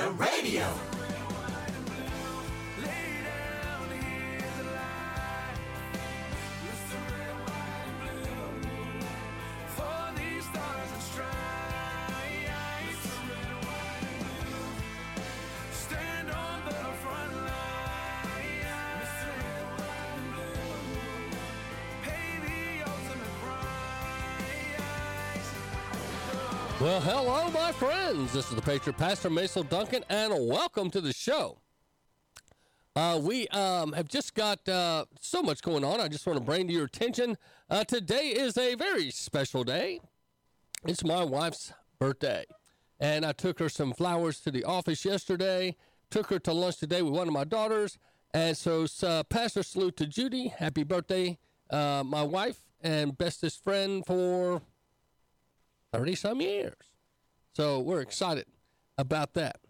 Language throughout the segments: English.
Transgender Radio. Well, hello, my friends. This is the Patriot Pastor Mason Duncan, and welcome to the show. Uh, we um, have just got uh, so much going on. I just want to bring to your attention. Uh, today is a very special day. It's my wife's birthday, and I took her some flowers to the office yesterday. Took her to lunch today with one of my daughters, and so uh, pastor salute to Judy. Happy birthday, uh, my wife and bestest friend for 30 some years. So we're excited about that.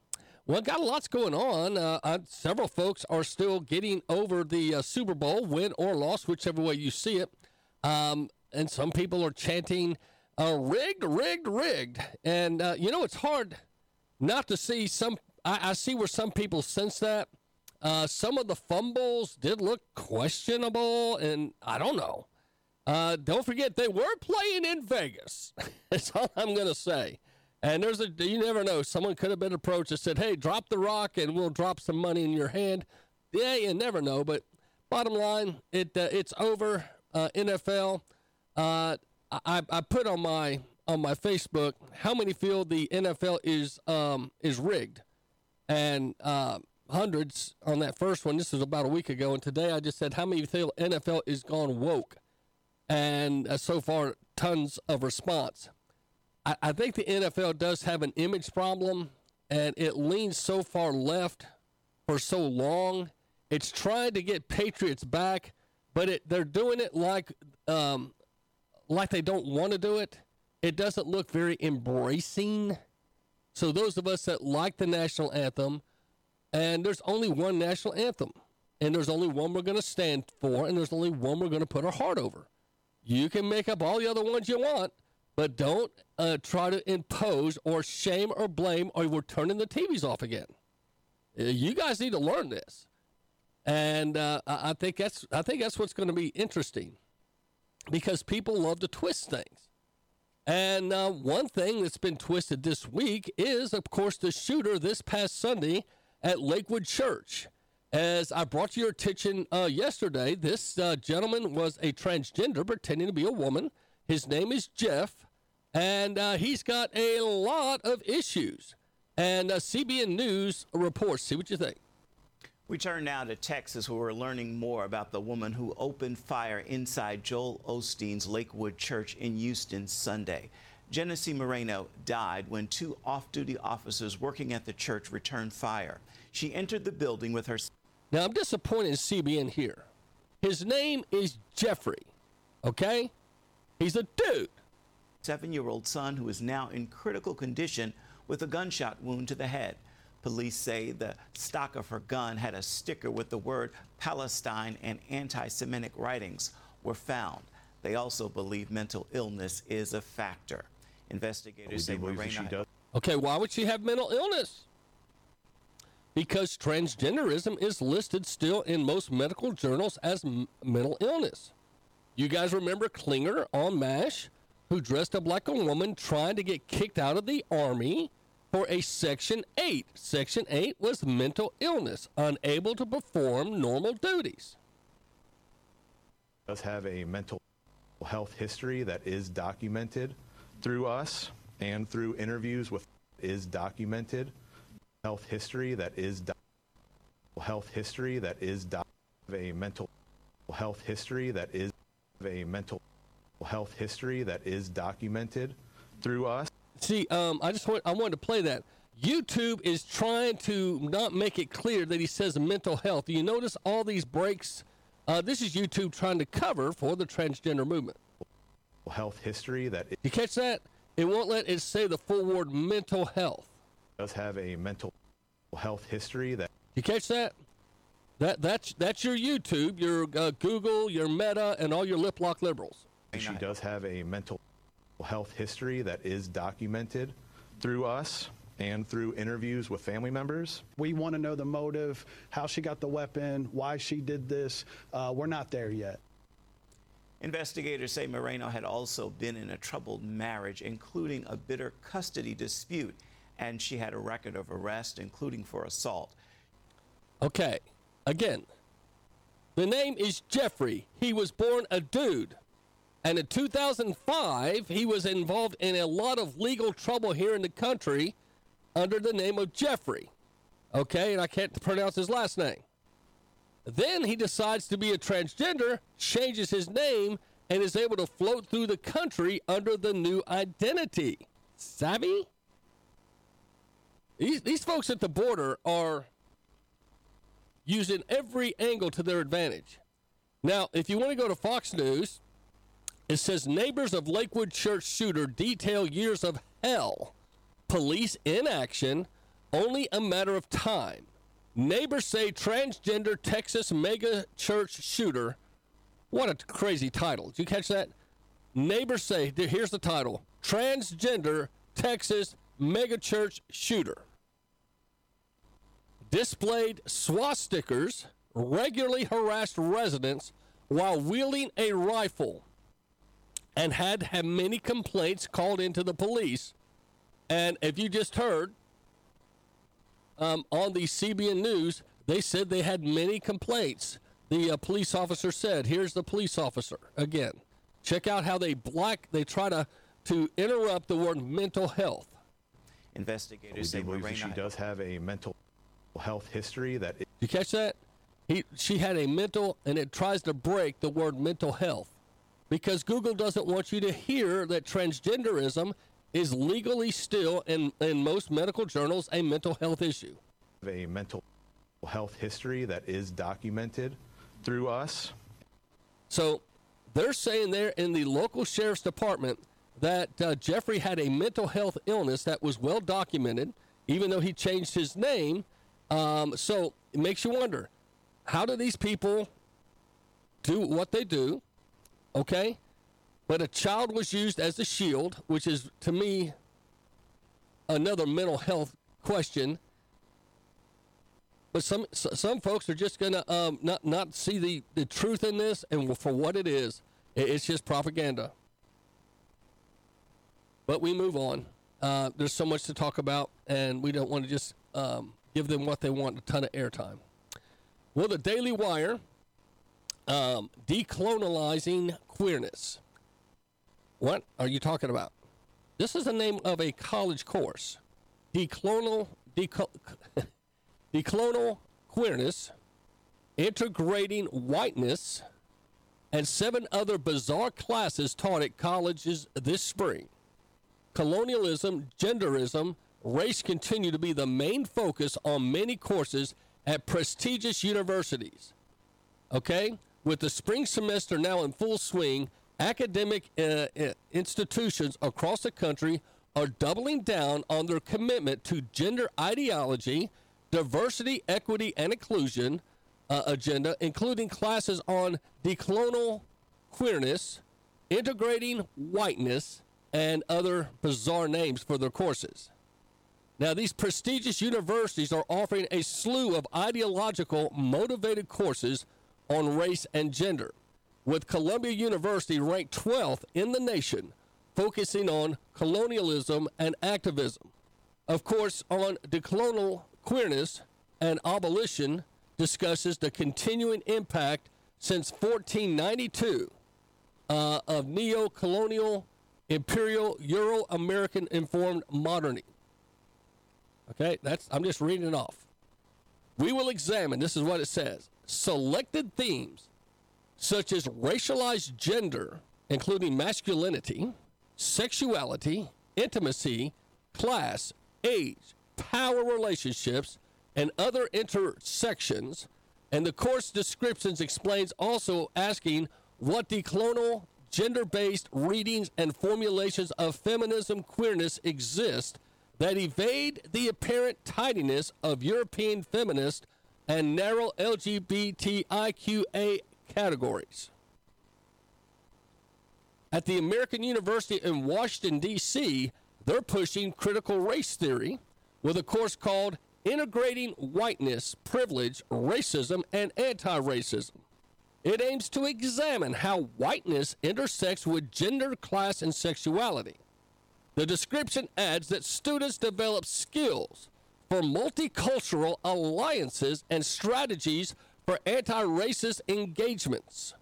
Well, got a lot's going on. Uh, uh, several folks are still getting over the uh, Super Bowl, win or loss, whichever way you see it. Um, and some people are chanting, uh, rigged, rigged, rigged. And, uh, you know, it's hard not to see some. I, I see where some people sense that. Uh, some of the fumbles did look questionable, and I don't know. Uh, don't forget, they were playing in Vegas. That's all I'm going to say. And there's a, you never know. Someone could have been approached and said, hey, drop the rock and we'll drop some money in your hand. Yeah, you never know. But bottom line, it uh, it's over. Uh, NFL. Uh, I, I put on my on my Facebook how many feel the NFL is um, is rigged, and uh, hundreds on that first one. This was about a week ago, and today I just said how many feel NFL is gone woke and uh, so far, tons of response. I, I think the NFL does have an image problem, and it leans so far left for so long. It's trying to get Patriots back, but it, they're doing it like um, like they don't want to do it. It doesn't look very embracing. So those of us that like the national anthem, and there's only one national anthem, and there's only one we're going to stand for, and there's only one we're going to put our heart over. You can make up all the other ones you want, but don't uh, try to impose or shame or blame, or we're turning the TVs off again. Uh, you guys need to learn this, and uh, I think that's I think that's what's going to be interesting, because people love to twist things. And uh, one thing that's been twisted this week is, of course, the shooter this past Sunday at Lakewood Church. As I brought to your attention uh, yesterday, this uh, gentleman was a transgender pretending to be a woman. His name is Jeff, and uh, he's got a lot of issues. And uh, CBN News reports. See what you think. We turn now to Texas, where we're learning more about the woman who opened fire inside Joel Osteen's Lakewood Church in Houston Sunday. Genesse Moreno died when two off duty officers working at the church returned fire. She entered the building with her. Now, I'm disappointed in CBN here. His name is Jeffrey, okay? He's a dude. Seven year old son who is now in critical condition with a gunshot wound to the head. Police say the stock of her gun had a sticker with the word Palestine and anti Semitic writings were found. They also believe mental illness is a factor. Investigators say Moreno. Okay, why would she have mental illness? Because transgenderism is listed still in most medical journals as m- mental illness. You guys remember Klinger on MASH, who dressed up like a woman trying to get kicked out of the army for a Section 8. Section 8 was mental illness, unable to perform normal duties. Does have a mental health history that is documented through us and through interviews with is documented health history that is health history that is a mental health history that is a mental health history that is documented through us. See, um, I just want I wanted to play that. YouTube is trying to not make it clear that he says mental health. Do you notice all these breaks? Uh, this is YouTube trying to cover for the transgender movement. Health history that you catch that? It won't let it say the full word mental health does have a mental health history that you catch that that that's that's your youtube your uh, google your meta and all your lip lock liberals she does have a mental health history that is documented through us and through interviews with family members. We want to know the motive, how she got the weapon, why she did this. Uh, we're not there yet. Investigators say Moreno had also been in a troubled marriage, including a bitter custody dispute, and she had a record of arrest, including for assault. Okay, again, the name is Jeffrey. He was born a dude. And in 2005, he was involved in a lot of legal trouble here in the country under the name of Jeffrey. Okay, and I can't pronounce his last name. Then he decides to be a transgender, changes his name, and is able to float through the country under the new identity. Savvy? These, these folks at the border are using every angle to their advantage. Now, if you want to go to Fox News, it says neighbors of Lakewood church shooter detail years of hell. Police inaction, only a matter of time. Neighbors say transgender Texas mega church shooter. What a crazy title. Did you catch that? Neighbors say, here's the title Transgender Texas mega church shooter. Displayed swastikas, regularly harassed residents while wielding a rifle, and had had many complaints called into the police. And if you just heard, um, on the CBN News, they said they had many complaints. The uh, police officer said, "Here's the police officer again. Check out how they black. They try to to interrupt the word mental health." Investigators we say believe that she does have a mental health history that. Did you catch that? He, she had a mental, and it tries to break the word mental health because Google doesn't want you to hear that transgenderism is legally still in, in most medical journals a mental health issue. A mental health history that is documented through us. So they're saying there in the local sheriff's department that uh, Jeffrey had a mental health illness that was well documented, even though he changed his name. Um, so it makes you wonder how do these people do what they do? Okay but a child was used as a shield, which is to me another mental health question. But some some folks are just gonna um, not not see the, the truth in this and for what it is. It's just propaganda. But we move on. Uh, there's so much to talk about, and we don't want to just um, give them what they want a ton of airtime. Well, the Daily Wire um, queerness. What are you talking about? This is the name of a college course. Decolonial, deco, decolonial queerness, integrating whiteness, and seven other bizarre classes taught at colleges this spring. Colonialism, genderism, race continue to be the main focus on many courses at prestigious universities. Okay? With the spring semester now in full swing, academic uh, uh, institutions across the country are doubling down on their commitment to gender ideology, diversity, equity, and inclusion uh, agenda, including classes on decolonial queerness, integrating whiteness, and other bizarre names for their courses. Now, these prestigious universities are offering a slew of ideological motivated courses on race and gender with Columbia University ranked 12th in the nation, focusing on colonialism and activism. Of course, on decolonial queerness and abolition discusses the continuing impact since 1492 uh, of neo-colonial imperial Euro-American informed modernity. Okay, that's I'm just reading it off. We will examine, this is what it says, selected themes such as racialized gender, including masculinity, sexuality, intimacy, class, age, power relationships, and other intersections. And the course descriptions explains also asking what decolonial gender-based readings and formulations of feminism queerness exist that evade the apparent tidiness of European feminist and narrow LGBTIQA categories. At the American University in Washington, D.C., they're pushing critical race theory, with a course called Integrating Whiteness, Privilege, Racism, and Anti Racism. It aims to examine how whiteness intersects with gender, class, and sexuality. The description adds that students develop skills for multicultural alliances and strategies for anti racist engagements.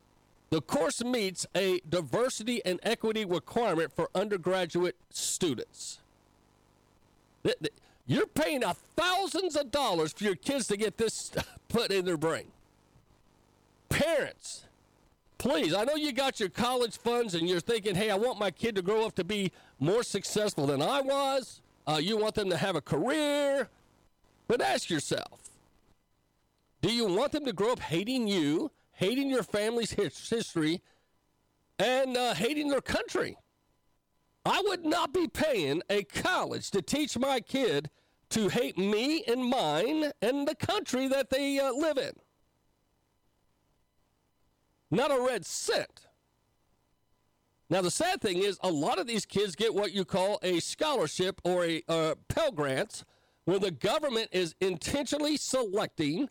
The course meets a diversity and equity requirement for undergraduate students. You're paying thousands of dollars for your kids to get this put in their brain. Parents, please, I know you got your college funds and you're thinking, hey, I want my kid to grow up to be more successful than I was. Uh, you want them to have a career. But ask yourself do you want them to grow up hating you, hating your family's history, and uh, hating their country? I would not be paying a college to teach my kid to hate me and mine and the country that they uh, live in. Not a red cent. Now, the sad thing is, a lot of these kids get what you call a scholarship or a uh, Pell Grants, where the government is intentionally selecting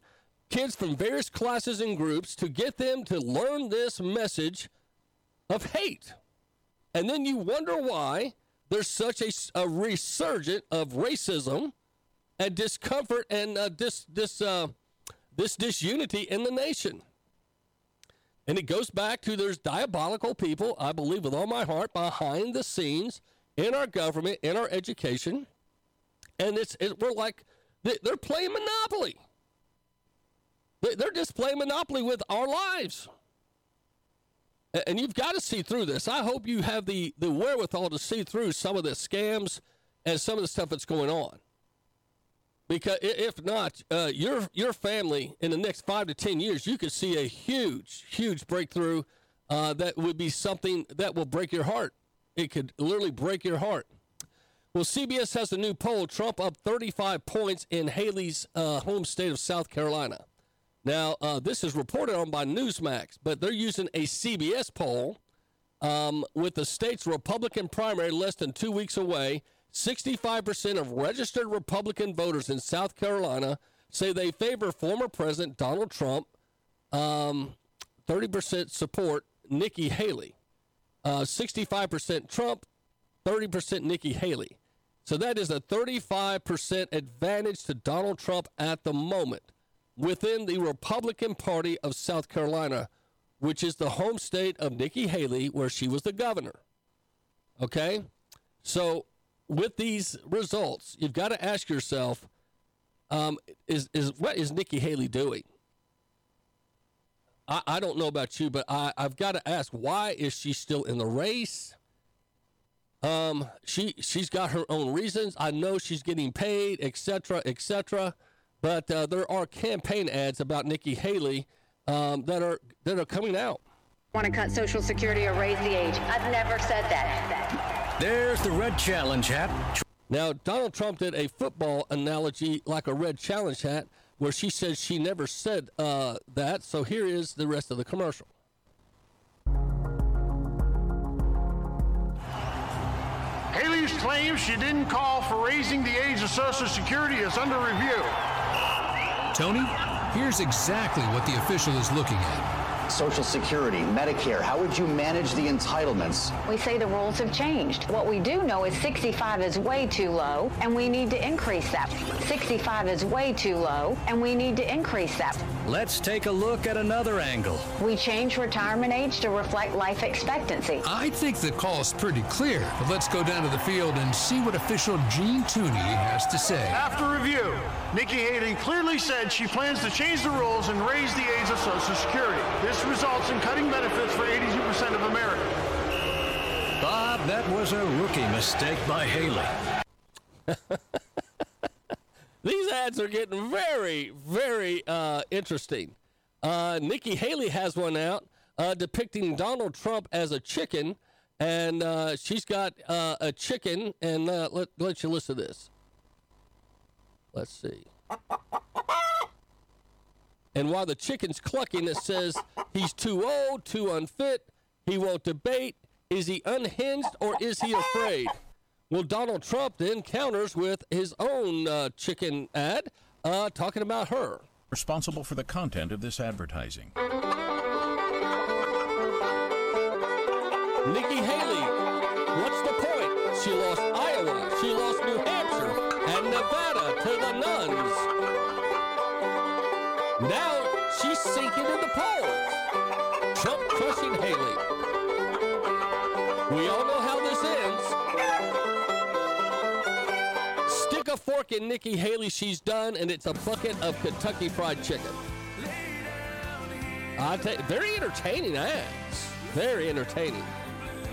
kids from various classes and groups to get them to learn this message of hate. And then you wonder why there's such a, a resurgent of racism and discomfort and uh, this this uh, this disunity in the nation. And it goes back to there's diabolical people, I believe with all my heart, behind the scenes in our government, in our education, and it's it, we're like they're playing monopoly. They're just playing monopoly with our lives. And you've got to see through this. I hope you have the, the wherewithal to see through some of the scams and some of the stuff that's going on. Because if not, uh, your your family in the next five to ten years, you could see a huge, huge breakthrough. Uh, that would be something that will break your heart. It could literally break your heart. Well, CBS has a new poll: Trump up 35 points in Haley's uh, home state of South Carolina. Now, uh, this is reported on by Newsmax, but they're using a CBS poll um, with the state's Republican primary less than two weeks away. 65% of registered Republican voters in South Carolina say they favor former President Donald Trump. Um, 30% support Nikki Haley. Uh, 65% Trump, 30% Nikki Haley. So that is a 35% advantage to Donald Trump at the moment within the Republican Party of South Carolina, which is the home state of Nikki Haley, where she was the governor. Okay? So with these results, you've got to ask yourself, um, is is what is Nikki Haley doing? I, I don't know about you, but I, I've got to ask, why is she still in the race? Um, she she's got her own reasons. I know she's getting paid, etc., etc. But uh, there are campaign ads about Nikki Haley um, that are that are coming out. Want to cut Social Security or raise the age? I've never said that. There's the red challenge hat. Now, Donald Trump did a football analogy like a red challenge hat where she says she never said uh, that. So here is the rest of the commercial. Haley's claim she didn't call for raising the age of Social Security is under review. Tony, here's exactly what the official is looking at. Social Security, Medicare, how would you manage the entitlements? We say the rules have changed. What we do know is 65 is way too low, and we need to increase that. 65 is way too low, and we need to increase that. Let's take a look at another angle. We change retirement age to reflect life expectancy. I think the call is pretty clear, but let's go down to the field and see what official Gene Tooney has to say. After review, Nikki Haley clearly said she plans to change the rules and raise the age of Social Security. This results in cutting benefits for 82% of Americans. Bob, that was a rookie mistake by Haley. These ads are getting very, very uh, interesting. Uh, Nikki Haley has one out uh, depicting Donald Trump as a chicken, and uh, she's got uh, a chicken, and uh, let, let you listen to this. Let's see. And while the chicken's clucking, it says he's too old, too unfit, he won't debate. Is he unhinged or is he afraid? Well, Donald Trump then counters with his own uh, chicken ad uh, talking about her. Responsible for the content of this advertising. Nikki Haley, what's the point? She lost to the nuns. Now she's sinking in the polls. Trump crushing Haley. We all know how this ends. Stick a fork in Nikki Haley, she's done, and it's a bucket of Kentucky Fried Chicken. I tell very entertaining ads. Very entertaining.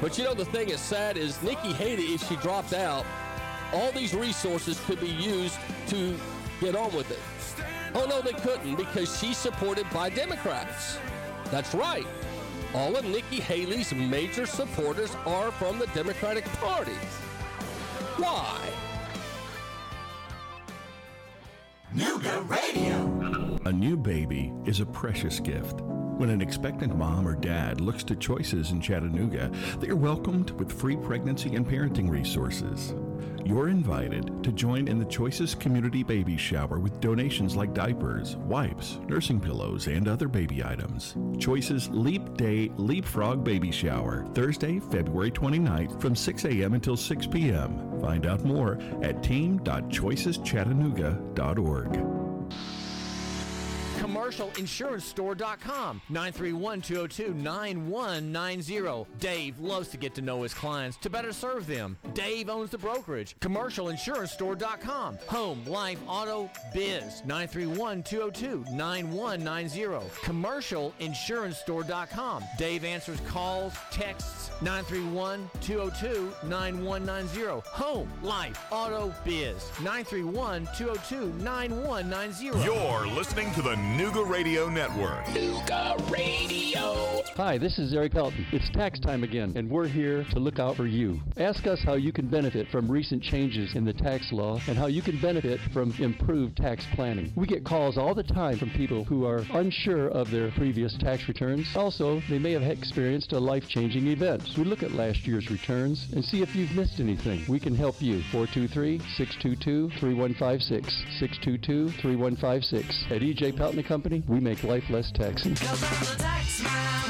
But you know, the thing is sad is Nikki Haley, if she dropped out, all these resources could be used to get on with it. Oh, no, they couldn't because she's supported by Democrats. That's right. All of Nikki Haley's major supporters are from the Democratic Party. Why? Nooga Radio. A new baby is a precious gift. When an expectant mom or dad looks to choices in Chattanooga, they are welcomed with free pregnancy and parenting resources. You're invited to join in the Choices Community Baby Shower with donations like diapers, wipes, nursing pillows, and other baby items. Choices Leap Day Leapfrog Baby Shower, Thursday, February 29th from 6 a.m. until 6 p.m. Find out more at team.choiceschattanooga.org. CommercialInsuranceStore.com 931-202-9190. Dave loves to get to know his clients to better serve them. Dave owns the brokerage. CommercialInsuranceStore.com Home, life, auto, biz 931-202-9190. CommercialInsuranceStore.com Dave answers calls, texts 931-202-9190. Home, life, auto, biz 931-202-9190. You're listening to the Nooga Radio Network. Nooga Radio. Hi, this is Eric Pelton. It's tax time again, and we're here to look out for you. Ask us how you can benefit from recent changes in the tax law and how you can benefit from improved tax planning. We get calls all the time from people who are unsure of their previous tax returns. Also, they may have experienced a life-changing event. We look at last year's returns and see if you've missed anything. We can help you. 423-622-3156. 622-3156. At EJ Pelton Company, we make life less taxing.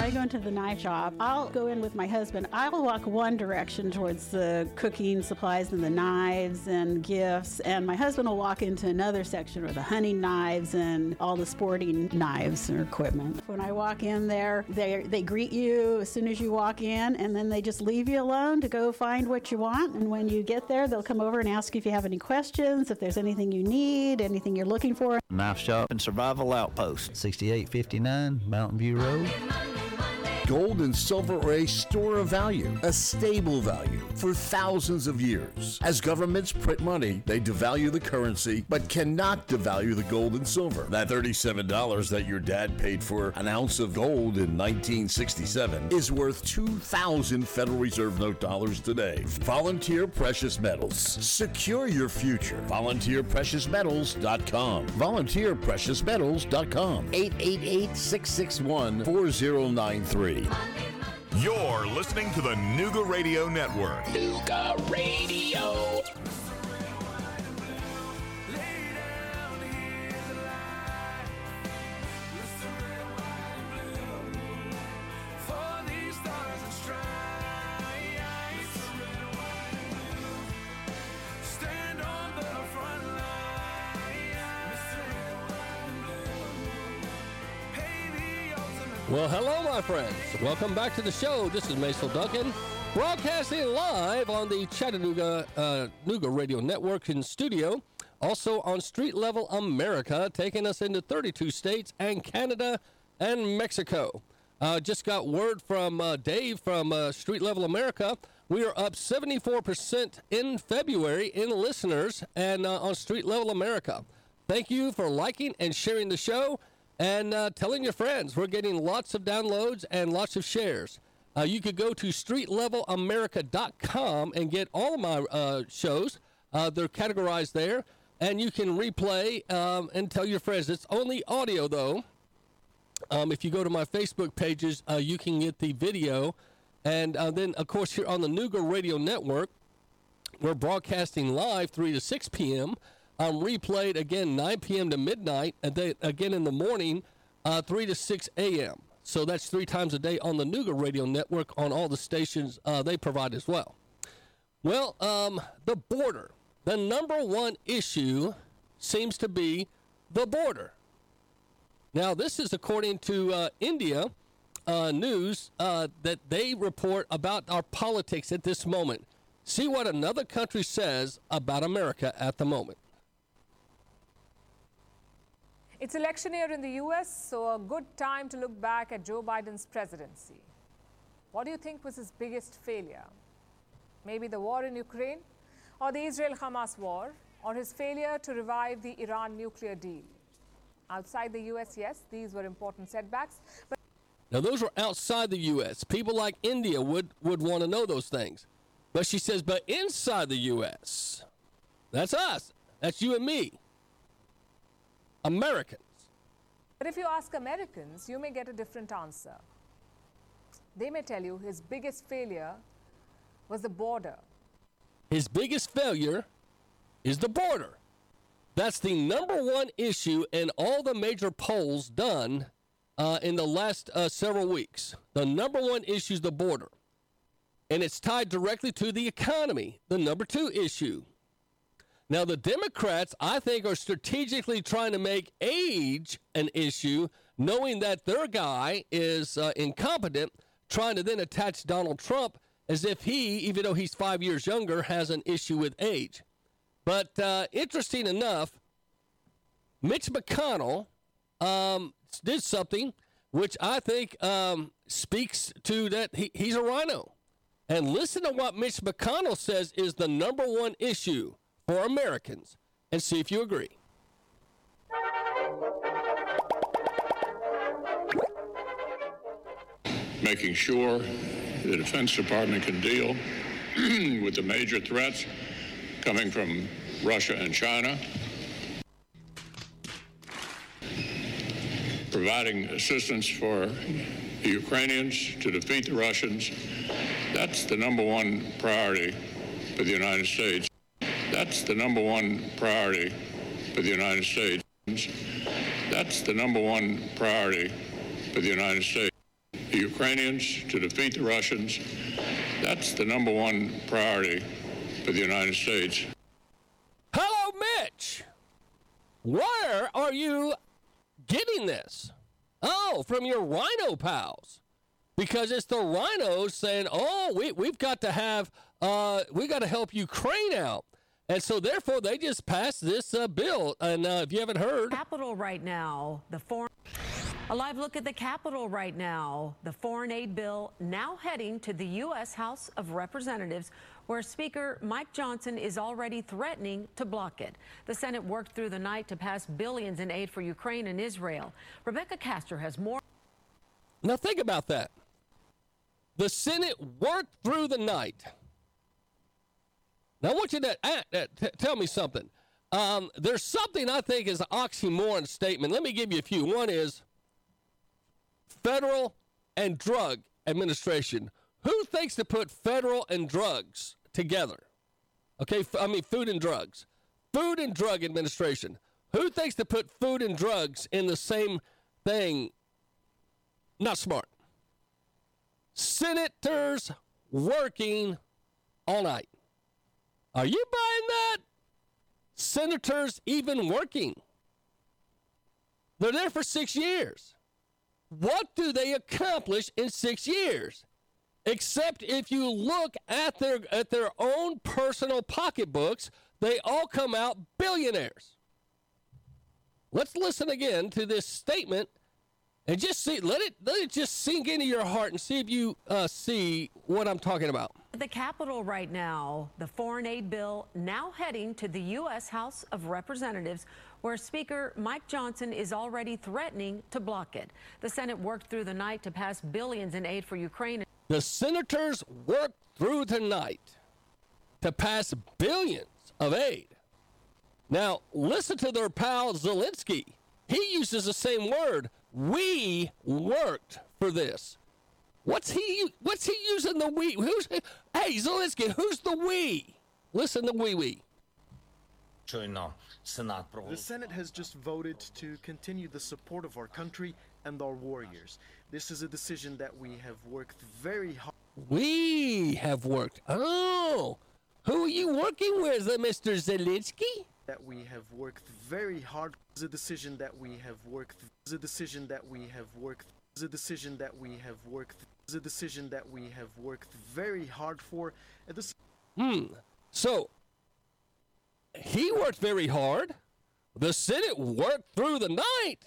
I go into the knife shop. I'll go in with my husband. I'll walk one direction towards the cooking supplies and the knives and gifts, and my husband will walk into another section with the hunting knives and all the sporting knives and equipment. When I walk in there, they they greet you as soon as you walk in, and then they just leave you alone to go find what you want. And when you get there, they'll come over and ask you if you have any questions, if there's anything you need, anything you're looking for. Knife Shop and Survival Outpost, 6859 Mountain View Road. money, money. Gold and silver are a store of value, a stable value for thousands of years. As governments print money, they devalue the currency, but cannot devalue the gold and silver. That $37 that your dad paid for an ounce of gold in 1967 is worth 2,000 Federal Reserve note dollars today. Volunteer Precious Metals. Secure your future. VolunteerPreciousMetals.com. VolunteerPreciousMetals.com. 888 661 4093. You're listening to the Nooga Radio Network. Nooga Radio. Well, hello, my friends. Welcome back to the show. This is Mason Duncan, broadcasting live on the Chattanooga uh, Nooga Radio Network in studio. Also on Street Level America, taking us into 32 states and Canada and Mexico. Uh, just got word from uh, Dave from uh, Street Level America. We are up 74% in February in listeners and uh, on Street Level America. Thank you for liking and sharing the show and uh, telling your friends. We're getting lots of downloads and lots of shares. Uh, you could go to streetlevelamerica.com and get all of my uh, shows. Uh, they're categorized there, and you can replay um, and tell your friends. It's only audio, though. Um, if you go to my Facebook pages, uh, you can get the video. And uh, then, of course, here on the Nooga Radio Network, We're broadcasting live 3 to 6 p.m. Um, replayed again 9 p.m. to midnight, and then again in the morning, uh, 3 to 6 a.m. So that's three times a day on the Nooga Radio Network on all the stations uh, they provide as well. Well, um, the border. The number one issue seems to be the border. Now, this is according to uh, India uh, News uh, that they report about our politics at this moment. See what another country says about America at the moment. It's election year in the US, so a good time to look back at Joe Biden's presidency. What do you think was his biggest failure? Maybe the war in Ukraine, or the Israel Hamas war, or his failure to revive the Iran nuclear deal? Outside the US, yes, these were important setbacks. But now, those were outside the U.S. People like India would, would want to know those things. But she says, but inside the U.S., that's us. That's you and me. Americans. But if you ask Americans, you may get a different answer. They may tell you his biggest failure was the border. His biggest failure is the border. That's the number one issue in all the major polls done uh, in the last uh, several weeks. The number one issue is the border, and it's tied directly to the economy, the number two issue. Now, the Democrats, I think, are strategically trying to make age an issue, knowing that their guy is uh, incompetent, trying to then attach Donald Trump as if he, even though he's five years younger, has an issue with age. But uh, interesting enough, Mitch McConnell um, did something which I think um, speaks to that he, he's a RINO. And listen to what Mitch McConnell says is the number one issue for Americans and see if you agree. Making sure the Defense Department can deal with the major threats coming from Russia and China providing assistance for the Ukrainians to defeat the Russians. That's the number one priority for the United States. That's the number one priority for the United States. That's the number one priority for the United States. The Ukrainians to defeat the Russians. That's the number one priority for the United States. Hello, Mitch. Where are you getting this? Oh, from your RINO pals. Because it's the RINOs saying, oh, we, we've got to have, uh, we got to help Ukraine out. And so, therefore, they just passed this uh, bill. And uh, if you haven't heard, Capitol right now, the foreign. A live look at the Capitol right now. The foreign aid bill now heading to the U.S. House of Representatives, where Speaker Mike Johnson is already threatening to block it. The Senate worked through the night to pass billions in aid for Ukraine and Israel. Rebecca Castro has more. Now, think about that. The Senate worked through the night. Now, I want you to uh, uh, t- tell me something. Um, there's something I think is an oxymoron statement. Let me give you a few. One is federal and drug administration. Who thinks to put federal and drugs together? Okay, f- I mean food and drugs. Food and Drug Administration. Who thinks to put food and drugs in the same thing? Not smart. Senators working all night. Are you buying that? Senators even working. They're there for six years. What do they accomplish in six years? Except if you look at their at their own personal pocketbooks, they all come out billionaires. Let's listen again to this statement and just see let it let it just sink into your heart and see if you uh, see what I'm talking about. The Capitol right now, the foreign aid bill now heading to the U.S. House of Representatives, where Speaker Mike Johnson is already threatening to block it. The Senate worked through the night to pass billions in aid for Ukraine. The senators worked through the night to pass billions of aid. Now, listen to their pal Zelensky. He uses the same word. We worked for this. What's he? What's he using the we? Who's? Hey, Zelensky, who's the we? Listen to we we. The Senate has just voted to continue the support of our country and our warriors. This is a decision that we have worked very hard. We have worked. Oh, who are you working with, uh, Mr. Zelensky? That we have worked very hard. It's a decision that we have worked. It's a decision that we have worked. It's a decision that we have worked. It's a decision that we have worked very hard for. This. Hmm. So he worked very hard. The Senate worked through the night.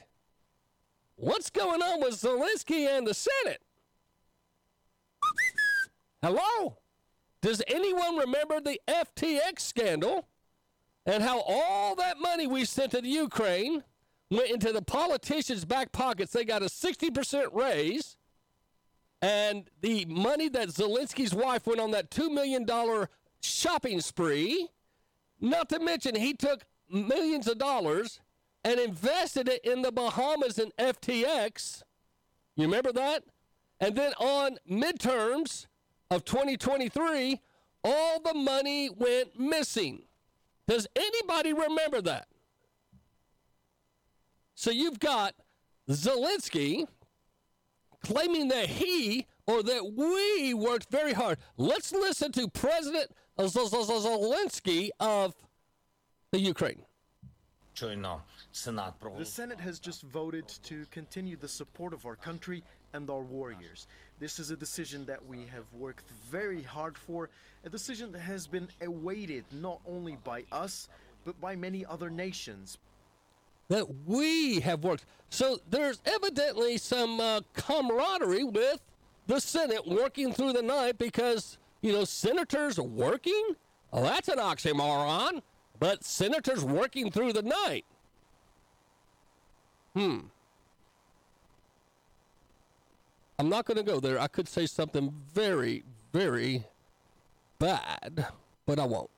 What's going on with Zelensky and the Senate? Hello? Does anyone remember the FTX scandal and how all that money we sent to the Ukraine went into the politicians' back pockets? They got a 60% raise. And the money that Zelensky's wife went on that $2 million shopping spree, not to mention he took millions of dollars and invested it in the Bahamas and FTX. You remember that? And then on midterms of 2023, all the money went missing. Does anybody remember that? So you've got Zelensky claiming that he or that we worked very hard. Let's listen to President Zelensky of the Ukraine. The Senate has just voted to continue the support of our country and our warriors. This is a decision that we have worked very hard for, a decision that has been awaited not only by us, but by many other nations. That we have worked. So there's evidently some uh, camaraderie with the Senate working through the night because, you know, senators working? Oh, that's an oxymoron. But senators working through the night. Hmm. I'm not going to go there. I could say something very, very bad, but I won't.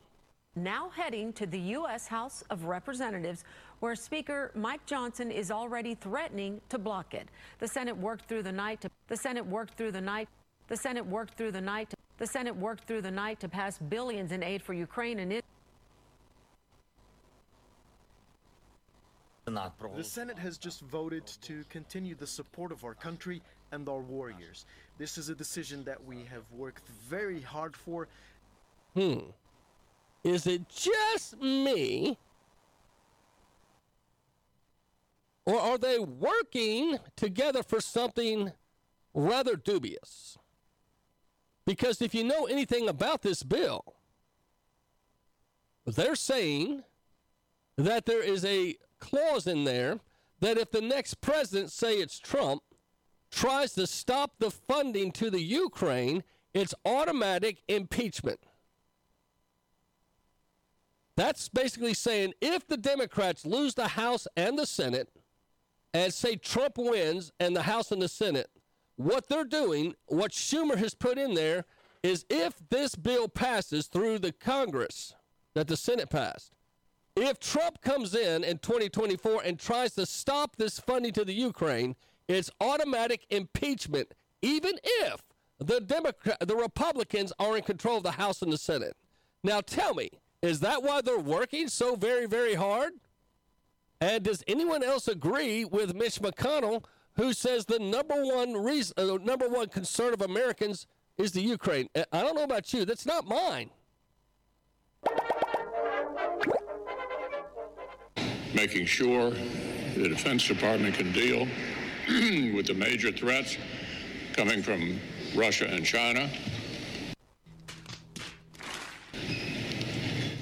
Now heading to the U.S. House of Representatives, where Speaker Mike Johnson is already threatening to block it. The Senate worked through the night. To, the Senate worked through the night. The Senate worked through the night. To, the Senate worked through the night to pass billions in aid for Ukraine and. It, The Senate has just voted to continue the support of our country and our warriors. This is a decision that we have worked very hard for. Hmm. Is it just me? Or are they working together for something rather dubious? Because if you know anything about this bill, they're saying that there is a clause in there that if the next president, say it's Trump, tries to stop the funding to the Ukraine, it's automatic impeachment. That's basically saying if the Democrats lose the House and the Senate, and say Trump wins and the House and the Senate, what they're doing, what Schumer has put in there, is if this bill passes through the Congress that the Senate passed, if Trump comes in in 2024 and tries to stop this funding to the Ukraine, it's automatic impeachment, even if the Democrat, the Republicans are in control of the House and the Senate. Now, tell me, is that why they're working so very, very hard? And does anyone else agree with Mitch McConnell, who says the number one reason, uh, number one concern of Americans is the Ukraine? I don't know about you. That's not mine. making sure the Defense Department can deal with the major threats coming from Russia and China,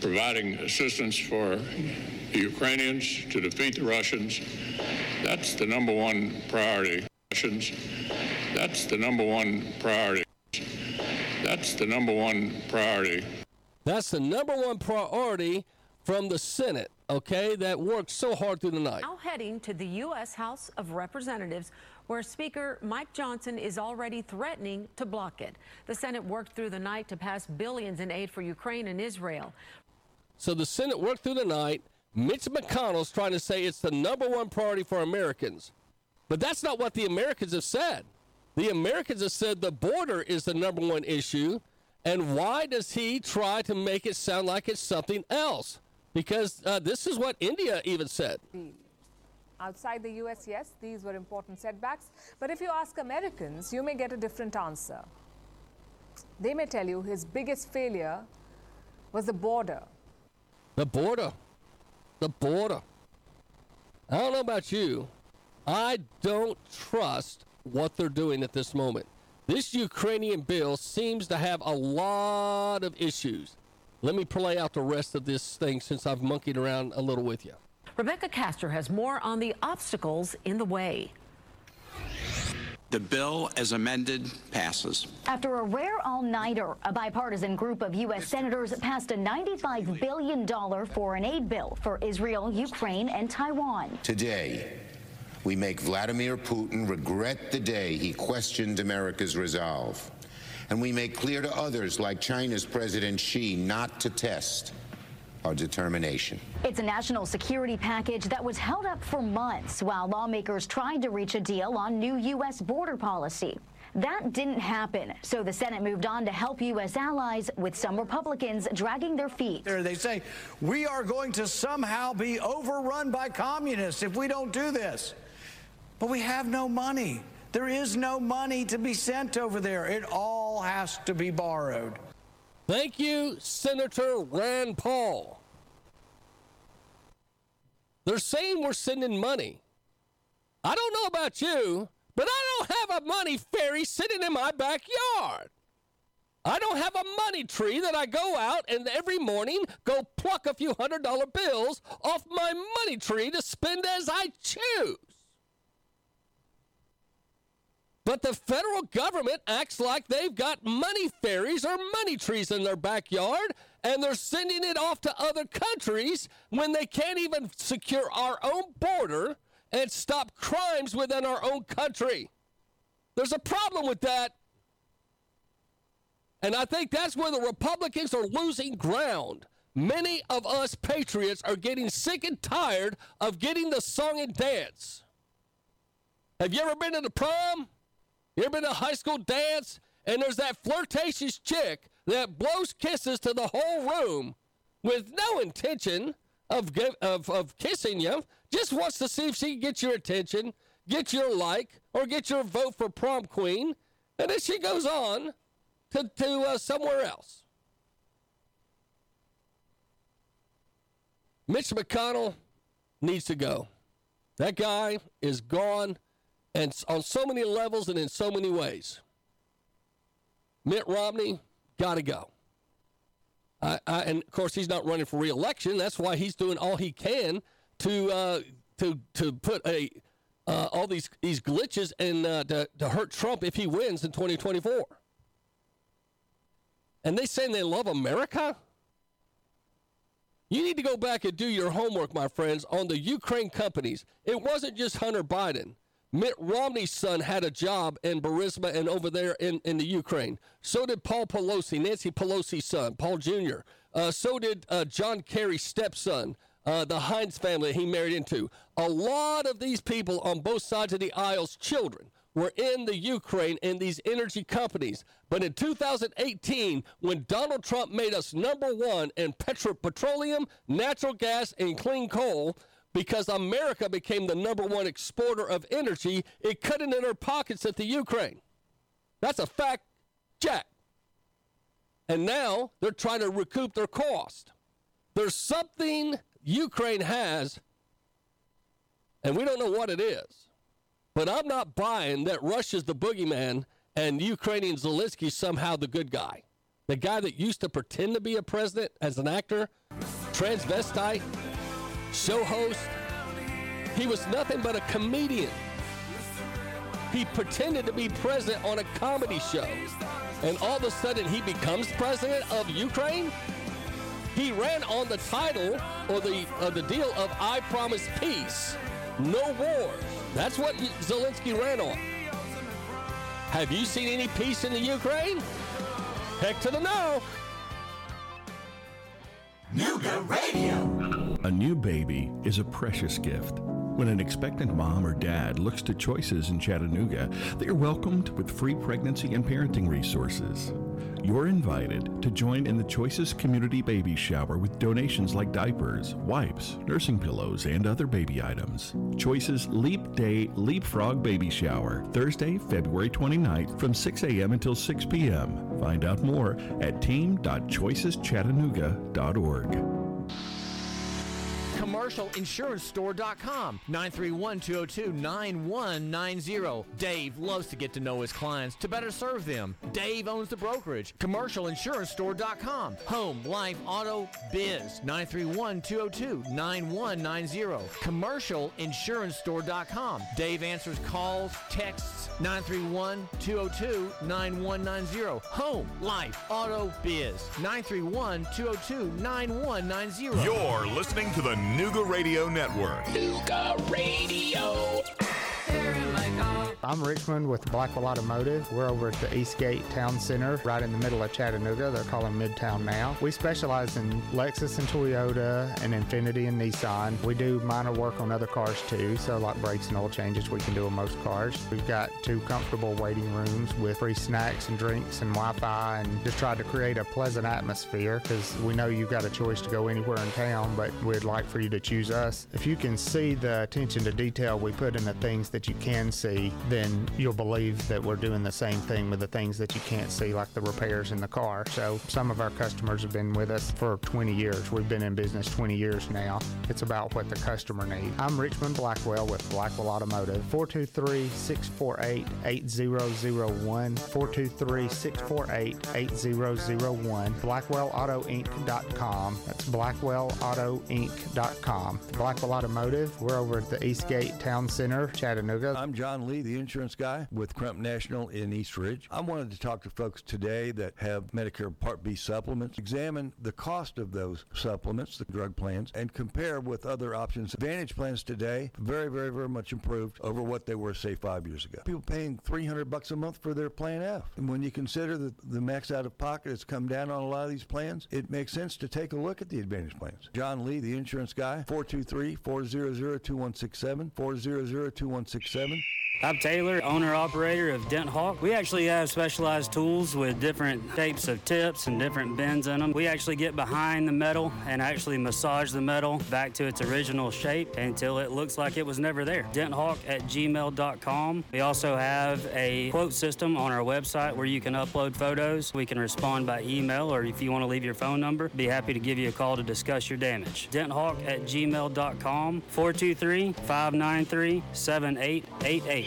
providing assistance for the Ukrainians to defeat the Russians. That's the number one priority. Russians. That's the number one priority. That's the number one priority. That's the number one priority from the Senate, okay, that worked so hard through the night. Now heading to the U.S. House of Representatives, where Speaker Mike Johnson is already threatening to block it. The Senate worked through the night to pass billions in aid for Ukraine and Israel. So the Senate worked through the night. Mitch McConnell's trying to say it's the number one priority for Americans. But that's not what the Americans have said. The Americans have said the border is the number one issue And why does he try to make it sound like it's something else? Because uh, this is what India even said. Outside the US, yes, these were important setbacks. But if you ask Americans, you may get a different answer. They may tell you his biggest failure was the border. The border. The border. I don't know about you. I don't trust what they're doing at this moment. This Ukrainian bill seems to have a lot of issues. Let me play out the rest of this thing since I've monkeyed around a little with you. Rebecca Castor has more on the obstacles in the way. The bill, as amended, passes. After a rare all-nighter, a bipartisan group of U.S. senators passed a $95 billion foreign aid bill for Israel, Ukraine, and Taiwan. Today, we make Vladimir Putin regret the day he questioned America's resolve. And we make clear to others, like China's President Xi, not to test our determination. It's a national security package that was held up for months while lawmakers tried to reach a deal on new U.S. border policy. That didn't happen, so the Senate moved on to help U.S. allies, with some Republicans dragging their feet. There they say, we are going to somehow be overrun by communists if we don't do this. But we have no money. There is no money to be sent over there. It all has to be borrowed. Thank you, Senator Rand Paul. They're saying we're sending money. I don't know about you, but I don't have a money fairy sitting in my backyard. I don't have a money tree that I go out and every morning go pluck a few hundred dollar bills off my money tree to spend as I choose. But the federal government acts like they've got money fairies or money trees in their backyard, and they're sending it off to other countries when they can't even secure our own border and stop crimes within our own country. There's a problem with that. And I think that's where the Republicans are losing ground. Many of us patriots are getting sick and tired of getting the song and dance. Have you ever been to the prom? You ever been to a high school dance? And there's that flirtatious chick that blows kisses to the whole room with no intention of, of, of kissing you, just wants to see if she can get your attention, get your like, or get your vote for prom queen. And then she goes on to, to uh, somewhere else. Mitch McConnell needs to go. That guy is gone and on so many levels and in so many ways. Mitt Romney got to go. I, I, and of course, he's not running for reelection. That's why he's doing all he can to uh, to to put a uh, all these these glitches and uh, to, to hurt Trump if he wins in 2024. And they saying they love America. You need to go back and do your homework, my friends, on the Ukraine companies. It wasn't just Hunter Biden. Mitt Romney's son had a job in Burisma and over there in, in the Ukraine. So did Paul Pelosi, Nancy Pelosi's son, Paul Jr. Uh, so did uh, John Kerry's stepson, uh, the Heinz family he married into. A lot of these people on both sides of the aisle's children were in the Ukraine in these energy companies. But in 2018, when Donald Trump made us number one in petro- petroleum, natural gas, and clean coal, because America became the number one exporter of energy, it cut it in their pockets at the Ukraine. That's a fact, Jack. And now they're trying to recoup their cost. There's something Ukraine has, and we don't know what it is. But I'm not buying that Russia's the boogeyman and Ukrainian Zelensky somehow the good guy. The guy that used to pretend to be a president as an actor, transvestite, show host. He was nothing but a comedian. He pretended to be president on a comedy show. And all of a sudden, he becomes president of Ukraine? He ran on the title or the, the deal of I promise peace, no war. That's what Zelensky ran on. Have you seen any peace in the Ukraine? Heck to the no. Nooga Radio. A new baby is a precious gift. When an expectant mom or dad looks to choices in Chattanooga, they are welcomed with free pregnancy and parenting resources. You're invited to join in the Choices Community Baby Shower with donations like diapers, wipes, nursing pillows, and other baby items. Choices Leap Day Leapfrog Baby Shower, Thursday, February 29th from 6 a.m. until 6 p.m. Find out more at team.choiceschattanooga.org. CommercialInsuranceStore.com 931-202-9190. Dave loves to get to know his clients to better serve them. Dave owns the brokerage. CommercialInsuranceStore.com Home, life, auto, biz 931-202-9190. CommercialInsuranceStore.com Dave answers calls, texts 931-202-9190. Home, life, auto, biz 931-202-9190. You're listening to the Nooga Radio Network. Nooga Radio. I'm Richmond with Blackwell Automotive. We're over at the Eastgate Town Center, right in the middle of Chattanooga. They're calling Midtown now. We specialize in Lexus and Toyota and Infiniti and Nissan. We do minor work on other cars too, so like brakes and oil changes we can do on most cars. We've got two comfortable waiting rooms with free snacks and drinks and Wi-Fi and just tried to create a pleasant atmosphere because we know you've got a choice to go anywhere in town, but we'd like for you to choose us. If you can see the attention to detail we put in the things that you can see, then you'll believe that we're doing the same thing with the things that you can't see, like the repairs in the car. So some of our customers have been with us for 20 years. We've been in business 20 years now. It's about what the customer needs. I'm Richmond Blackwell with Blackwell Automotive. 423-648-8001. 423-648-8001. BlackwellAutoInc.com. That's BlackwellAutoInc.com. Blackwell Automotive. We're over at the Eastgate Town Center, Chattanooga. I'm John Lee, the insurance guy with Crump National in East Ridge. I wanted to talk to folks today that have Medicare Part B supplements, examine the cost of those supplements, the drug plans, and compare with other options. Advantage plans today, very, very, very much improved over what they were, say, five years ago. People paying 300 bucks a month for their Plan F. And when you consider that the max out of pocket has come down on a lot of these plans, it makes sense to take a look at the Advantage plans. John Lee, the insurance guy, 423 400 2167, 400 2167. I'm Taylor, owner operator of Dent Hawk. We actually have specialized tools with different shapes of tips and different bends in them. We actually get behind the metal and actually massage the metal back to its original shape until it looks like it was never there. DentHawk at gmail.com. We also have a quote system on our website where you can upload photos. We can respond by email or if you want to leave your phone number, be happy to give you a call to discuss your damage. DentHawk at gmail.com 423 593 7888.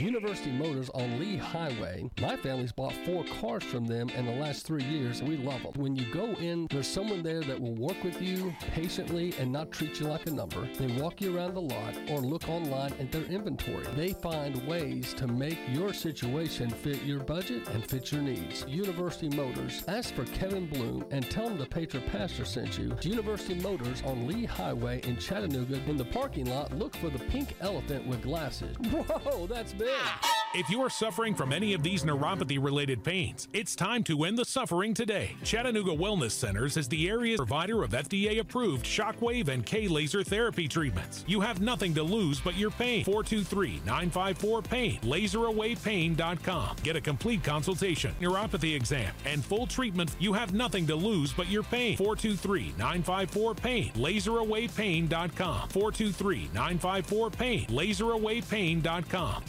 University Motors on Lee Highway. My family's bought four cars from them in the last three years, we love them. When you go in, there's someone there that will work with you patiently and not treat you like a number. They walk you around the lot or look online at their inventory. They find ways to make your situation fit your budget and fit your needs. University Motors. Ask for Kevin Bloom and tell him the Patriot Pastor sent you. University Motors on Lee Highway in Chattanooga. In the parking lot, look for the pink elephant with glasses. Whoa, that's If you are suffering from any of these neuropathy related pains, it's time to end the suffering today. Chattanooga Wellness Centers is the area's provider of FDA approved shockwave and K laser therapy treatments. You have nothing to lose but your pain. 423 954 PAIN. LaserAwayPain.com. Get a complete consultation, neuropathy exam, and full treatment. You have nothing to lose but your pain. 423 954 PAIN. LaserAwayPain.com. 423 954 PAIN. LaserAwayPain.com.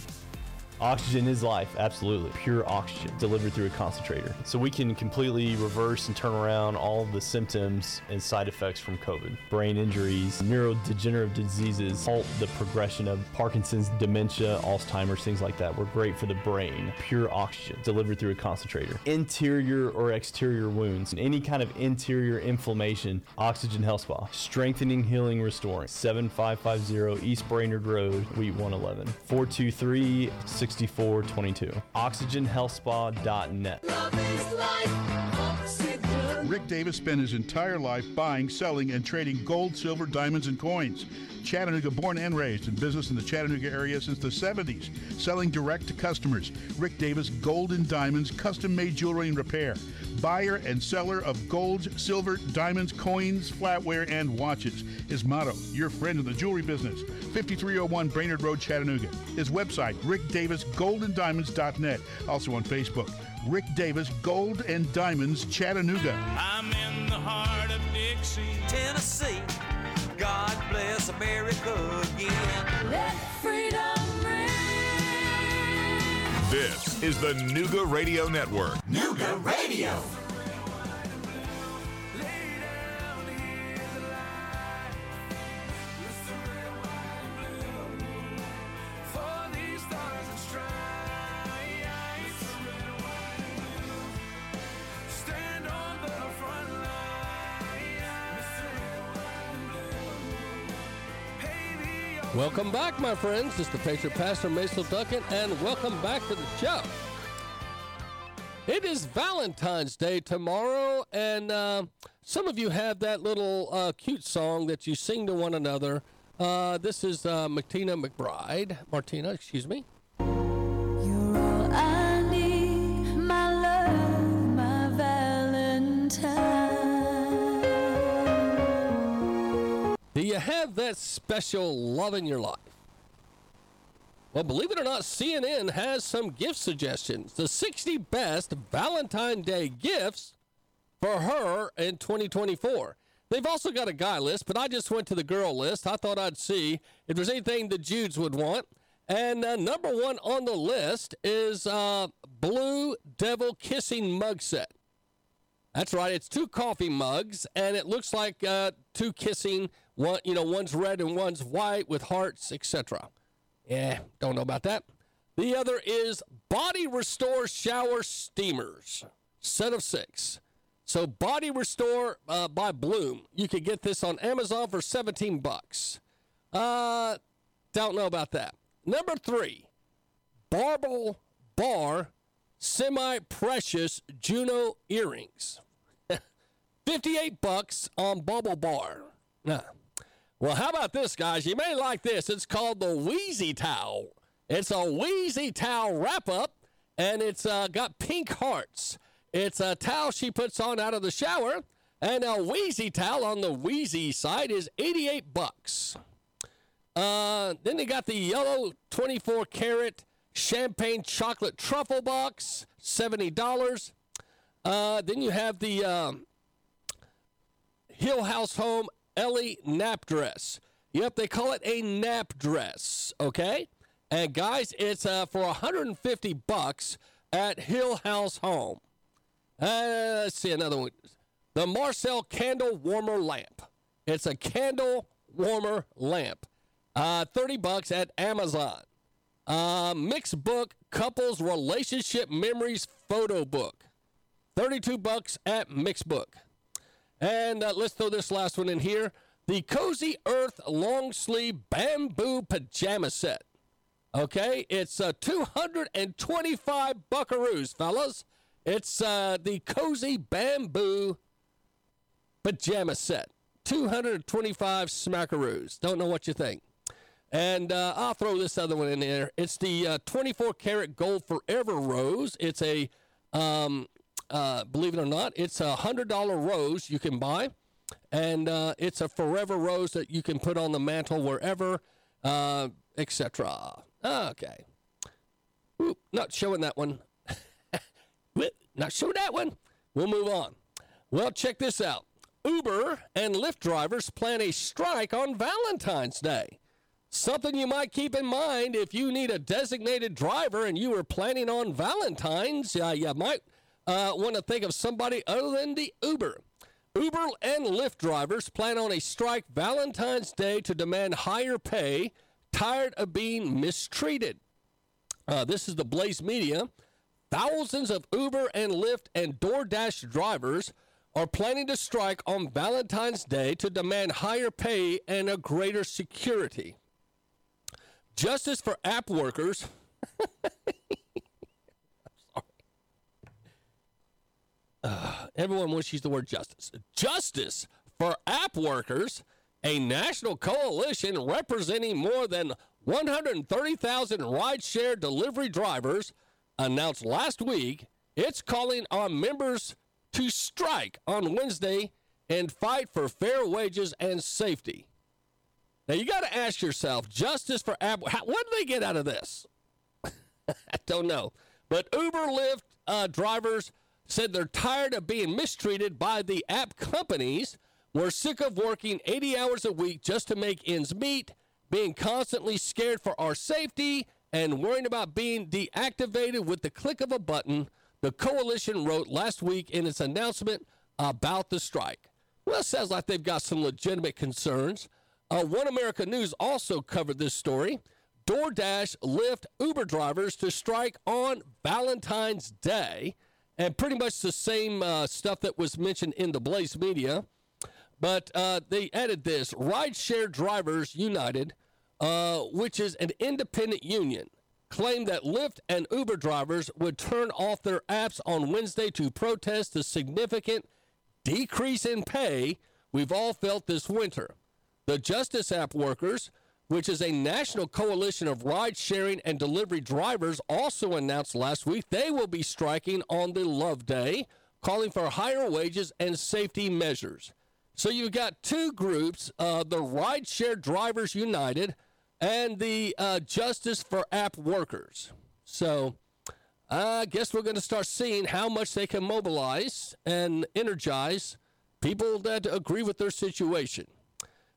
Oxygen is life, absolutely. Pure oxygen delivered through a concentrator. So we can completely reverse and turn around all the symptoms and side effects from COVID. Brain injuries, neurodegenerative diseases, halt the progression of Parkinson's, dementia, Alzheimer's, things like that. We're great for the brain. Pure oxygen delivered through a concentrator. Interior or exterior wounds, any kind of interior inflammation, Oxygen Health Spa. Strengthening, healing, restoring. 7550 East Brainerd Road, Suite 111. 423 6422. OxygenHealthSpa.net. Rick Davis spent his entire life buying, selling, and trading gold, silver, diamonds, and coins. Chattanooga born and raised in business in the Chattanooga area since the 70s, selling direct to customers. Rick Davis Gold and Diamonds, custom made jewelry and repair. Buyer and seller of gold, silver, diamonds, coins, flatware, and watches. His motto, your friend in the jewelry business. 5301 Brainerd Road, Chattanooga. His website, rickdavisgoldanddiamonds.net. Also on Facebook. Rick Davis Gold and Diamonds Chattanooga. I'm in the heart of Dixie, Tennessee. God bless America again. Let freedom ring. This is the Nooga Radio Network. Nooga Radio. Welcome back, my friends. This is the Patriot Pastor Mason Duncan, and welcome back to the show. It is Valentine's Day tomorrow, and uh, some of you have that little uh, cute song that you sing to one another. Uh, this is uh, Martina McBride. Martina, excuse me. Have that special love in your life? Well, believe it or not, CNN has some gift suggestions. The 60 best Valentine's Day gifts for her in 2024. They've also got a guy list, but I just went to the girl list. I thought I'd see if there's anything the Judes would want. And uh, number one on the list is uh, Blue Devil Kissing Mug Set. That's right. It's two coffee mugs, and it looks like uh, two kissing. One, you know, one's red and one's white with hearts, etc. Yeah, don't know about that. The other is Body Restore Shower Steamers, set of six. So Body Restore uh, by Bloom. You could get this on Amazon for 17 bucks. Uh, don't know about that. Number three, Barbel Bar Semi Precious Juno Earrings. 58 bucks on BaubleBar. Nah. Well, how about this, guys? You may like this. It's called the Weezie Towel. It's a Weezie Towel wrap up, and it's uh, got pink hearts. It's a towel she puts on out of the shower, and a Weezie Towel on the Weezie side is 88 bucks. Uh, then they got the yellow 24 karat champagne chocolate truffle box, $70. Uh, then you have the um, Hill House Home Ellie nap dress. Yep, they call it a nap dress, okay? And guys, it's uh, for 150 bucks at Hill House Home. Uh, let's see another one. The Marcel Candle Warmer Lamp. It's a candle warmer lamp. Uh, 30 bucks at Amazon. Uh, Mixbook couples relationship memories photo book. 32 bucks at Mixbook. And uh, let's throw this last one in here. The Cozy Earth long sleeve bamboo pajama set. Okay, it's uh, 225 buckaroos, fellas. It's uh, the Cozy Bamboo pajama set. 225 smackaroos. Don't know what you think. And uh, I'll throw this other one in there. It's the uh, 24 karat gold forever rose. It's a, um, uh, believe it or not, it's a hundred dollar rose you can buy, and uh, it's a forever rose that you can put on the mantle wherever, uh, etc. Okay. Oop, not showing that one. not showing that one. We'll move on. Well, check this out. Uber and Lyft drivers plan a strike on Valentine's Day. Something you might keep in mind if you need a designated driver and you are planning on Valentine's. Uh, you might uh, want to think of somebody other than the Uber. Uber and Lyft drivers plan on a strike Valentine's Day to demand higher pay, tired of being mistreated. Uh, this is the Blaze Media. Thousands of Uber and Lyft and DoorDash drivers are planning to strike on Valentine's Day to demand higher pay and a greater security. Justice for app workers. uh, everyone wants to use the word justice. Justice for app workers, a national coalition representing more than 130,000 rideshare delivery drivers, announced last week it's calling on members to strike on Wednesday and fight for fair wages and safety. Now you got to ask yourself, justice for Apple. How, what do they get out of this? I don't know. But Uber, Lyft, uh, drivers said they're tired of being mistreated by the app companies. We're sick of working 80 hours a week just to make ends meet, being constantly scared for our safety, and worrying about being deactivated with the click of a button, the coalition wrote last week in its announcement about the strike. Well, it sounds like they've got some legitimate concerns. Uh, One America News also covered this story. DoorDash, Lyft, Uber drivers to strike on Valentine's Day, and pretty much the same uh, stuff that was mentioned in the Blaze Media. But uh, they added this Rideshare Drivers United, uh, which is an independent union, claimed that Lyft and Uber drivers would turn off their apps on Wednesday to protest the significant decrease in pay we've all felt this winter. The Justice App workers, which is a national coalition of ride sharing and delivery drivers, also announced last week they will be striking on the Love Day, calling for higher wages and safety measures. So you've got two groups uh, the Rideshare Drivers United and the uh, Justice for App Workers. So I guess we're going to start seeing how much they can mobilize and energize people that agree with their situation.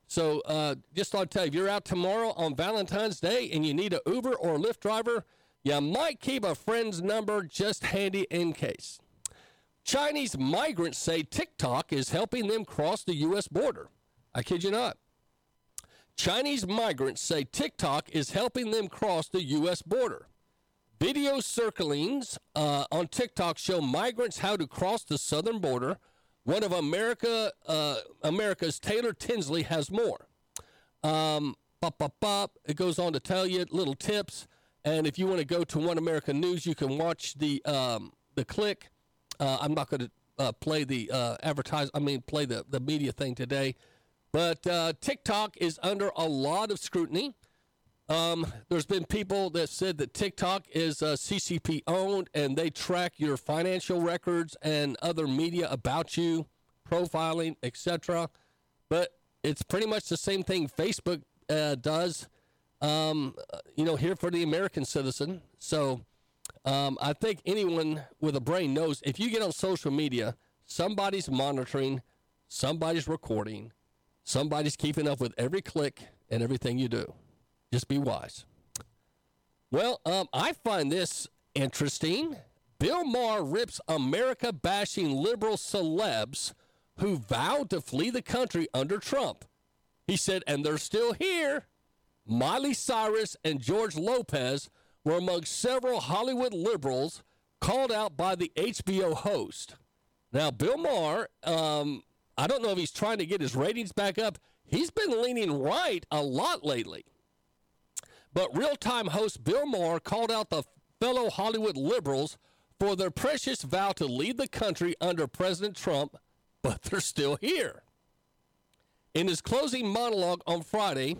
So uh, just thought I'd tell you, if you're out tomorrow on Valentine's Day and you need an Uber or a Lyft driver, you might keep a friend's number just handy in case. Chinese migrants say TikTok is helping them cross the U.S. border. I kid you not. Chinese migrants say TikTok is helping them cross the U.S. border. Video circlings uh, on TikTok show migrants how to cross the southern border. One of America, uh, America's Taylor Tinsley has more. Um, bop, bop, bop. It goes on to tell you little tips. And if you want to go to One America News, you can watch the um, the click. Uh, I'm not going to uh, play the uh, advertise. I mean, play the the media thing today. But uh, TikTok is under a lot of scrutiny. Um, there's been people that said that TikTok is uh, CCP owned and they track your financial records and other media about you, profiling, etc. But it's pretty much the same thing Facebook uh, does, um, you know, here for the American citizen. So um, I think anyone with a brain knows if you get on social media, somebody's monitoring, somebody's recording, somebody's keeping up with every click and everything you do. Just be wise. Well, um, I find this interesting. Bill Maher rips America bashing liberal celebs who vowed to flee the country under Trump. He said, and they're still here. Miley Cyrus and George Lopez were among several Hollywood liberals called out by the HBO host. Now, Bill Maher, um, I don't know if he's trying to get his ratings back up. He's been leaning right a lot lately. But real time host Bill Maher called out the fellow Hollywood liberals for their precious vow to lead the country under President Trump, but they're still here. In his closing monologue on Friday,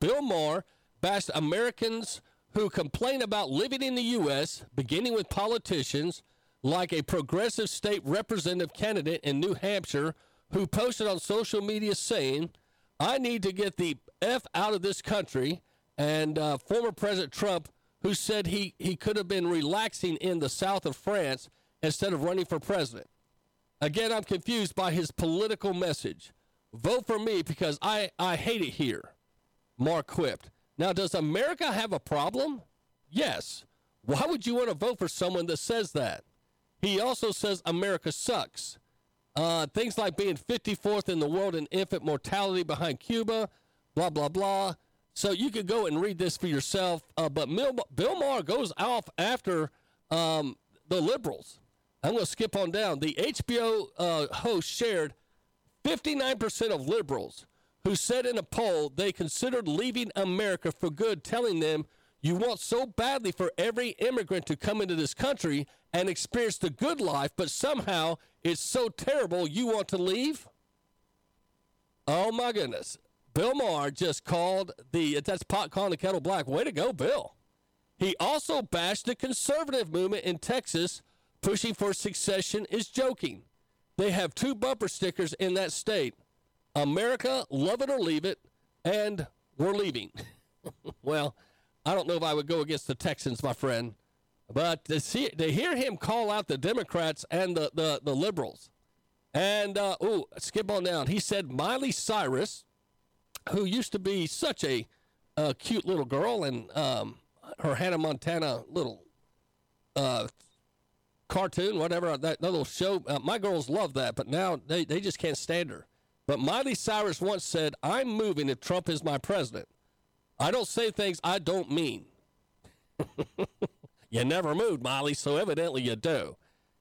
Bill Maher bashed Americans who complain about living in the U.S., beginning with politicians like a progressive state representative candidate in New Hampshire who posted on social media saying, I need to get the F out of this country and uh, former President Trump, who said he, he could have been relaxing in the south of France instead of running for president. Again, I'm confused by his political message. Vote for me because I, I hate it here, Mark quipped. Now, does America have a problem? Yes. Why would you want to vote for someone that says that? He also says America sucks. Uh, things like being 54th in the world in infant mortality behind Cuba, blah, blah, blah. So you could go and read this for yourself. Uh, but Bill, Bill Maher goes off after um, the liberals. I'm going to skip on down. The HBO uh, host shared 59% of liberals who said in a poll they considered leaving America for good, telling them, You want so badly for every immigrant to come into this country and experience the good life, but somehow it's so terrible you want to leave? Oh my goodness. Bill Maher just called the, that's pot calling the kettle black. Way to go, Bill. He also bashed the conservative movement in Texas pushing for secession is joking. They have two bumper stickers in that state America, love it or leave it, and we're leaving. well, I don't know if I would go against the Texans, my friend. But to see to hear him call out the Democrats and the the, the liberals, and uh, ooh, skip on down. He said Miley Cyrus, who used to be such a, a cute little girl, and um, her Hannah Montana little uh, cartoon, whatever that, little show. Uh, my girls love that, but now they, they just can't stand her. But Miley Cyrus once said, "I'm moving if Trump is my president. I don't say things I don't mean." you never moved, Miley, so evidently you do.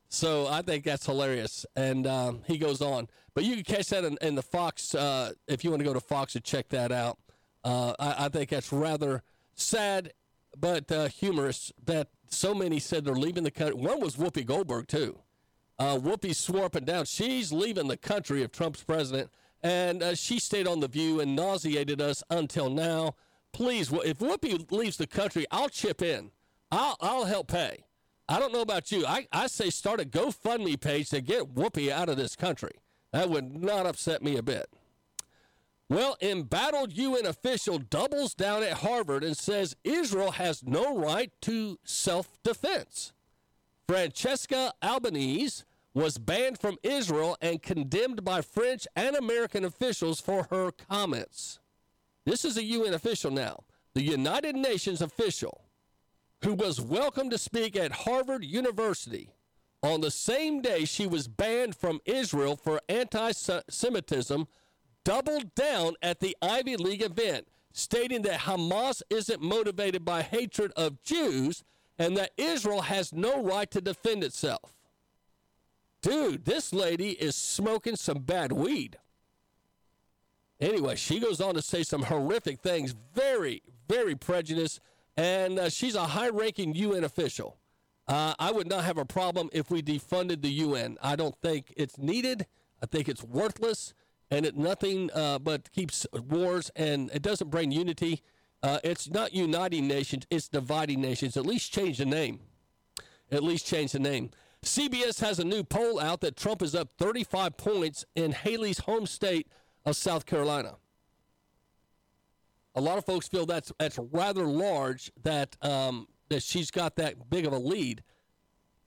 So I think that's hilarious. And um, he goes on. But you can catch that in, in the Fox, uh, if you want to go to Fox and check that out. Uh, I, I, think that's rather sad, but uh, humorous that so many said they're leaving the country. One was Whoopi Goldberg, too. Uh, Whoopi swore up and down she's leaving the country if Trump's president. And uh, she stayed on The View and nauseated us until now. Please, if Whoopi leaves the country, I'll chip in. I'll, I'll help pay. I don't know about you. I, I say start a GoFundMe page to get Whoopi out of this country. That would not upset me a bit. Well, embattled UN official doubles down at Harvard and says Israel has no right to self defense. Francesca Albanese was banned from Israel and condemned by French and American officials for her comments. This is a UN official now, the United Nations official who was welcome to speak at Harvard University on the same day she was banned from Israel for anti Semitism, doubled down at the Ivy League event, stating that Hamas isn't motivated by hatred of Jews and that Israel has no right to defend itself. Dude, this lady is smoking some bad weed. Anyway, she goes on to say some horrific things, very, very prejudiced and uh, she's a high ranking UN official. Uh, I would not have a problem if we defunded the UN. I don't think it's needed. I think it's worthless, and it nothing uh, but keeps wars, and it doesn't bring unity. Uh, it's not uniting nations; it's dividing nations. At least change the name. At least change the name. CBS has a new poll out that Trump is up 35 points in Haley's home state of South Carolina a lot of folks feel that's that's rather large that um, that she's got that big of a lead.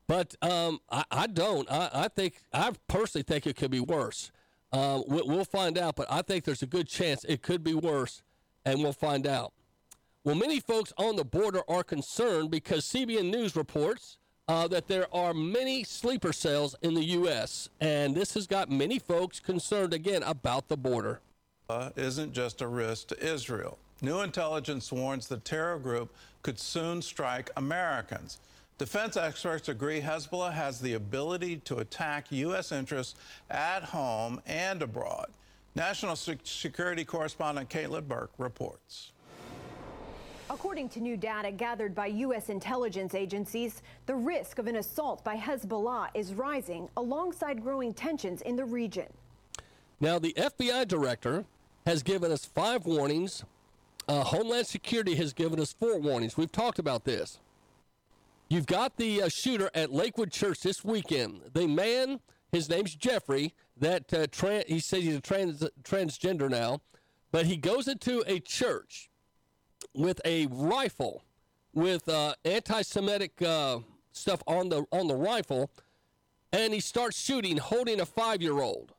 But um, I, I, don't. I, I, think I personally think it could be worse. Um, we, we'll find out, but I think there's a good chance it could be worse, and we'll find out. Well, many folks on the border are concerned because CBN News reports uh, that there are many sleeper cells in the U.S., and this has got many folks concerned again about the border isn't just a risk to Israel. New intelligence warns the terror group could soon strike Americans. Defense experts agree Hezbollah has the ability to attack U.S. interests at home and abroad. National Security Correspondent Caitlin Burke reports. According to new data gathered by U.S. intelligence agencies, the risk of an assault by Hezbollah is rising alongside growing tensions in the region. Now, the FBI director has given us five warnings. Uh, Homeland Security has given us four warnings. We've talked about this. You've got the uh, shooter at Lakewood Church this weekend. The man, his name's Jeffrey. That uh, he says he's a trans- transgender now, but he goes into a church with a rifle with uh, anti-Semitic uh, stuff on the on the rifle, and he starts shooting, holding a five-year-old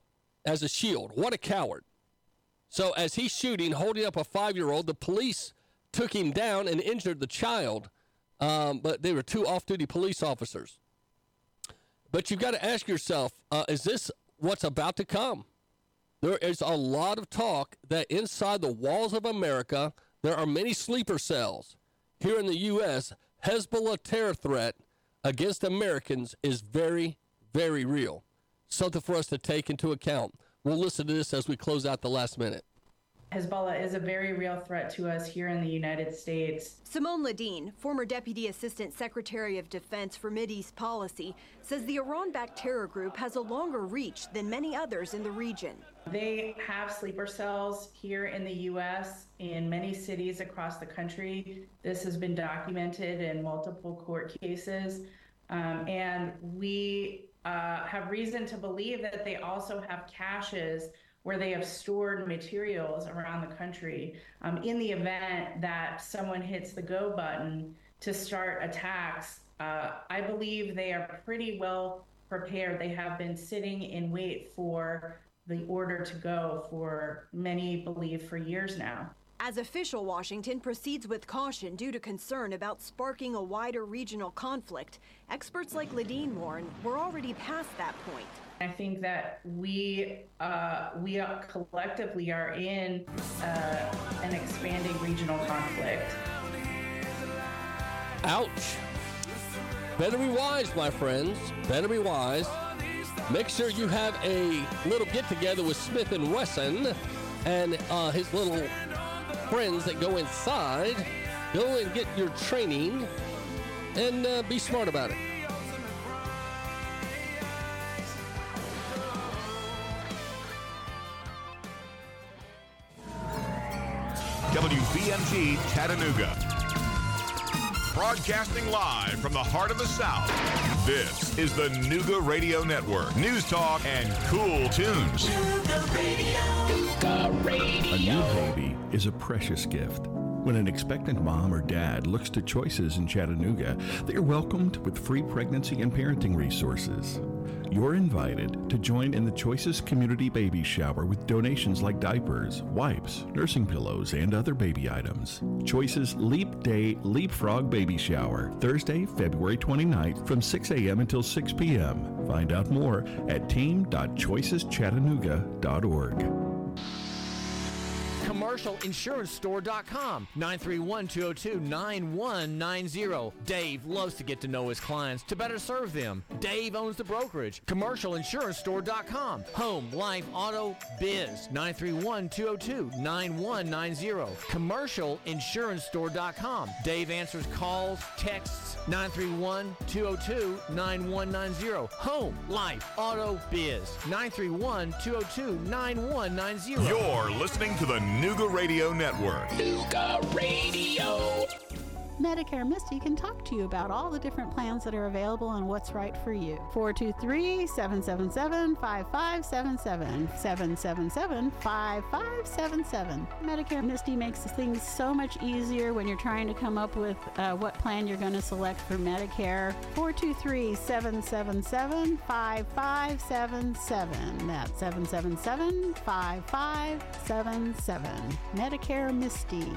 as a shield. What a coward! So as he's shooting, holding up a five year old, the police took him down and injured the child. Um, but they were two off duty police officers. But you've got to ask yourself uh, is this what's about to come? There is a lot of talk that inside the walls of America, there are many sleeper cells. Here in the U.S., Hezbollah terror threat against Americans is very, very real. Something for us to take into account. We'll listen to this as we close out the last minute. Hezbollah is a very real threat to us here in the United States. Simone Ledeen, former Deputy Assistant Secretary of Defense for Mideast Policy, says the Iran backed terror group has a longer reach than many others in the region. They have sleeper cells here in the U.S. in many cities across the country. This has been documented in multiple court cases. Um, and we uh, have reason to believe that they also have caches where they have stored materials around the country um, in the event that someone hits the go button to start attacks. Uh, I believe they are pretty well prepared. They have been sitting in wait for the order to go for many believe for years now. As official Washington proceeds with caution due to concern about sparking a wider regional conflict, experts like Ledeen warn we're already past that point. I think that we uh, we are collectively are in uh, an expanding regional conflict. Ouch. Better be wise, my friends. Better be wise. Make sure you have a little get together with Smith and Wesson and uh, his little friends that go inside. Go and get your training and uh, be smart about it. WBMG Chattanooga. Broadcasting live from the heart of the South. This is the Nooga Radio Network. News talk and cool tunes. A new baby is a precious gift. When an expectant mom or dad looks to choices in Chattanooga, they are welcomed with free pregnancy and parenting resources. You're invited to join in the Choices Community Baby Shower with donations like diapers, wipes, nursing pillows, and other baby items. Choices Leap Day Leapfrog Baby Shower, Thursday, February 29th from 6 a.m. until 6 p.m. Find out more at team.choiceschattanooga.org. CommercialInsuranceStore.com 931-202-9190. Dave loves to get to know his clients to better serve them. Dave owns the brokerage. CommercialInsuranceStore.com. Home, life, auto, biz. 931-202-9190. CommercialInsuranceStore.com. Dave answers calls, texts. 931-202-9190. Home, life, auto, biz. 931-202-9190. You're listening to the Nooga Radio Network. Radio. Medicare Misty can talk to you about all the different plans that are available and what's right for you. 423 777 5577. 777 5577. Medicare Misty makes things so much easier when you're trying to come up with uh, what plan you're going to select for Medicare. 423 777 5577. That's 777 5577. Medicare Misty.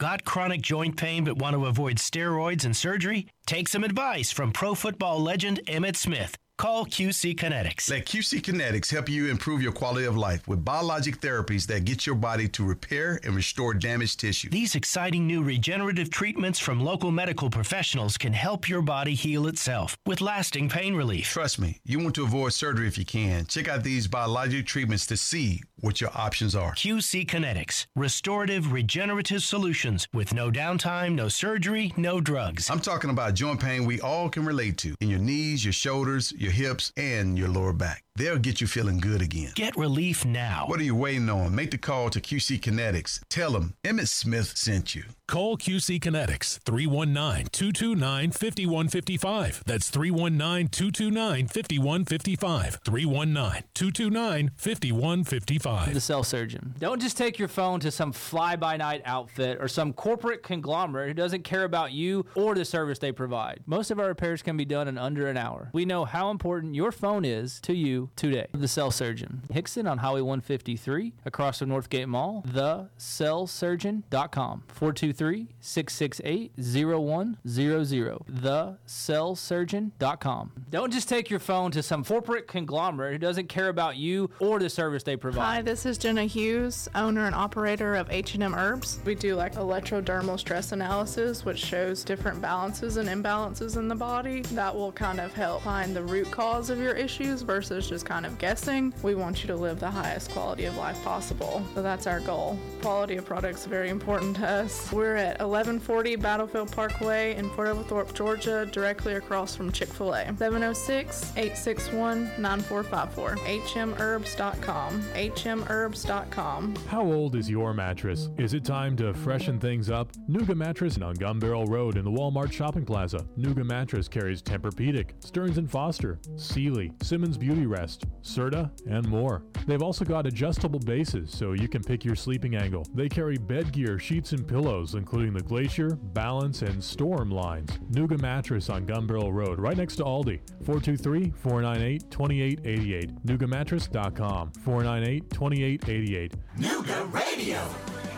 Got chronic joint pain but want to avoid steroids and surgery? Take some advice from pro football legend Emmitt Smith. Call QC Kinetics. Let QC Kinetics help you improve your quality of life with biologic therapies that get your body to repair and restore damaged tissue. These exciting new regenerative treatments from local medical professionals can help your body heal itself with lasting pain relief. Trust me, you want to avoid surgery if you can. Check out these biologic treatments to see what your options are. QC Kinetics, restorative regenerative solutions with no downtime, no surgery, no drugs. I'm talking about joint pain we all can relate to in your knees, your shoulders, your hips, and your lower back. They'll get you feeling good again. Get relief now. What are you waiting on? Make the call to QC Kinetics. Tell them Emmitt Smith sent you. Call QC Kinetics 319 229 5155. That's 319 229 5155. 319 229 5155. The cell surgeon. Don't just take your phone to some fly by night outfit or some corporate conglomerate who doesn't care about you or the service they provide. Most of our repairs can be done in under an hour. We know how important your phone is to you today. The Cell Surgeon. Hixson on Highway 153 across from Northgate Mall. TheCellSurgeon.com. 423 668 0100. TheCellSurgeon.com. Don't just take your phone to some corporate conglomerate who doesn't care about you or the service they provide. Hi, this is Jenna Hughes, owner and operator of H&M Herbs. We do like electrodermal stress analysis, which shows different balances and imbalances in the body. That will kind of help find the root cause of your issues versus just kind of guessing. We want you to live the highest quality of life possible. So that's our goal. Quality of products is very important to us. We're at 1140 Battlefield Parkway in Fort Oglethorpe, Georgia, directly across from Chick-fil-A. 706-861-9454. hmherbs.com. hmherbs.com. How old is your mattress? Is it time to freshen things up? Nooga Mattress on Gun Barrel Road in the Walmart Shopping Plaza. Nooga Mattress carries Tempur-Pedic, Stearns & Foster, Sealy, Simmons Beauty Rest, Serta, and more. They've also got adjustable bases so you can pick your sleeping angle. They carry bed gear, sheets, and pillows, including the Glacier, Balance, and Storm lines. Nooga Mattress on Gun Barrel Road, right next to Aldi. 423 498 2888. NoogaMattress.com. 498 2888. Nooga Radio.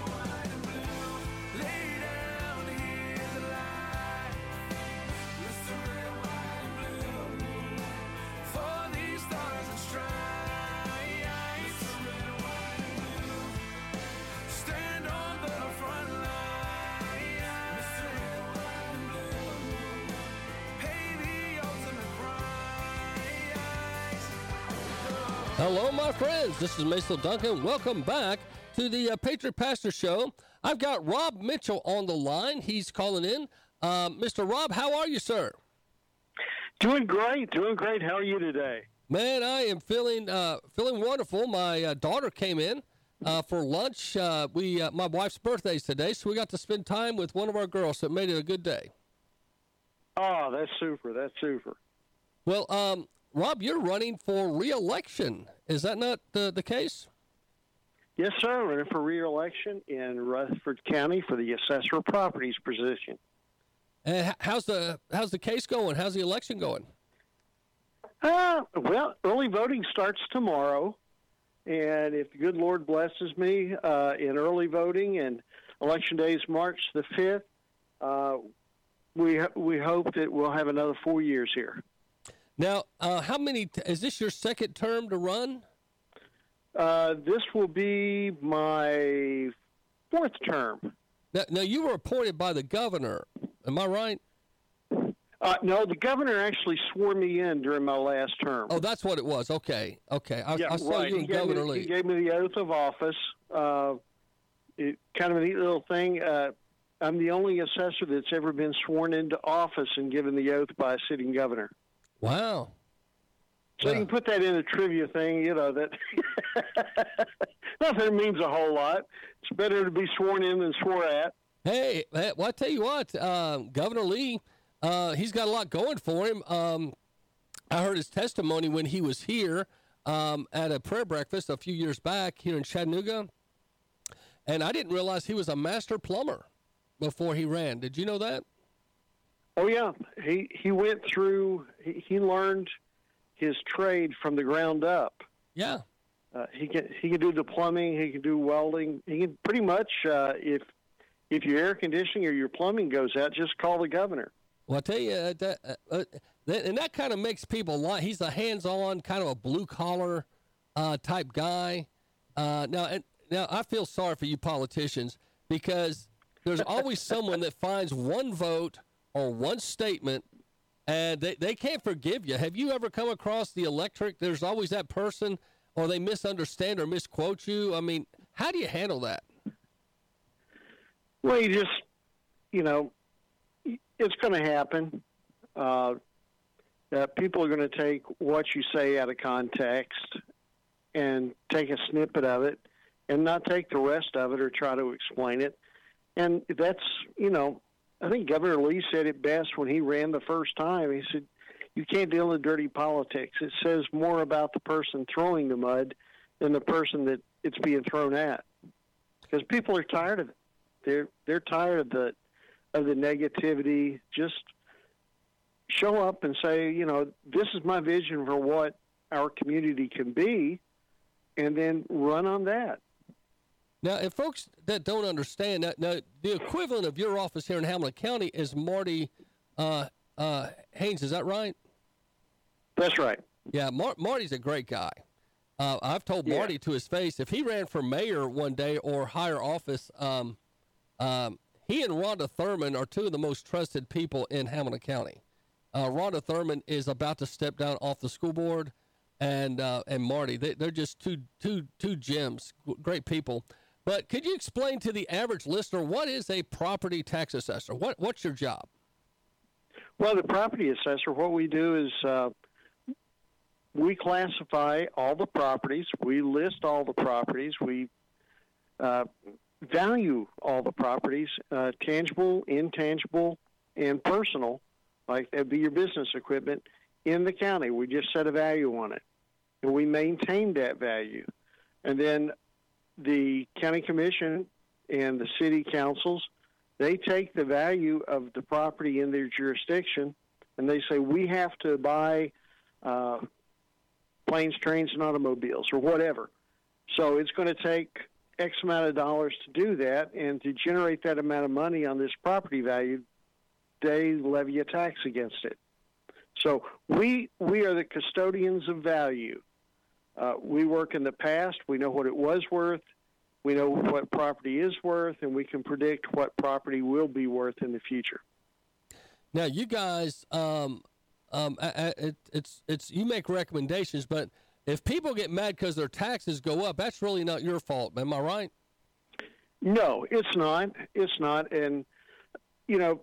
Hello, my friends. This is Mason Duncan. Welcome back to the uh, Patriot Pastor Show. I've got Rob Mitchell on the line. He's calling in. Uh, Mr. Rob, how are you, sir? Doing great. Doing great. How are you today? Man, I am feeling uh, feeling wonderful. My uh, daughter came in uh, for lunch. Uh, we uh, my wife's birthday's today, so we got to spend time with one of our girls. So it made it a good day. Oh, that's super. That's super. Well, um, Rob, you're running for re-election. Is that not the, the case? Yes, sir. Running for re-election in Rutherford County for the assessor of properties position. And how's the how's the case going? How's the election going? Uh, well, early voting starts tomorrow, and if the good Lord blesses me uh, in early voting, and election day is March the fifth, uh, we we hope that we'll have another four years here. Now, uh, how many t- is this your second term to run? Uh, this will be my fourth term. Now, now you were appointed by the governor. Am I right? Uh, no, the governor actually swore me in during my last term. Oh, that's what it was. Okay, okay. I, yeah, I saw right. you gave Governor me, Lee. He gave me the oath of office. Uh, it, kind of a neat little thing. Uh, I'm the only assessor that's ever been sworn into office and given the oath by a sitting governor. Wow. So you can put that in a trivia thing, you know, that nothing means a whole lot. It's better to be sworn in than swore at. Hey, well, I tell you what, um, Governor Lee, uh, he's got a lot going for him. Um, I heard his testimony when he was here um, at a prayer breakfast a few years back here in Chattanooga, and I didn't realize he was a master plumber before he ran. Did you know that? Oh yeah, he he went through. He, he learned his trade from the ground up. Yeah. Uh, he can he can do the plumbing. He can do welding. He can pretty much uh, if if your air conditioning or your plumbing goes out, just call the governor. Well, I tell you, uh, that, uh, uh, that, and that kind of makes people like. He's a hands-on, kind of a blue-collar uh, type guy. Uh, now, and, now I feel sorry for you politicians because there's always someone that finds one vote or one statement, and they, they can't forgive you. Have you ever come across the electric? There's always that person, or they misunderstand or misquote you. I mean, how do you handle that? Well, you just you know, it's going to happen. Uh, that people are going to take what you say out of context and take a snippet of it and not take the rest of it or try to explain it. And that's, you know, I think Governor Lee said it best when he ran the first time. He said, You can't deal in dirty politics. It says more about the person throwing the mud than the person that it's being thrown at. Because people are tired of it. They're they're tired of the of the negativity. Just show up and say, you know, this is my vision for what our community can be, and then run on that. Now, if folks that don't understand that, now the equivalent of your office here in Hamilton County is Marty uh, uh, Haynes. Is that right? That's right. Yeah, Mar- Marty's a great guy. Uh, I've told Yeah. Marty to his face if he ran for mayor one day or higher office, um, um, he and Rhonda Thurman are two of the most trusted people in Hamilton County. Uh, Rhonda Thurman is about to step down off the school board, and uh, and Marty, they, they're just two two two gems, great people. But could you explain to the average listener what is a property tax assessor? What what's your job? Well, the property assessor, what we do is uh, we classify all the properties, we list all the properties, we uh, value all the properties, uh, tangible, intangible, and personal, like that'd be your business equipment, in the county. We just set a value on it, and we maintain that value. And then the county commission and the city councils, they take the value of the property in their jurisdiction, and they say we have to buy uh, planes, trains, and automobiles, or whatever. So it's going to take X amount of dollars to do that, and to generate that amount of money on this property value, they levy a tax against it. So we we are the custodians of value. Uh, we work in the past. We know what it was worth. We know what property is worth, and we can predict what property will be worth in the future. Now, you guys, um, um, it, it's it's you make recommendations, but if people get mad because their taxes go up, that's really not your fault. Am I right? No, it's not. It's not. And you know,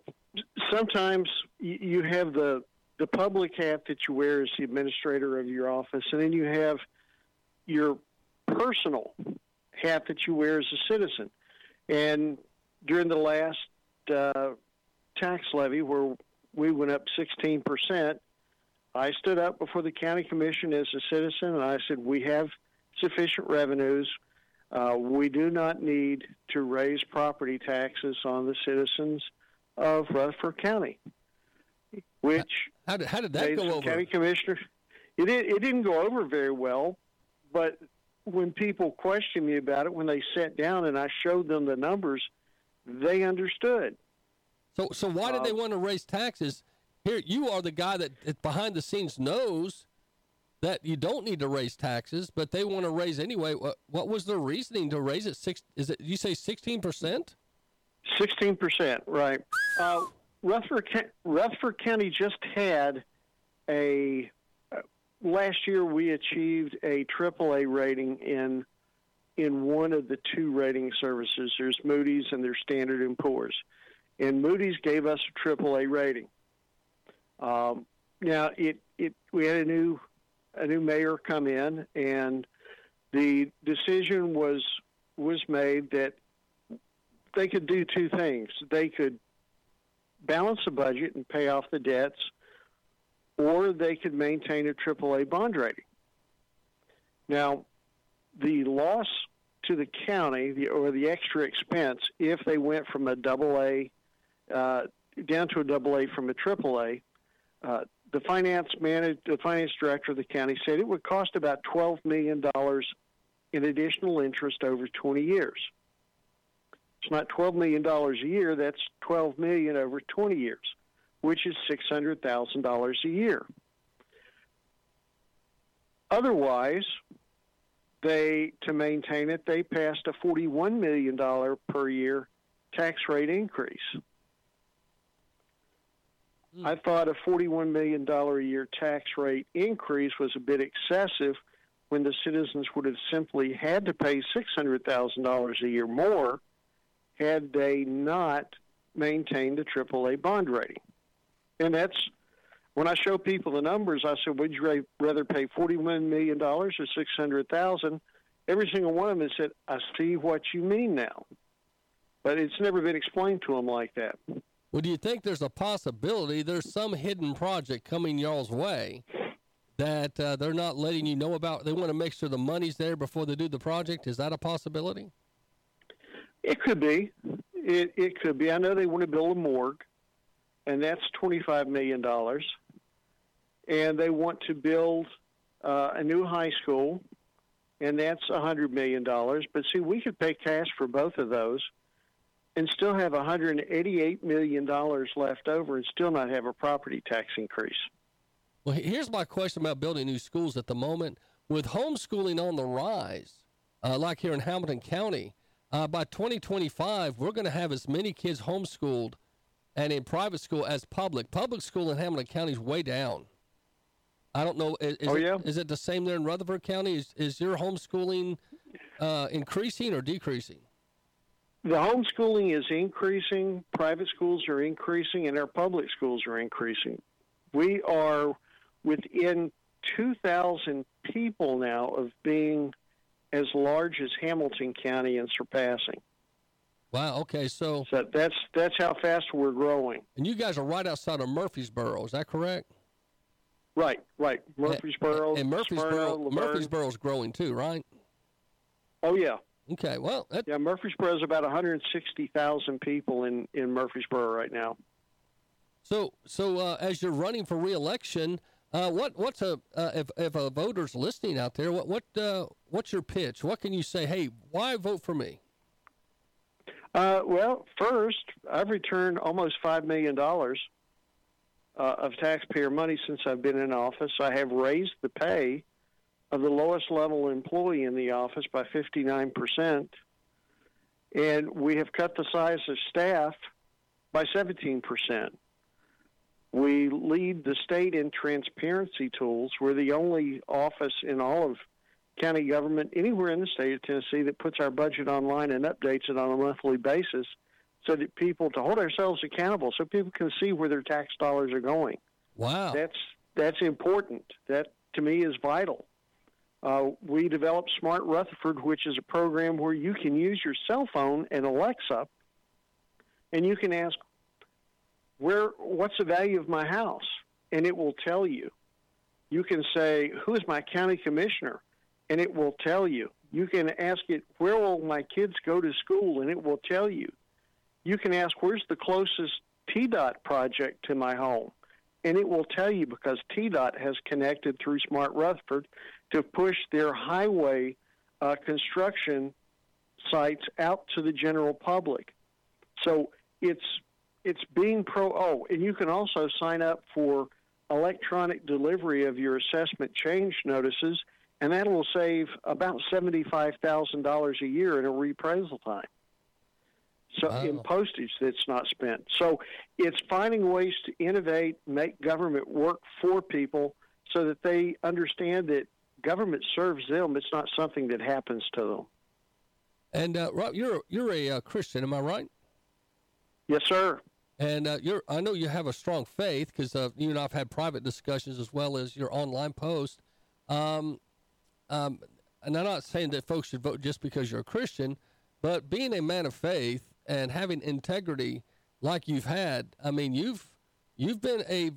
sometimes you have the the public hat that you wear as the administrator of your office, and then you have your personal hat that you wear as a citizen. And during the last uh, tax levy, where we went up 16 percent, I stood up before the county commission as a citizen and I said, we have sufficient revenues. Uh, we do not need to raise property taxes on the citizens of Rutherford County. Which how did, how did that go over? County commissioner, it it didn't go over very well, but when people questioned me about it, when they sat down and I showed them the numbers, they understood. So so why did they uh, want to raise taxes here, you are the guy that behind the scenes knows that you don't need to raise taxes, but they want to raise anyway. What, what was the reasoning to raise it? Six? Is it you say sixteen percent? Sixteen percent, right? Uh, Rutherford, Rutherford County just had a last year. We achieved a AAA rating in in one of the two rating services. There's Moody's and there's Standard and Poor's, and Moody's gave us a AAA rating. Um, now, it, it we had a new a new mayor come in, and the decision was was made that they could do two things. They could balance the budget and pay off the debts, or they could maintain a AAA bond rating. Now, the loss to the county, the, or the extra expense, if they went from a double A uh, down to a double A from a triple A, uh, the finance manager, the finance director of the county said it would cost about twelve million dollars in additional interest over twenty years. It's not twelve million dollars a year; that's twelve million over twenty years, which is six hundred thousand dollars a year. Otherwise, they to maintain it, they passed a forty-one million dollar per year tax rate increase. Mm. I thought a $41 million a year tax rate increase was a bit excessive when the citizens would have simply had to pay $600,000 a year more had they not maintained the AAA bond rating. And that's when I show people the numbers, I said, would you rather pay $41 million or 600,000? Every single one of them said, I see what you mean now. But it's never been explained to them like that. Well, do you think there's a possibility there's some hidden project coming y'all's way that uh, they're not letting you know about? They want to make sure the money's there before they do the project. Is that a possibility? It could be. It, it could be. I know they want to build a morgue, and that's $25 million. And they want to build uh, a new high school, and that's $100 million. But see, we could pay cash for both of those and still have $188 million left over and still not have a property tax increase. Well, here's my question about building new schools at the moment. With homeschooling on the rise, uh, like here in Hamilton County, uh, by 2025, we're going to have as many kids homeschooled and in private school as public. Public school in Hamilton County is way down. I don't know. Is, oh, it, yeah? Is it the same there in Rutherford County? Is, is your homeschooling uh, increasing or decreasing? the homeschooling is increasing, private schools are increasing, and our public schools are increasing. We are within 2,000 people now of being as large as Hamilton County and surpassing. Wow. Okay. So, so that's that's how fast we're growing. And you guys are right outside of Murfreesboro. Is that correct? Right, right. Murfreesboro, and Murfreesboro, Smyrna. Murfreesboro's growing too, right? Oh yeah. Okay. Well, that, yeah. Murfreesboro's about 160,000 people in in Murfreesboro right now. So, so uh, as you're running for reelection, uh, what what's a uh, if if a voter's listening out there, what what uh, what's your pitch? What can you say? Hey, why vote for me? Uh, well, first, I've returned almost five million dollars uh, of taxpayer money since I've been in office. I have raised the pay of the lowest level employee in the office by 59%. And we have cut the size of staff by 17%. We lead the state in transparency tools. We're the only office in all of county government anywhere in the state of Tennessee that puts our budget online and updates it on a monthly basis so that people to hold ourselves accountable so people can see where their tax dollars are going. Wow. That's that's important. That to me is vital. Uh, we developed Smart Rutherford, which is a program where you can use your cell phone and Alexa, and you can ask, "Where? What's the value of my house?" and it will tell you. You can say, "Who is my county commissioner?" And it will tell you. You can ask it, "Where will my kids go to school?" and it will tell you. You can ask, "Where's the closest TDOT project to my home?" and it will tell you because TDOT has connected through Smart Rutherford to push their highway uh, construction sites out to the general public. So it's it's being pro. Oh, and you can also sign up for electronic delivery of your assessment change notices, and that will save about seventy five thousand dollars a year in a reappraisal time. So Wow. in postage that's not spent. So it's finding ways to innovate, make government work for people, so that they understand that government serves them. It's not something that happens to them. And uh, Rob, you're you're a uh, Christian, am I right? Yes, sir. And uh, you're I know you have a strong faith because uh, you and I've had private discussions as well as your online post. Um, um, and I'm not saying that folks should vote just because you're a Christian, but being a man of faith and having integrity like you've had, I mean, you've you've been a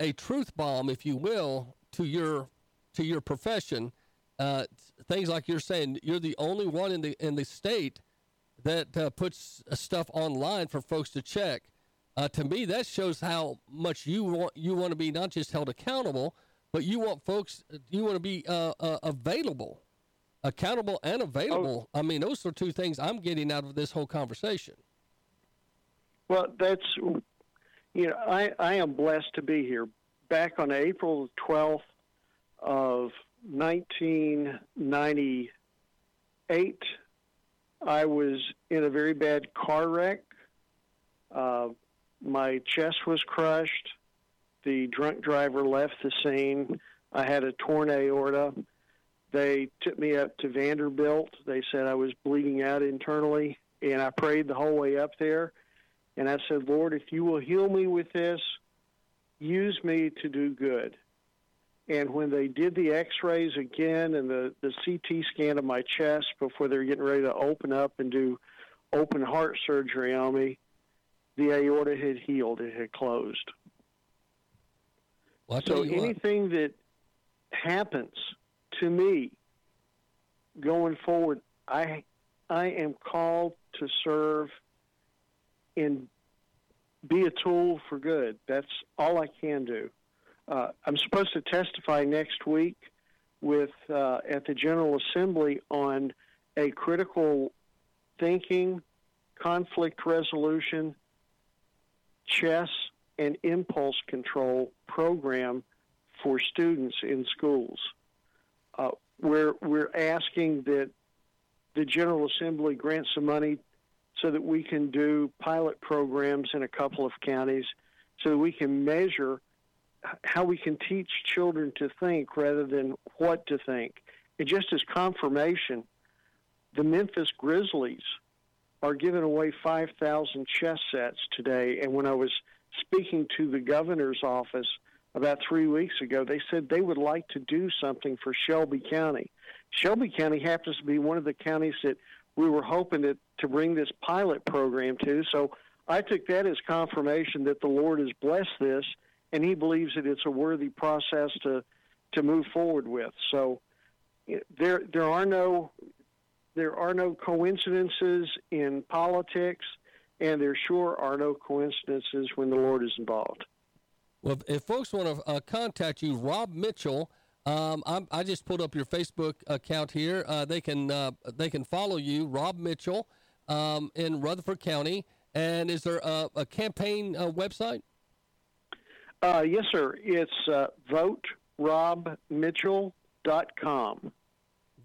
a truth bomb, if you will, to your to your profession. Uh, things like you're saying, you're the only one in the in the state that uh, puts stuff online for folks to check. Uh, to me, that shows how much you want you want to be not just held accountable, but you want folks you want to be uh, uh, available, accountable and available. I mean, those are two things I'm getting out of this whole conversation. Well, that's you know, I I am blessed to be here. Back on April twelfth of nineteen ninety eight, I was in a very bad car wreck. Uh, my chest was crushed. The drunk driver left the scene. I had a torn aorta. They took me up to Vanderbilt. They said I was bleeding out internally, and I prayed the whole way up there. And I said, Lord, if you will heal me with this, use me to do good. And when they did the x rays again and the, the CT scan of my chest before they were getting ready to open up and do open heart surgery on me, the aorta had healed, it had closed. Well, so you what. anything that happens to me going forward, I I am called to serve and be a tool for good. That's all I can do. Uh, I'm supposed to testify next week with uh, at the General Assembly on a critical thinking, conflict resolution, chess, and impulse control program for students in schools. Uh, we're we're asking that the General Assembly grant some money so that we can do pilot programs in a couple of counties, so that we can measure how we can teach children to think rather than what to think. And just as confirmation, the Memphis Grizzlies are giving away 5,000 chess sets today. And when I was speaking to the governor's office about three weeks ago, they said they would like to do something for Shelby County. Shelby County happens to be one of the counties that we were hoping to, to bring this pilot program to. So I took that as confirmation that the Lord has blessed this, and he believes that it's a worthy process to to move forward with. So there there are no there are no coincidences in politics, and there sure are no coincidences when the Lord is involved. Well, if folks want to uh, contact you, Rob Mitchell, um, i just pulled up your Facebook account here. Uh, they can uh, they can follow you, Rob Mitchell, um, in Rutherford County. And is there a, a campaign uh, website? Uh, yes, sir. It's uh, voterobmitchell.com.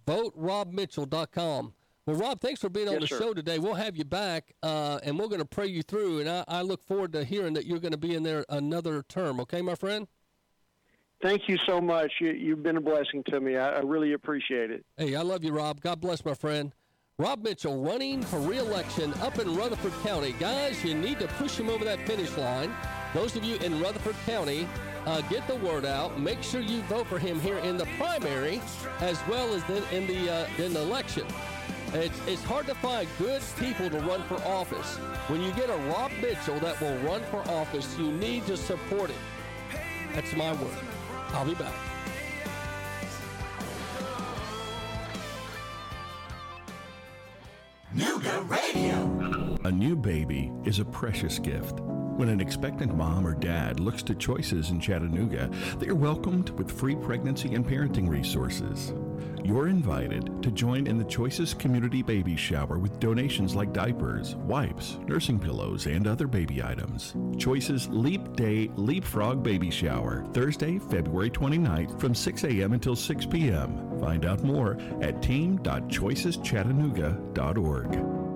VoteRobMitchell.com. Well, Rob, thanks for being on yes, the sir. show today. We'll have you back, uh, and we're going to pray you through. And I, I, look forward to hearing that you're going to be in there another term. Okay, my friend. Thank you so much. You, have been a blessing to me. I, I really appreciate it. Hey, I love you, Rob. God bless, my friend. Rob Mitchell running for re-election up in Rutherford County. Guys, you need to push him over that finish line. Those of you in Rutherford County, uh, get the word out. Make sure you vote for him here in the primary as well as in, in the uh, in the election. It's, it's hard to find good people to run for office. When you get a Rob Mitchell that will run for office, you need to support it. That's my word. I'll be back. Nooga Radio. A new baby is a precious gift. When an expectant mom or dad looks to choices in Chattanooga, they are welcomed with free pregnancy and parenting resources. You're invited to join in the Choices Community Baby Shower with donations like diapers, wipes, nursing pillows, and other baby items. Choices Leap Day Leapfrog Baby Shower, Thursday, February 29th from 6 a.m. until 6 p.m. Find out more at team.choiceschattanooga.org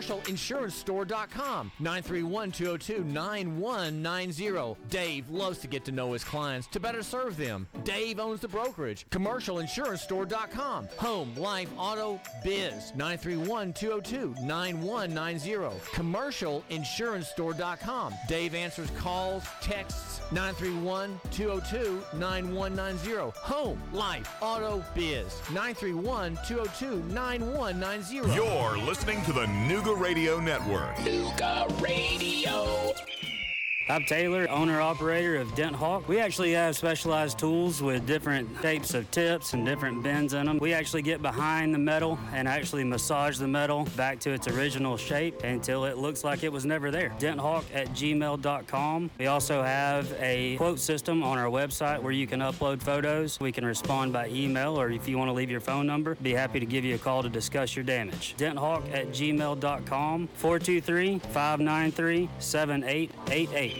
commercialinsurancestore.com 931-202-9190. Dave loves to get to know his clients to better serve them. Dave owns the brokerage. commercialinsurancestore.com. Home, life, auto, biz 931-202-9190. commercialinsurancestore.com. Dave answers calls, texts 931-202-9190. Home, life, auto, biz 931-202-9190. You're listening to the Radio Network. Radio. I'm Taylor, owner operator of Dent Hawk. We actually have specialized tools with different shapes of tips and different bends in them. We actually get behind the metal and actually massage the metal back to its original shape until it looks like it was never there. DentHawk at gmail.com. We also have a quote system on our website where you can upload photos. We can respond by email or if you want to leave your phone number, be happy to give you a call to discuss your damage. DentHawk at gmail.com 423 593 7888.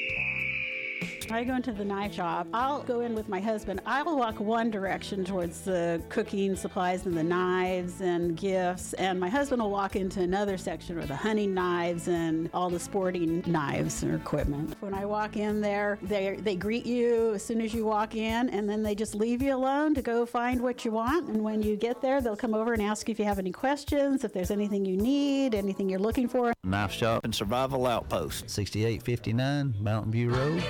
I go into the knife shop. I'll go in with my husband. I'll walk one direction towards the cooking supplies and the knives and gifts, and my husband will walk into another section with the hunting knives and all the sporting knives and equipment. When I walk in there, they they greet you as soon as you walk in, and then they just leave you alone to go find what you want. And when you get there, they'll come over and ask you if you have any questions, if there's anything you need, anything you're looking for. Knife Shop and Survival Outpost, 6859 Mountain View Road.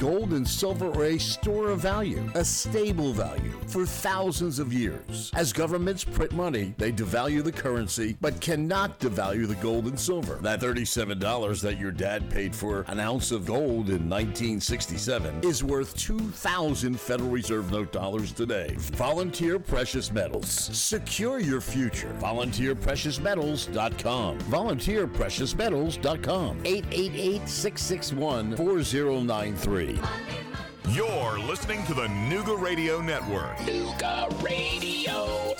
Gold and silver are a store of value, a stable value for thousands of years. As governments print money, they devalue the currency, but cannot devalue the gold and silver. That $37 that your dad paid for an ounce of gold in 1967 is worth 2,000 Federal Reserve note dollars today. Volunteer Precious Metals. Secure your future. VolunteerPreciousMetals.com. VolunteerPreciousMetals.com. 888 661 4093. You're listening to the Nooga Radio Network. Nooga Radio.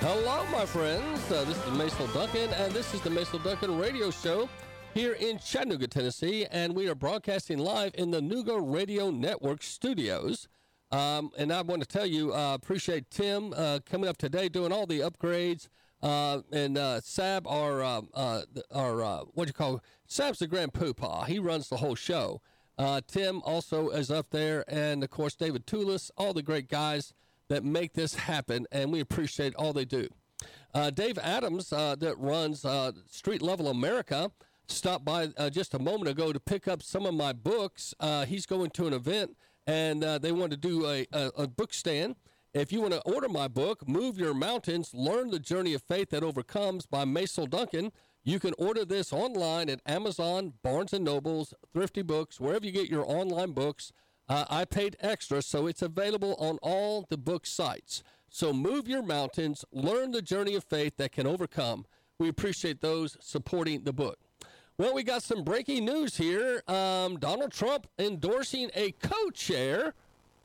Hello, my friends. Uh, this is Maisel Duncan, and this is the Maisel Duncan Radio Show here in Chattanooga, Tennessee, and we are broadcasting live in the Nooga Radio Network studios. Um, and I want to tell you, uh, appreciate Tim uh, coming up today, doing all the upgrades. Uh, and uh, Sab, our uh, uh, our uh, what do you call? Sab's the grand poopah. He runs the whole show. Uh, Tim also is up there, and of course David Toulis, all the great guys that make this happen, and we appreciate all they do. Uh, Dave Adams, uh, that runs uh, Street Level America, stopped by uh, just a moment ago to pick up some of my books. Uh, he's going to an event, and they want to do a, a, a book stand. If you want to order my book, Move Your Mountains, Learn the Journey of Faith That Overcomes by Maisel Duncan, you can order this online at Amazon, Barnes & Nobles, Thrifty Books, wherever you get your online books. Uh, I paid extra, so it's available on all the book sites. So move your mountains, learn the journey of faith that can overcome. We appreciate those supporting the book. Well, we got some breaking news here. Um, Donald Trump endorsing a co chair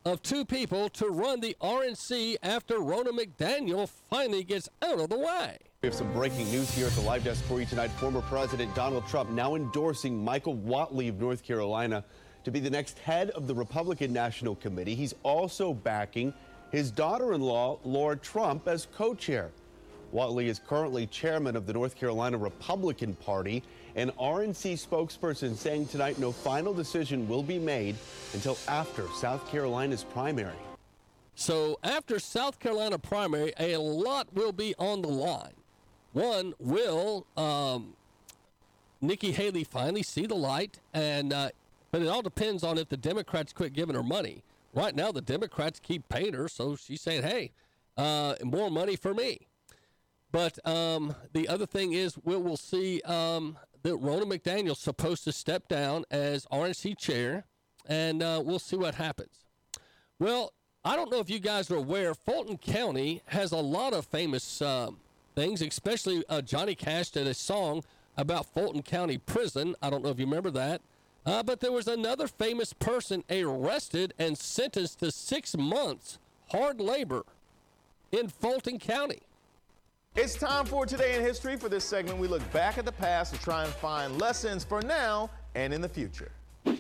of two people to run the RNC after Ronna McDaniel finally gets out of the way. We have some breaking news here at the live desk for you tonight. Former President Donald Trump now endorsing Michael Whatley of North Carolina to be the next head of the Republican National Committee. He's also backing his daughter in law, Laura Trump, as co chair. Whatley is currently chairman of the North Carolina Republican Party. An RNC spokesperson saying tonight no final decision will be made until after South Carolina's primary. So after South Carolina primary, a lot will be on the line. One, will um, Nikki Haley finally see the light? And uh, but it all depends on if the Democrats quit giving her money. Right now, the Democrats keep paying her, so she's saying, "Hey, uh, more money for me." But um, the other thing is, we'll, we'll see um, that Ronna McDaniel's supposed to step down as RNC chair, and uh, we'll see what happens. Well, I don't know if you guys are aware, Fulton County has a lot of famous um, things, especially uh, Johnny Cash did a song about Fulton County Prison. I don't know if you remember that. Uh, but there was another famous person arrested and sentenced to six months hard labor in Fulton County. It's time for Today in History. For this segment, we look back at the past to try and find lessons for now and in the future.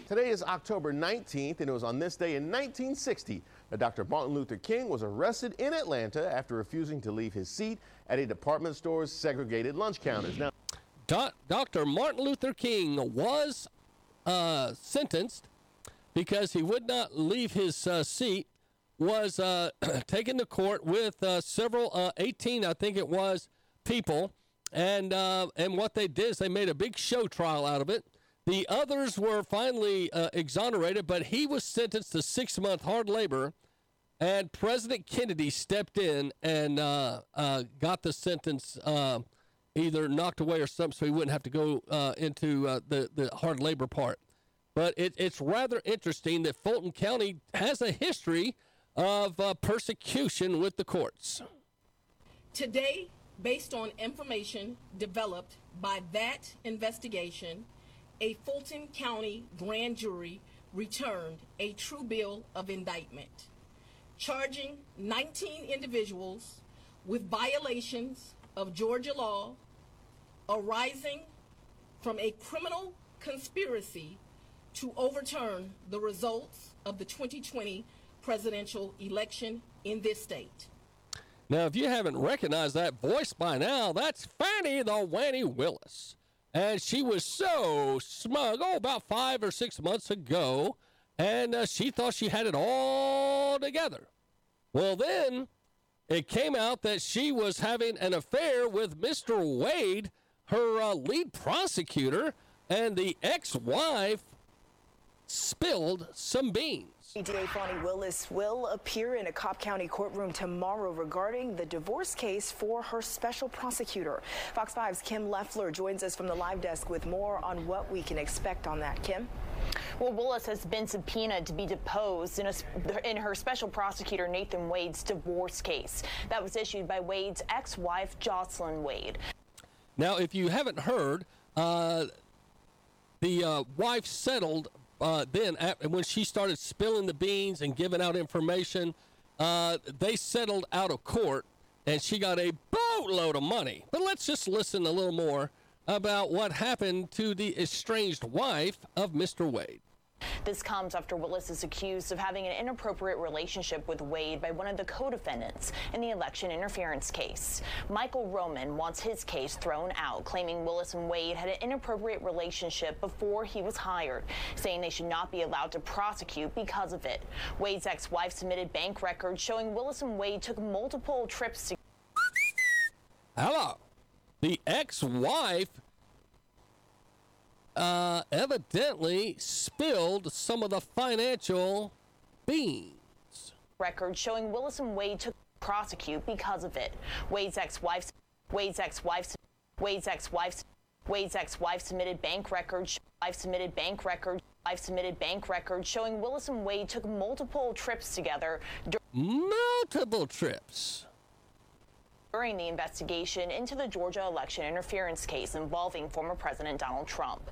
Today is October 19th, and it was on this day in 1960 that Dr. Martin Luther King was arrested in Atlanta after refusing to leave his seat at a department store's segregated lunch counters. Now, Dr. Martin Luther King was uh, sentenced because he would not leave his uh, seat, was uh, taken to court with uh, several, uh, 18, I think it was, people. And, uh, and what they did is they made a big show trial out of it. The others were finally exonerated, but he was sentenced to six month hard labor. And President Kennedy stepped in and got the sentence either knocked away or something, so he wouldn't have to go uh, into uh, the the hard labor part. But it, it's rather interesting that Fulton County has a history of uh, persecution with the courts. Today, based on information developed by that investigation, a Fulton County grand jury returned a true bill of indictment, charging 19 individuals with violations of Georgia law arising from a criminal conspiracy to overturn the results of the 2020 presidential election in this state. Now, if you haven't recognized that voice by now, that's Fannie the Wanny Willis. And she was so smug, oh, about five or six months ago, and uh, she thought she had it all together. Well, then it came out that she was having an affair with Mr. Wade, her uh, lead prosecutor, and the ex wife spilled some beans. DA Fani Willis will appear in a Cobb County courtroom tomorrow regarding the divorce case for her special prosecutor. Fox 5's Kim Leoffler joins us from the live desk with more on what we can expect on that. Kim? Well, Willis has been subpoenaed to be deposed in, a, in her special prosecutor Nathan Wade's divorce case. That was issued by Wade's ex wife, Joycelyn Wade. Now, if you haven't heard, uh, the uh, wife settled uh, then when she started spilling the beans and giving out information, uh, they settled out of court and she got a boatload of money. But let's just listen a little more about what happened to the estranged wife of Mr. Wade. This comes after Willis is accused of having an inappropriate relationship with Wade by one of the co defendants in the election interference case. Michael Roman wants his case thrown out, claiming Willis and Wade had an inappropriate relationship before he was hired, saying they should not be allowed to prosecute because of it. Wade's ex wife submitted bank records showing Willis and Wade took multiple trips to. Hello. The ex wife uh, evidently spilled some of the financial beans. records showing Willis and Wade took prosecute because of it. Wade's ex-wife's Wade's ex-wife's Wade's ex-wife's Wade's ex-wife submitted bank records. Wife submitted bank records. Wife submitted bank records showing Willis and Wade took multiple trips together Multiple trips. During the investigation into the Georgia election interference case involving former President Donald Trump.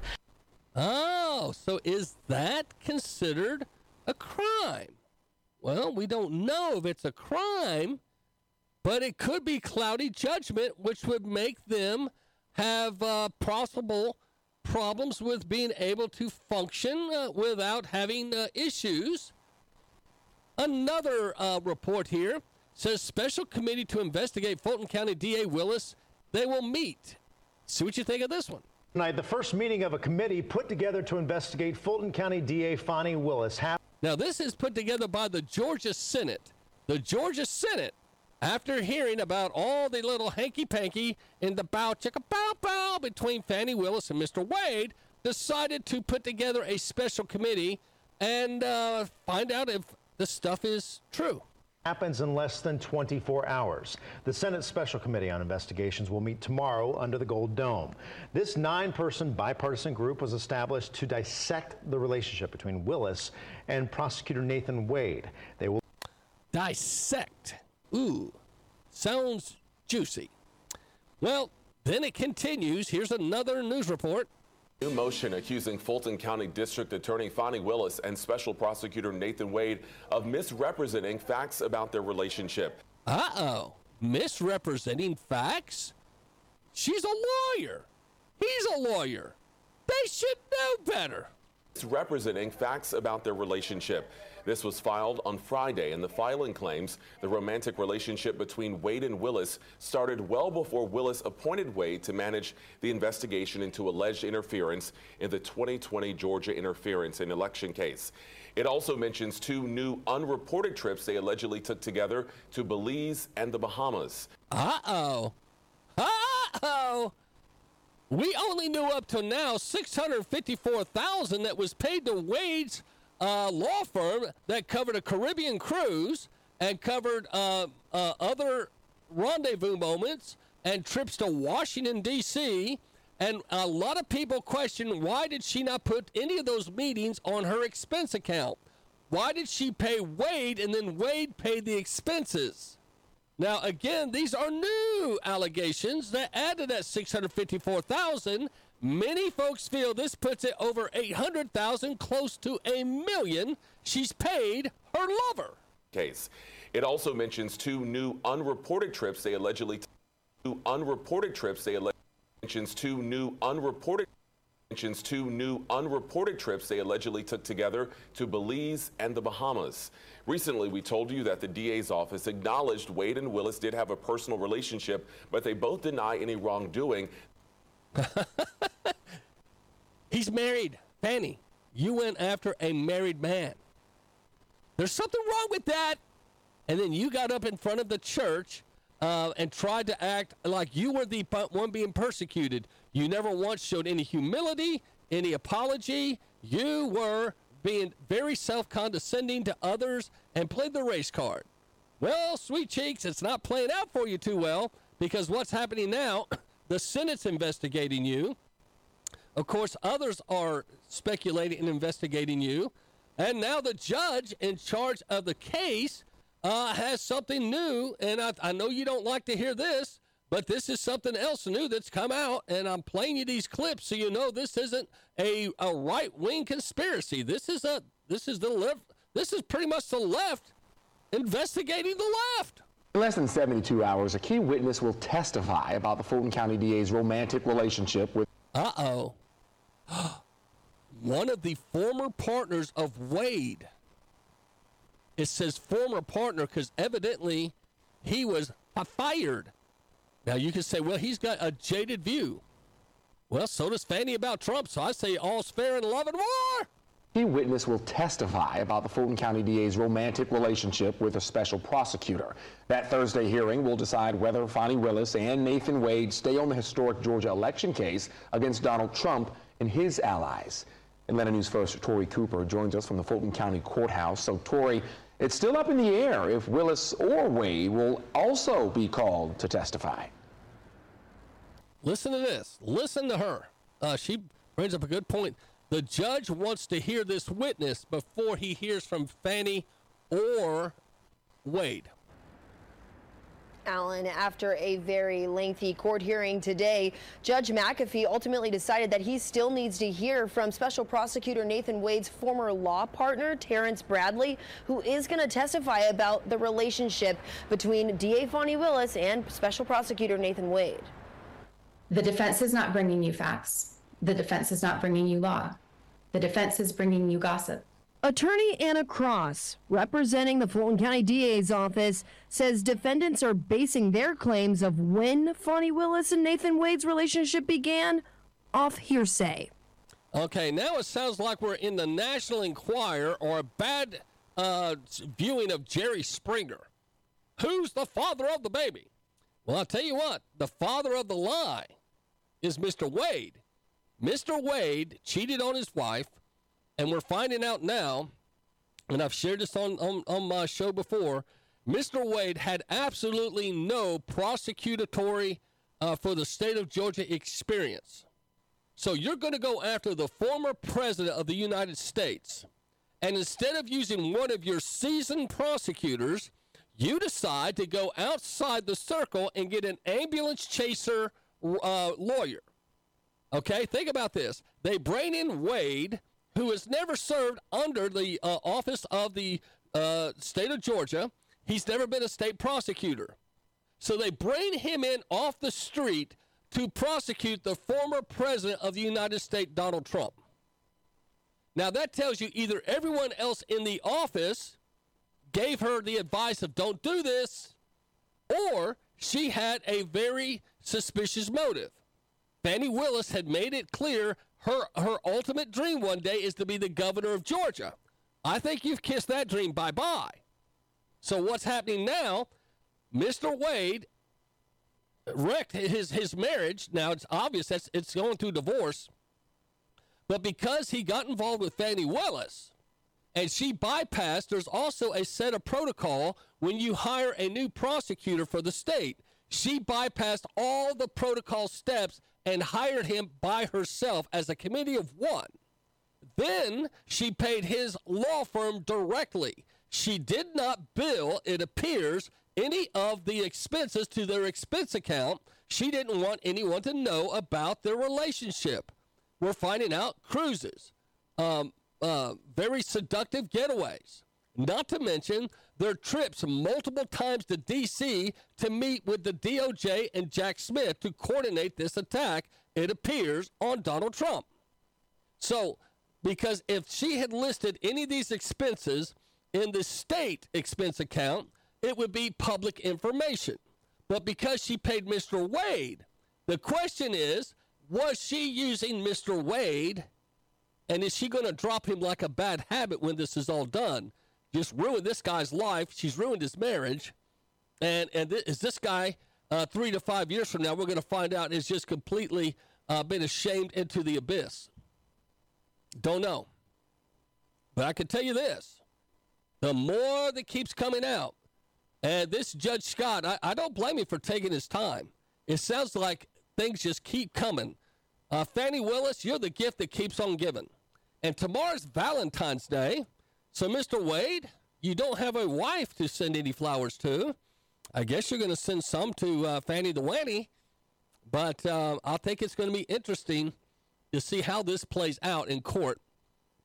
Oh, so is that considered a crime? Well, we don't know if it's a crime, but it could be cloudy judgment, which would make them have uh, possible problems with being able to function uh, without having uh, issues. Another uh, report here says special committee to investigate Fulton County DA Willis. They will meet. See what you think of this one. Tonight, the first meeting of a committee put together to investigate Fulton County DA Fani Willis. hap- Now, this is put together by the Georgia Senate. The Georgia Senate, after hearing about all the little hanky panky in the bow chicka bow bow between Fannie Willis and Mr. Wade, decided to put together a special committee and uh, find out if the stuff is true. Happens in less than 24 hours. The Senate Special Committee on Investigations will meet tomorrow under the Gold Dome. This nine person bipartisan group was established to dissect the relationship between Willis and prosecutor Nathan Wade. They will Dissect. Ooh, sounds juicy. Well, then it continues. Here's another news report. New motion accusing Fulton County District Attorney Fani Willis and Special Prosecutor Nathan Wade of misrepresenting facts about their relationship. Uh oh. Misrepresenting facts? She's a lawyer. He's a lawyer. They should know better. Misrepresenting facts about their relationship. This was filed on Friday, and the filing claims the romantic relationship between Wade and Willis started well before Willis appointed Wade to manage the investigation into alleged interference in the 2020 Georgia interference and election case. It also mentions two new unreported trips they allegedly took together to Belize and the Bahamas. Uh oh. Uh oh. We only knew up to now 654,000 that was paid to Wade's uh, law firm that covered a Caribbean cruise and covered uh, uh, other rendezvous moments and trips to Washington D.C. And a lot of people question why did she not put any of those meetings on her expense account? Why did she pay Wade and then Wade paid the expenses? Now, again, these are new allegations that added that 654,000. Many folks feel this puts it over 800,000, close to a million. She's paid her lover. case. It also mentions two new unreported trips they allegedly two unreported trips they allegedly mentions two new unreported mentions two new unreported trips they allegedly took together to Belize and the Bahamas. Recently, we told you that the DA's office acknowledged Wade and Willis did have a personal relationship, but they both deny any wrongdoing. He's married. Fanny, you went after a married man. There's something wrong with that. And then you got up in front of the church uh, and tried to act like you were the one being persecuted. You never once showed any humility, any apology. You were being very self condescending to others and played the race card. Well, sweet cheeks, it's not playing out for you too well because what's happening now, the Senate's investigating you. Of course, others are speculating and investigating you. And now the judge in charge of the case uh, has something new. And I, I know you don't like to hear this, but this is something else new that's come out. And I'm playing you these clips so you know this isn't a, a right wing conspiracy. This is a this is the left. This is pretty much the left investigating the left. In less than 72 hours, a key witness will testify about the Fulton County DA's romantic relationship with. Uh oh. one of the former partners of Wade. It says former partner because evidently he was fired. Now you can say, well, he's got a jaded view. Well, so does Fannie about Trump. So I say all's fair in love and war. Key witness will testify about the Fulton County DA's romantic relationship with a special prosecutor. That Thursday hearing will decide whether Fani Willis and Nathan Wade stay on the historic Georgia election case against Donald Trump and his allies. Atlanta News First Tori Cooper joins us from the Fulton County Courthouse. So, Tori, it's still up in the air if Willis or Wade will also be called to testify. Listen to this. Listen to her. Uh, she brings up a good point. The judge wants to hear this witness before he hears from Fannie or Wade. Alan, after a very lengthy court hearing today, Judge McAfee ultimately decided that he still needs to hear from Special Prosecutor Nathan Wade's former law partner, Terrence Bradley, who is going to testify about the relationship between DA Fani Willis and Special Prosecutor Nathan Wade. The defense is not bringing you facts. The defense is not bringing you law. The defense is bringing you gossip. Attorney Anna Cross, representing the Fulton County DA's office, says defendants are basing their claims of when Fani Willis and Nathan Wade's relationship began off hearsay. Okay, now it sounds like we're in the National Enquirer or a bad uh, viewing of Jerry Springer. Who's the father of the baby? Well, I'll tell you what, the father of the lie is Mr. Wade. Mr. Wade cheated on his wife, and we're finding out now, and I've shared this on, on, on my show before. Mr. Wade had absolutely no prosecutory uh, for the state of Georgia experience. So you're going to go after the former president of the United States, and instead of using one of your seasoned prosecutors, you decide to go outside the circle and get an ambulance chaser uh, lawyer. Okay, think about this. They bring in Wade, who has never served under the uh, office of the uh, state of Georgia. He's never been a state prosecutor. So they bring him in off the street to prosecute the former president of the United States, Donald Trump. Now, that tells you either everyone else in the office gave her the advice of don't do this, or she had a very suspicious motive. Fani Willis had made it clear her, her ultimate dream one day is to be the governor of Georgia. I think you've kissed that dream bye bye. So, what's happening now? Mr. Wade wrecked his, his marriage. Now, it's obvious that it's going through divorce. But because he got involved with Fani Willis and she bypassed, there's also a set of protocol when you hire a new prosecutor for the state. She bypassed all the protocol steps and hired him by herself as a committee of one. Then she paid his law firm directly. She did not bill, it appears, any of the expenses to their expense account. She didn't want anyone to know about their relationship. We're finding out cruises, um, uh, very seductive getaways, not to mention their trips multiple times to D.C. to meet with the DOJ and Jack Smith to coordinate this attack, it appears, on Donald Trump. So, because if she had listed any of these expenses in the state expense account, it would be public information. But because she paid Mr. Wade, the question is was she using Mr. Wade? And is she going to drop him like a bad habit when this is all done? Just ruined this guy's life. She's ruined his marriage. And, and th- is this guy, uh, three to five years from now, we're going to find out is just completely uh, been ashamed into the abyss? Don't know. But I can tell you this the more that keeps coming out, and this Judge Scott, I, I don't blame him for taking his time. It sounds like things just keep coming. Uh, Fani Willis, you're the gift that keeps on giving. And tomorrow's Valentine's Day. So, Mr. Wade, you don't have a wife to send any flowers to. I guess you're going to send some to uh, Fanny the Wanny. But uh, I think it's going to be interesting to see how this plays out in court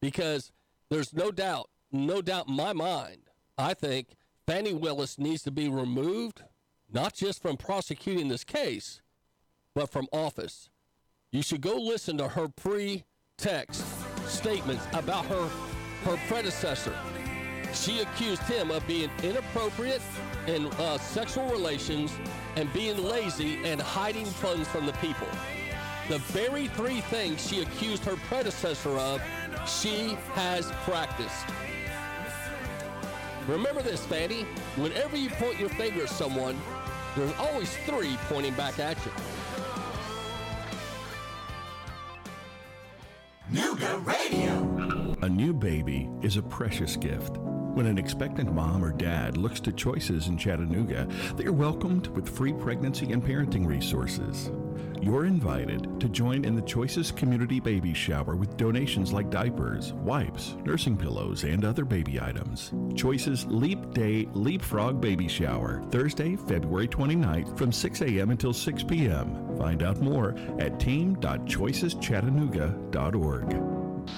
because there's no doubt, no doubt in my mind, I think Fani Willis needs to be removed, not just from prosecuting this case, but from office. You should go listen to her pre text statements about her her predecessor. She accused him of being inappropriate in uh, sexual relations and being lazy and hiding funds from the people. The very three things she accused her predecessor of, she has practiced. Remember this, Fani. Whenever you point your finger at someone, there's always three pointing back at you. Nooga Radio. A new baby is a precious gift. When an expectant mom or dad looks to choices in Chattanooga, they are welcomed with free pregnancy and parenting resources. You're invited to join in the Choices Community Baby Shower with donations like diapers, wipes, nursing pillows, and other baby items. Choices Leap Day Leapfrog Baby Shower, Thursday, February 29th from 6 a.m. until 6 p.m. Find out more at team.choiceschattanooga.org.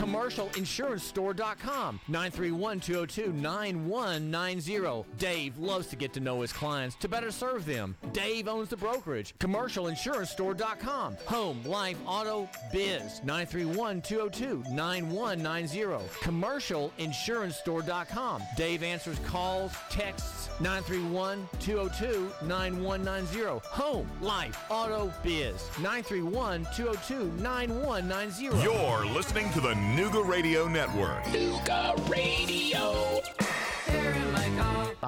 CommercialInsuranceStore.com 931-202-9190. Dave loves to get to know his clients to better serve them. Dave owns the brokerage. CommercialInsuranceStore.com Home, life, auto, biz 931-202-9190. CommercialInsuranceStore.com Dave answers calls, texts 931-202-9190. Home, life, auto, biz 931-202-9190. You're listening to the Nooga Radio Network. Nooga Radio.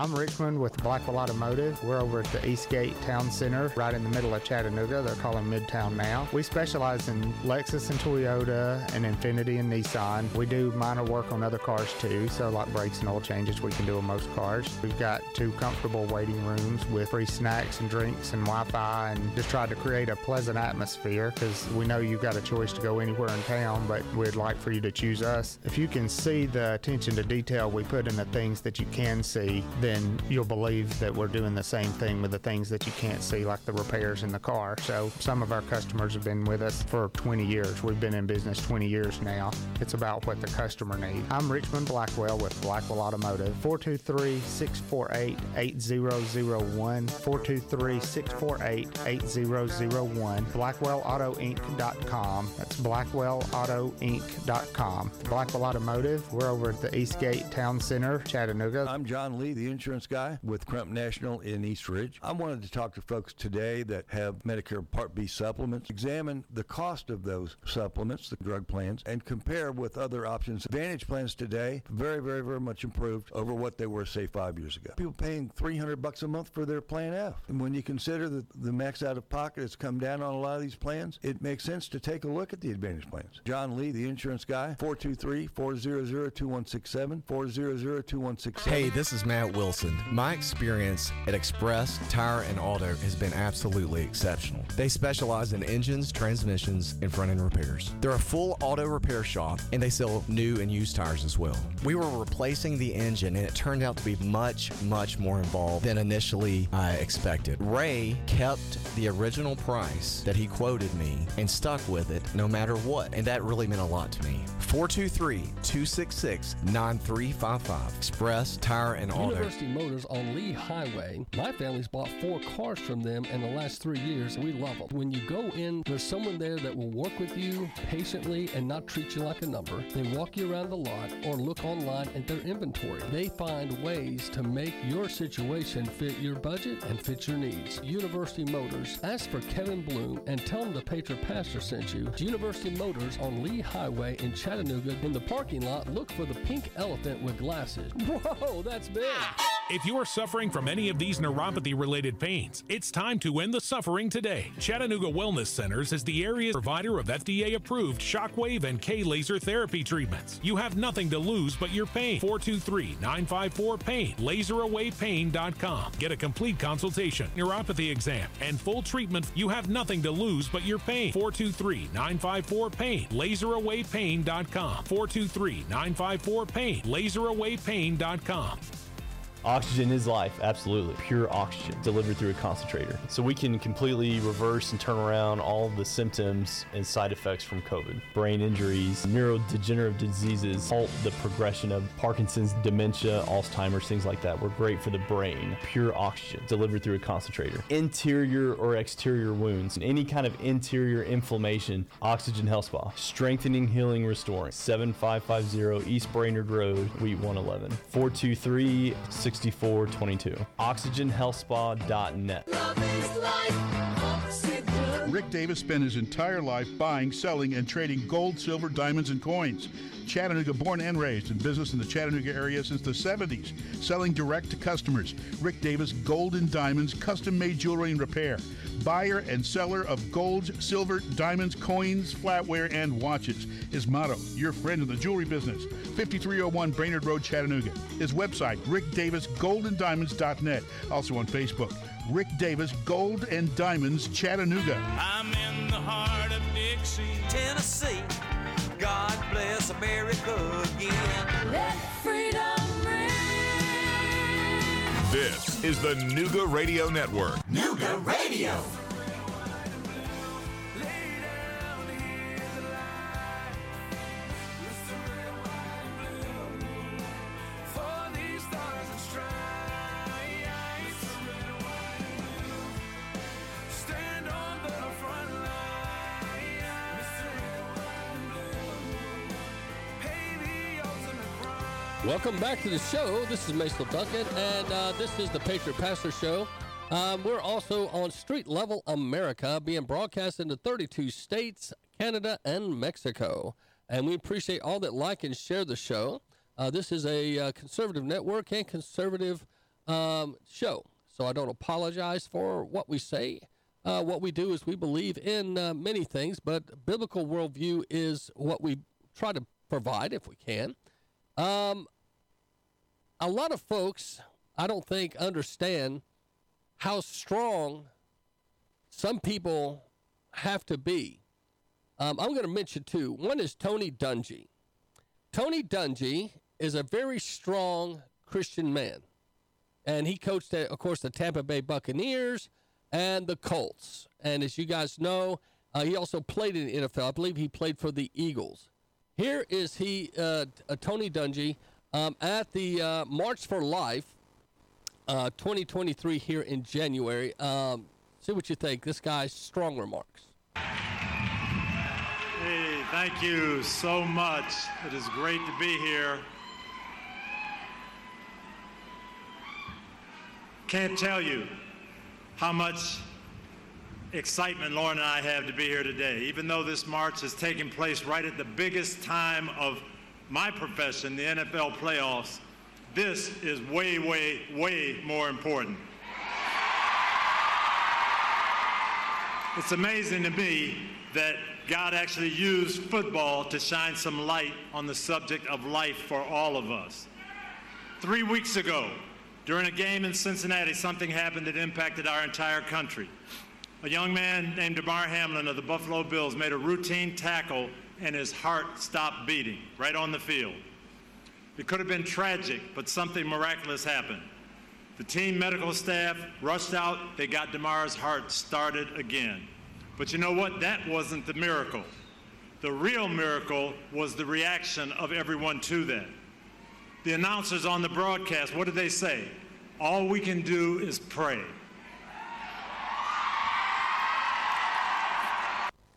I'm Richmond with Blackwell Automotive. We're over at the Eastgate Town Center, right in the middle of Chattanooga. They're calling Midtown now. We specialize in Lexus and Toyota and Infiniti and Nissan. We do minor work on other cars too, so like brakes and oil changes we can do on most cars. We've got two comfortable waiting rooms with free snacks and drinks and Wi-Fi and just try to create a pleasant atmosphere because we know you've got a choice to go anywhere in town, but we'd like for you to choose us. If you can see the attention to detail we put in the things that you can see, then you'll believe that we're doing the same thing with the things that you can't see, like the repairs in the car. So some of our customers have been with us for 20 years. We've been in business 20 years now. It's about what the customer needs. I'm Richmond Blackwell with Blackwell Automotive. 423-648-8001. 423-648-8001. BlackwellAutoInc.com. That's BlackwellAutoInc.com. Blackwell Automotive. We're over at the Eastgate Town Center, Chattanooga. I'm John Lee, the insurance guy with Crump National in East Ridge. I wanted to talk to folks today that have Medicare Part B supplements, examine the cost of those supplements, the drug plans, and compare with other options. Advantage plans today, very, very, very much improved over what they were, say, five years ago. People paying 300 bucks a month for their Plan F. And when you consider the, the max out of pocket has come down on a lot of these plans, it makes sense to take a look at the Advantage plans. John Lee, the insurance guy, 423 400 2167 400 2167. Hey, this is Matt Wilson. My experience at Express Tire and Auto has been absolutely exceptional. They specialize in engines, transmissions, and front end repairs. They're a full auto repair shop and they sell new and used tires as well. We were replacing the engine and it turned out to be much, much more involved than initially I expected. Ray kept the original price that he quoted me and stuck with it no matter what, and that really meant a lot to me. 423 266 9355. Express Tire and Auto. University Motors on Lee Highway. My family's bought four cars from them in the last three years. We love them. When you go in, there's someone there that will work with you patiently and not treat you like a number. They walk you around the lot or look online at their inventory. They find ways to make your situation fit your budget and fit your needs. University Motors. Ask for Kevin Bloom and tell him the Patriot Pastor sent you. University Motors on Lee Highway in Chattanooga. In the parking lot, look for the pink elephant with glasses. Whoa, that's big. If you are suffering from any of these neuropathy related pains, it's time to end the suffering today. Chattanooga Wellness Centers is the area's provider of FDA approved shockwave and K laser therapy treatments. You have nothing to lose but your pain. 423 954 PAIN, laserawaypain.com. Get a complete consultation, neuropathy exam, and full treatment. You have nothing to lose but your pain. 423 954 PAIN, laserawaypain.com. 423 954 PAIN, laserawaypain.com. Inc.com. Oxygen is life, absolutely. Pure oxygen delivered through a concentrator. So we can completely reverse and turn around all the symptoms and side effects from COVID. Brain injuries, neurodegenerative diseases, halt the progression of Parkinson's, dementia, Alzheimer's, things like that. We're great for the brain. Pure oxygen delivered through a concentrator. Interior or exterior wounds, any kind of interior inflammation, Oxygen Health Spa. Strengthening, healing, restoring. 7550 East Brainerd Road, Suite 111. 423 6422. OxygenHealthSpa.net. Rick Davis spent his entire life buying, selling, and trading gold, silver, diamonds, and coins. Chattanooga born and raised in business in the Chattanooga area since the 70s, selling direct to customers. Rick Davis Gold and Diamonds, custom made jewelry and repair. Buyer and seller of gold, silver, diamonds, coins, flatware, and watches. His motto, your friend in the jewelry business. 5301 Brainerd Road, Chattanooga. His website, rickdavisgoldanddiamonds.net. Also on Facebook. Rick Davis Gold and Diamonds Chattanooga. I'm in the heart of Dixie, Tennessee. God bless America again. Let freedom ring. This is the Nooga Radio Network. Nooga Radio. Welcome back to the show. This is Mason Duncan, and uh, this is the Patriot Pastor Show. Um, we're also on Street Level America, being broadcast into 32 states, Canada, and Mexico. And we appreciate all that like and share the show. Uh, this is a uh, conservative network and conservative um, show, so I don't apologize for what we say. Uh, what we do is we believe in uh, many things, but biblical worldview is what we try to provide if we can. Um, a lot of folks, I don't think, understand how strong some people have to be. Um, I'm going to mention two. One is Tony Dungy. Tony Dungy is a very strong Christian man, and he coached, of course, the Tampa Bay Buccaneers and the Colts. And as you guys know, uh, he also played in the NFL. I believe he played for the Eagles. Here is he, uh, uh, Tony Dungy, um, at the uh, March for Life uh, 2023 here in January. Um, see what you think. This guy's strong remarks. Hey, thank you so much. It is great to be here. Can't tell you how much excitement Lauren and I have to be here today. Even though this march is taking place right at the biggest time of my profession, the NFL playoffs, this is way, way, way more important. It's amazing to me that God actually used football to shine some light on the subject of life for all of us. Three weeks ago, during a game in Cincinnati, something happened that impacted our entire country. A young man named Damar Hamlin of the Buffalo Bills made a routine tackle and his heart stopped beating right on the field. It could have been tragic, but something miraculous happened. The team medical staff rushed out, they got Damar's heart started again. But you know what? That wasn't the miracle. The real miracle was the reaction of everyone to that. The announcers on the broadcast, what did they say? All we can do is pray.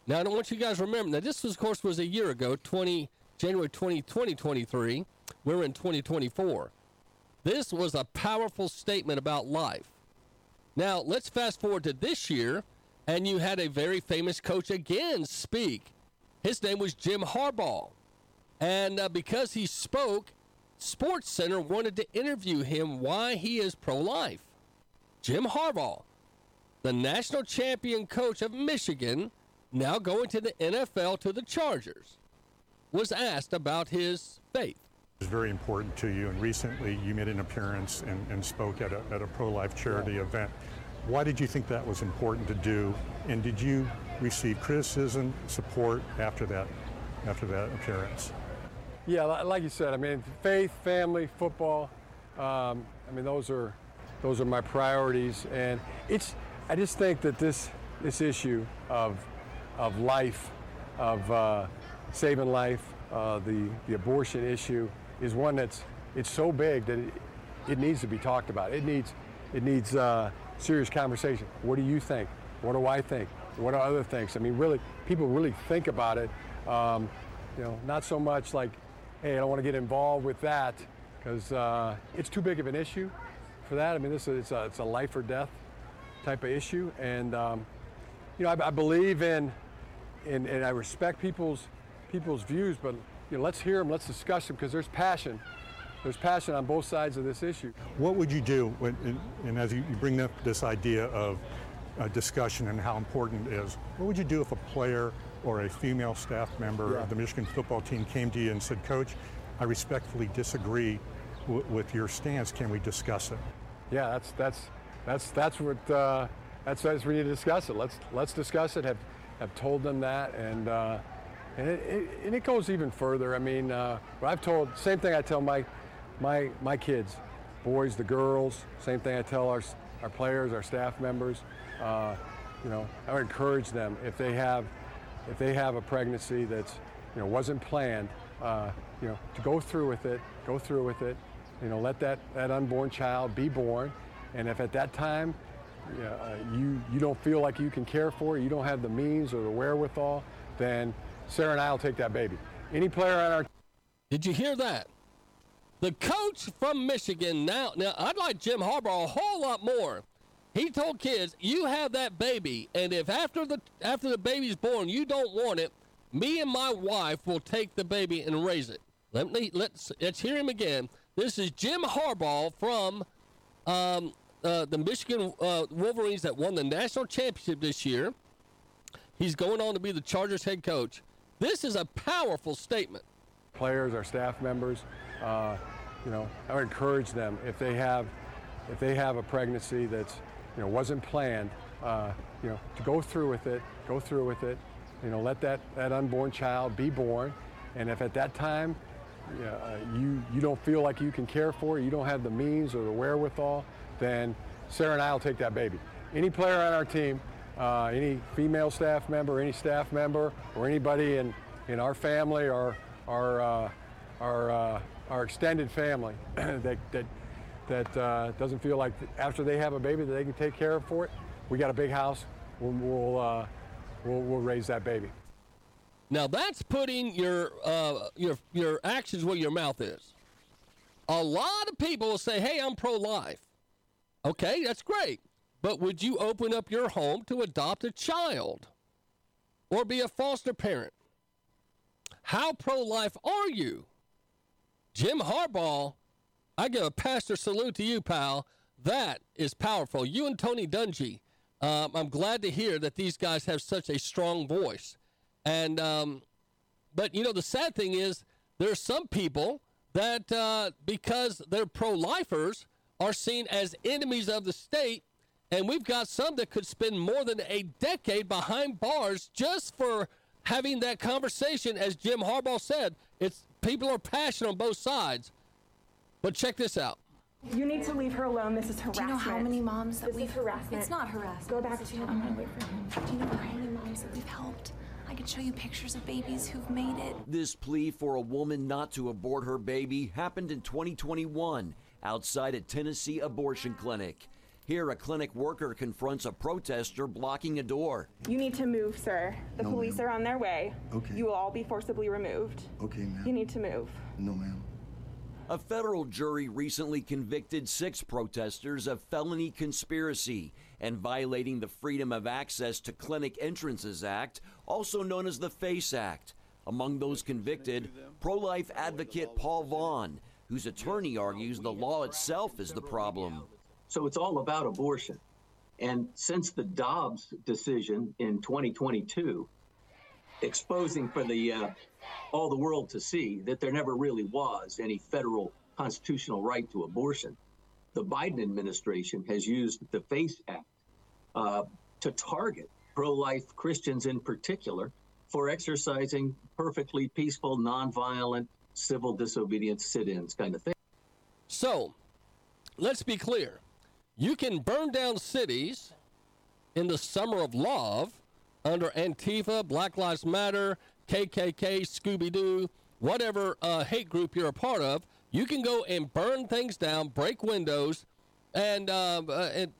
Now, I don't want you guys to remember. Now, this, was, of course, was a year ago, 20, January 20, 2023. We're in 2024. This was a powerful statement about life. Now, let's fast forward to this year, and you had a very famous coach again speak. His name was Jim Harbaugh. And uh, because he spoke, Sports Center wanted to interview him why he is pro life. Jim Harbaugh, the national champion coach of Michigan, now going to the NFL to the Chargers, was asked about his faith. It's very important to you, and recently you made an appearance and, and spoke at a, at a pro life charity event. Why did you think that was important to do, and did you receive criticism, support after that, after that appearance? Yeah, like you said, I mean, faith, family, football. Um, I mean, those are those are my priorities, and it's. I just think that this this issue of of life, of uh, saving life, uh, the the abortion issue is one that's it's so big that it, it needs to be talked about. It needs it needs uh, serious conversation. What do you think? What do I think? What are other things? I mean, really, people really think about it. Um, you know, not so much like, hey, I don't want to get involved with that because uh, it's too big of an issue for that. I mean, this is it's a, it's a life or death type of issue, and um, you know, I, I believe in, in, and I respect people's people's views, but you know, let's hear them, let's discuss them because there's passion. There's passion on both sides of this issue. What would you do, when, and, and as you, you bring up this idea of uh, discussion and how important it is, what would you do if a player or a female staff member Yeah. of the Michigan football team came to you and said, Coach, I respectfully disagree w- with your stance. Can we discuss it? Yeah, that's that's that's that's what uh, that's that's we need to discuss it. Let's let's discuss it. Have have told them that, and uh, and it, it, and it goes even further. I mean, uh, I've told same thing I tell my my my kids, boys, the girls. Same thing I tell our our players, our staff members. Uh, you know, I would encourage them if they have if they have a pregnancy that's you know wasn't planned, uh, you know, to go through with it, go through with it. You know, let that that unborn child be born, and if at that time uh, you you don't feel like you can care for you don't have the means or the wherewithal, then Sarah and I will take that baby. Any player on our Did you hear that? The coach from Michigan now. Now I'd like Jim Harbaugh a whole lot more. He told kids, "You have that baby, and if after the after the baby's born you don't want it, me and my wife will take the baby and raise it." Let me let's let's hear him again. This is Jim Harbaugh from um, uh, the Michigan uh, Wolverines that won the national championship this year. He's going on to be the Chargers head coach. This is a powerful statement. players, our staff members, uh, you know, I would encourage them if they have if they have a pregnancy that's you know wasn't planned, uh, you know, to go through with it, go through with it, you know, let that that unborn child be born, and if at that time uh, you you don't feel like you can care for you don't have the means or the wherewithal, then Sarah and I will take that baby. Any player on our team, uh, any female staff member, any staff member, or anybody in in our family or our uh, our uh, our extended family that that that uh, doesn't feel like after they have a baby that they can take care of for it. We got a big house. We'll we'll, uh, we'll, we'll raise that baby. Now that's putting your uh, your your actions where your mouth is. A lot of people will say, "Hey, I'm pro-life." Okay, that's great, but would you open up your home to adopt a child or be a foster parent? How pro-life are you, Jim Harbaugh? I give a pastor salute to you, pal. That is powerful. You and Tony Dungy. Um, I'm glad to hear that these guys have such a strong voice. And um, but you know the sad thing is there's some people that uh, because they're pro-lifers are seen as enemies of the state, and we've got some that could spend more than a decade behind bars just for having that conversation. As Jim Harbaugh said, it's people are passionate on both sides. But check this out. You need to leave her alone. This is harassment. Do you know how many moms that This we've is harassment. It's not harassment. Go back to is- your I'm gonna wait for him. Do you know how many moms that we've helped? I could show you pictures of babies who've made it. This plea for a woman not to abort her baby happened in 2021 outside a Tennessee abortion clinic. Here, a clinic worker confronts a protester blocking a door. You need to move, sir. The No, police are on their way. Okay. You will all be forcibly removed. Okay, ma'am. You need to move. No, ma'am. A federal jury recently convicted six protesters of felony conspiracy and violating the Freedom of Access to Clinic Entrances Act, also known as the FACE Act. Among those convicted, pro life advocate Paul Vaughn, whose attorney argues the law itself is the problem. So it's all about abortion. And since the Dobbs decision in 2022, exposing for the uh, all the world to see that there never really was any federal constitutional right to abortion, the Biden administration has used the FACE Act uh, to target pro-life Christians in particular for exercising perfectly peaceful, nonviolent civil disobedience sit-ins kind of thing. So, let's be clear. You can burn down cities in the summer of love under Antifa, Black Lives Matter, KKK, Scooby Doo, whatever uh, hate group you're a part of. You can go and burn things down, break windows, and, uh, uh, and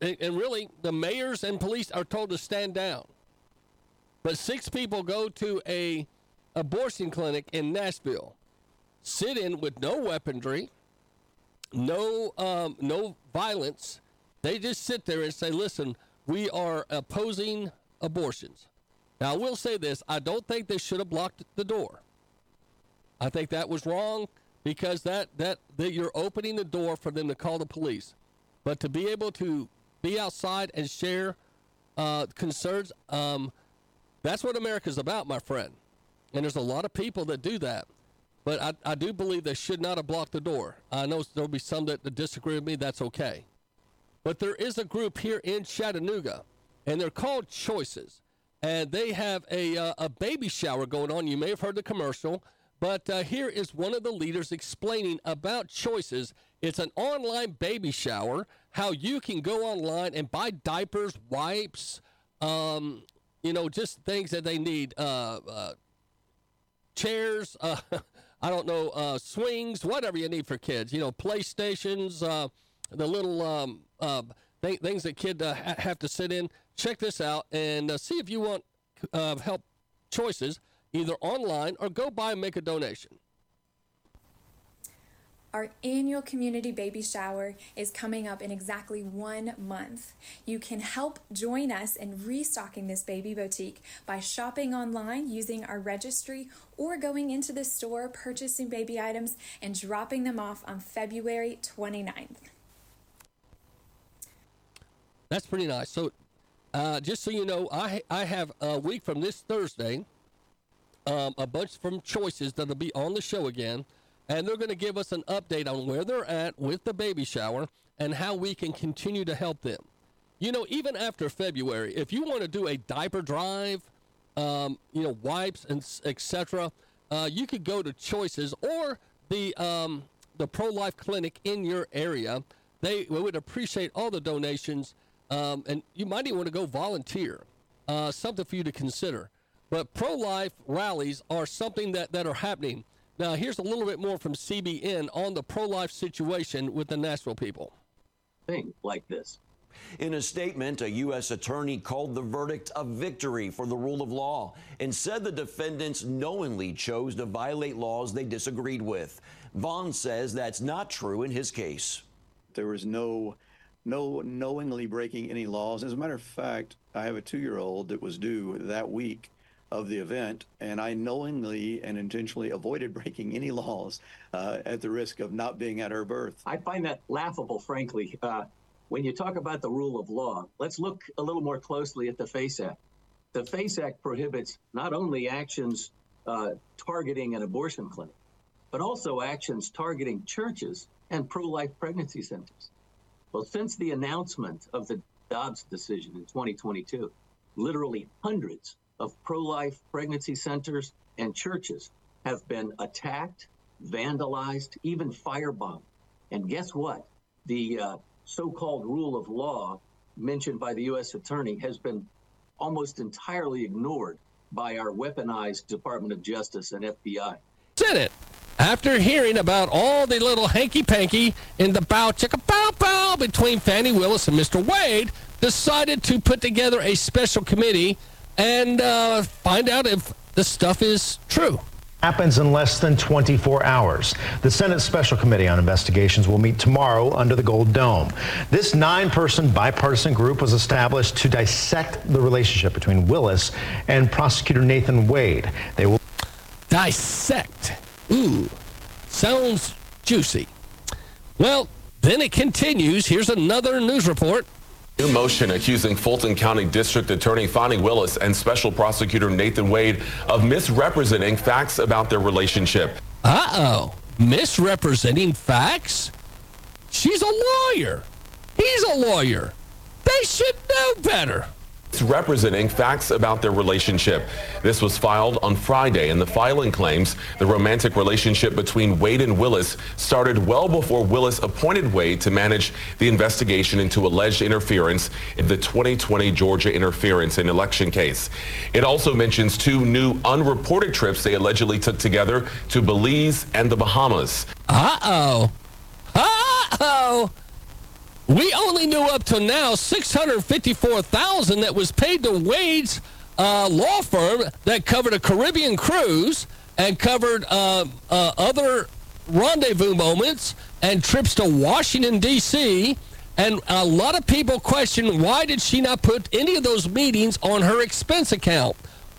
and really the mayors and police are told to stand down. But six people go to a abortion clinic in Nashville, sit in with no weaponry, no um, no violence. They just sit there and say, "Listen, we are opposing abortions." Now, I will say this: I don't think they should have blocked the door. I think that was wrong because that that that you're opening the door for them to call the police. But to be able to be outside and share uh, concerns, um, that's what America's about, my friend. And there's a lot of people that do that. But I, I do believe they should not have blocked the door. I know there'll be some that, disagree with me. That's okay. But there is a group here in Chattanooga, and they're called Choices. And they have a, uh, a baby shower going on. You may have heard the commercial. But uh, here is one of the leaders explaining about Choices. It's an online baby shower, how you can go online and buy diapers, wipes, um, you know, just things that they need. Uh, uh, chairs, uh, I don't know, uh, swings, whatever you need for kids. You know, PlayStations, uh, the little um, uh, th- things that kids uh, ha- have to sit in. Check this out and uh, see if you want uh, help choices either online or go by and make a donation. Our annual community baby shower is coming up in exactly one month. You can help join us in restocking this baby boutique by shopping online using our registry or going into the store, purchasing baby items, and dropping them off on February 29th. That's pretty nice. So, uh, just so you know, I I have a week from this Thursday, um, a bunch from Choices that'll be on the show again, and they're going to give us an update on where they're at with the baby shower and how we can continue to help them. You know, even after February, if you want to do a diaper drive, um, you know, wipes and etc., uh, you could go to Choices or the um, the pro life clinic in your area. They would appreciate all the donations, um, and you might even want to go volunteer. Uh, something for you to consider. But pro life rallies are something that, that are happening. Now, here's a little bit more from CBN on the pro life situation with the Nashville people. Thing like this. In a statement, a U.S. attorney called the verdict a victory for the rule of law and said the defendants knowingly chose to violate laws they disagreed with. Vaughn says that's not true in his case. There was no, no knowingly breaking any laws. As a matter of fact, I have a two-year-old that was due that week of the event, and I knowingly and intentionally avoided breaking any laws uh, at the risk of not being at her birth. I find that laughable, frankly. Uh, when you talk about the rule of law, let's look a little more closely at the FACE Act. The FACE Act prohibits not only actions uh, targeting an abortion clinic, but also actions targeting churches and pro life pregnancy centers. Well, since the announcement of the Dobbs decision in 2022, literally hundreds of pro life pregnancy centers and churches have been attacked, vandalized, even firebombed. And guess what? The uh, so called rule of law mentioned by the U.S. Attorney has been almost entirely ignored by our weaponized Department of Justice and FBI. Senate, after hearing about all the little hanky panky in the bow chicka bow bow between Fani Willis and Mr. Wade, decided to put together a special committee and uh, find out if the stuff is true. Happens in less than 24 hours. The Senate Special Committee on Investigations will meet tomorrow under the Gold Dome. This nine person bipartisan group was established to dissect the relationship between Willis and prosecutor Nathan Wade. They will dissect. Ooh, sounds juicy. Well, then it continues. Here's another news report. New motion accusing Fulton County District Attorney Fani Willis and Special Prosecutor Nathan Wade of misrepresenting facts about their relationship. Uh oh. Misrepresenting facts? She's a lawyer. He's a lawyer. They should know better. Representing facts about their relationship. This was filed on Friday, and the filing claims the romantic relationship between Wade and Willis started well before Willis appointed Wade to manage the investigation into alleged interference in the 2020 Georgia interference in election case. It also mentions two new unreported trips they allegedly took together to Belize and the Bahamas. Uh-oh. Uh-oh. We only knew up to now 654000 that was paid to Wade's uh, law firm that covered a Caribbean cruise and covered uh, uh, other rendezvous moments and trips to Washington, D.C., and a lot of people question why did she not put any of those meetings on her expense account?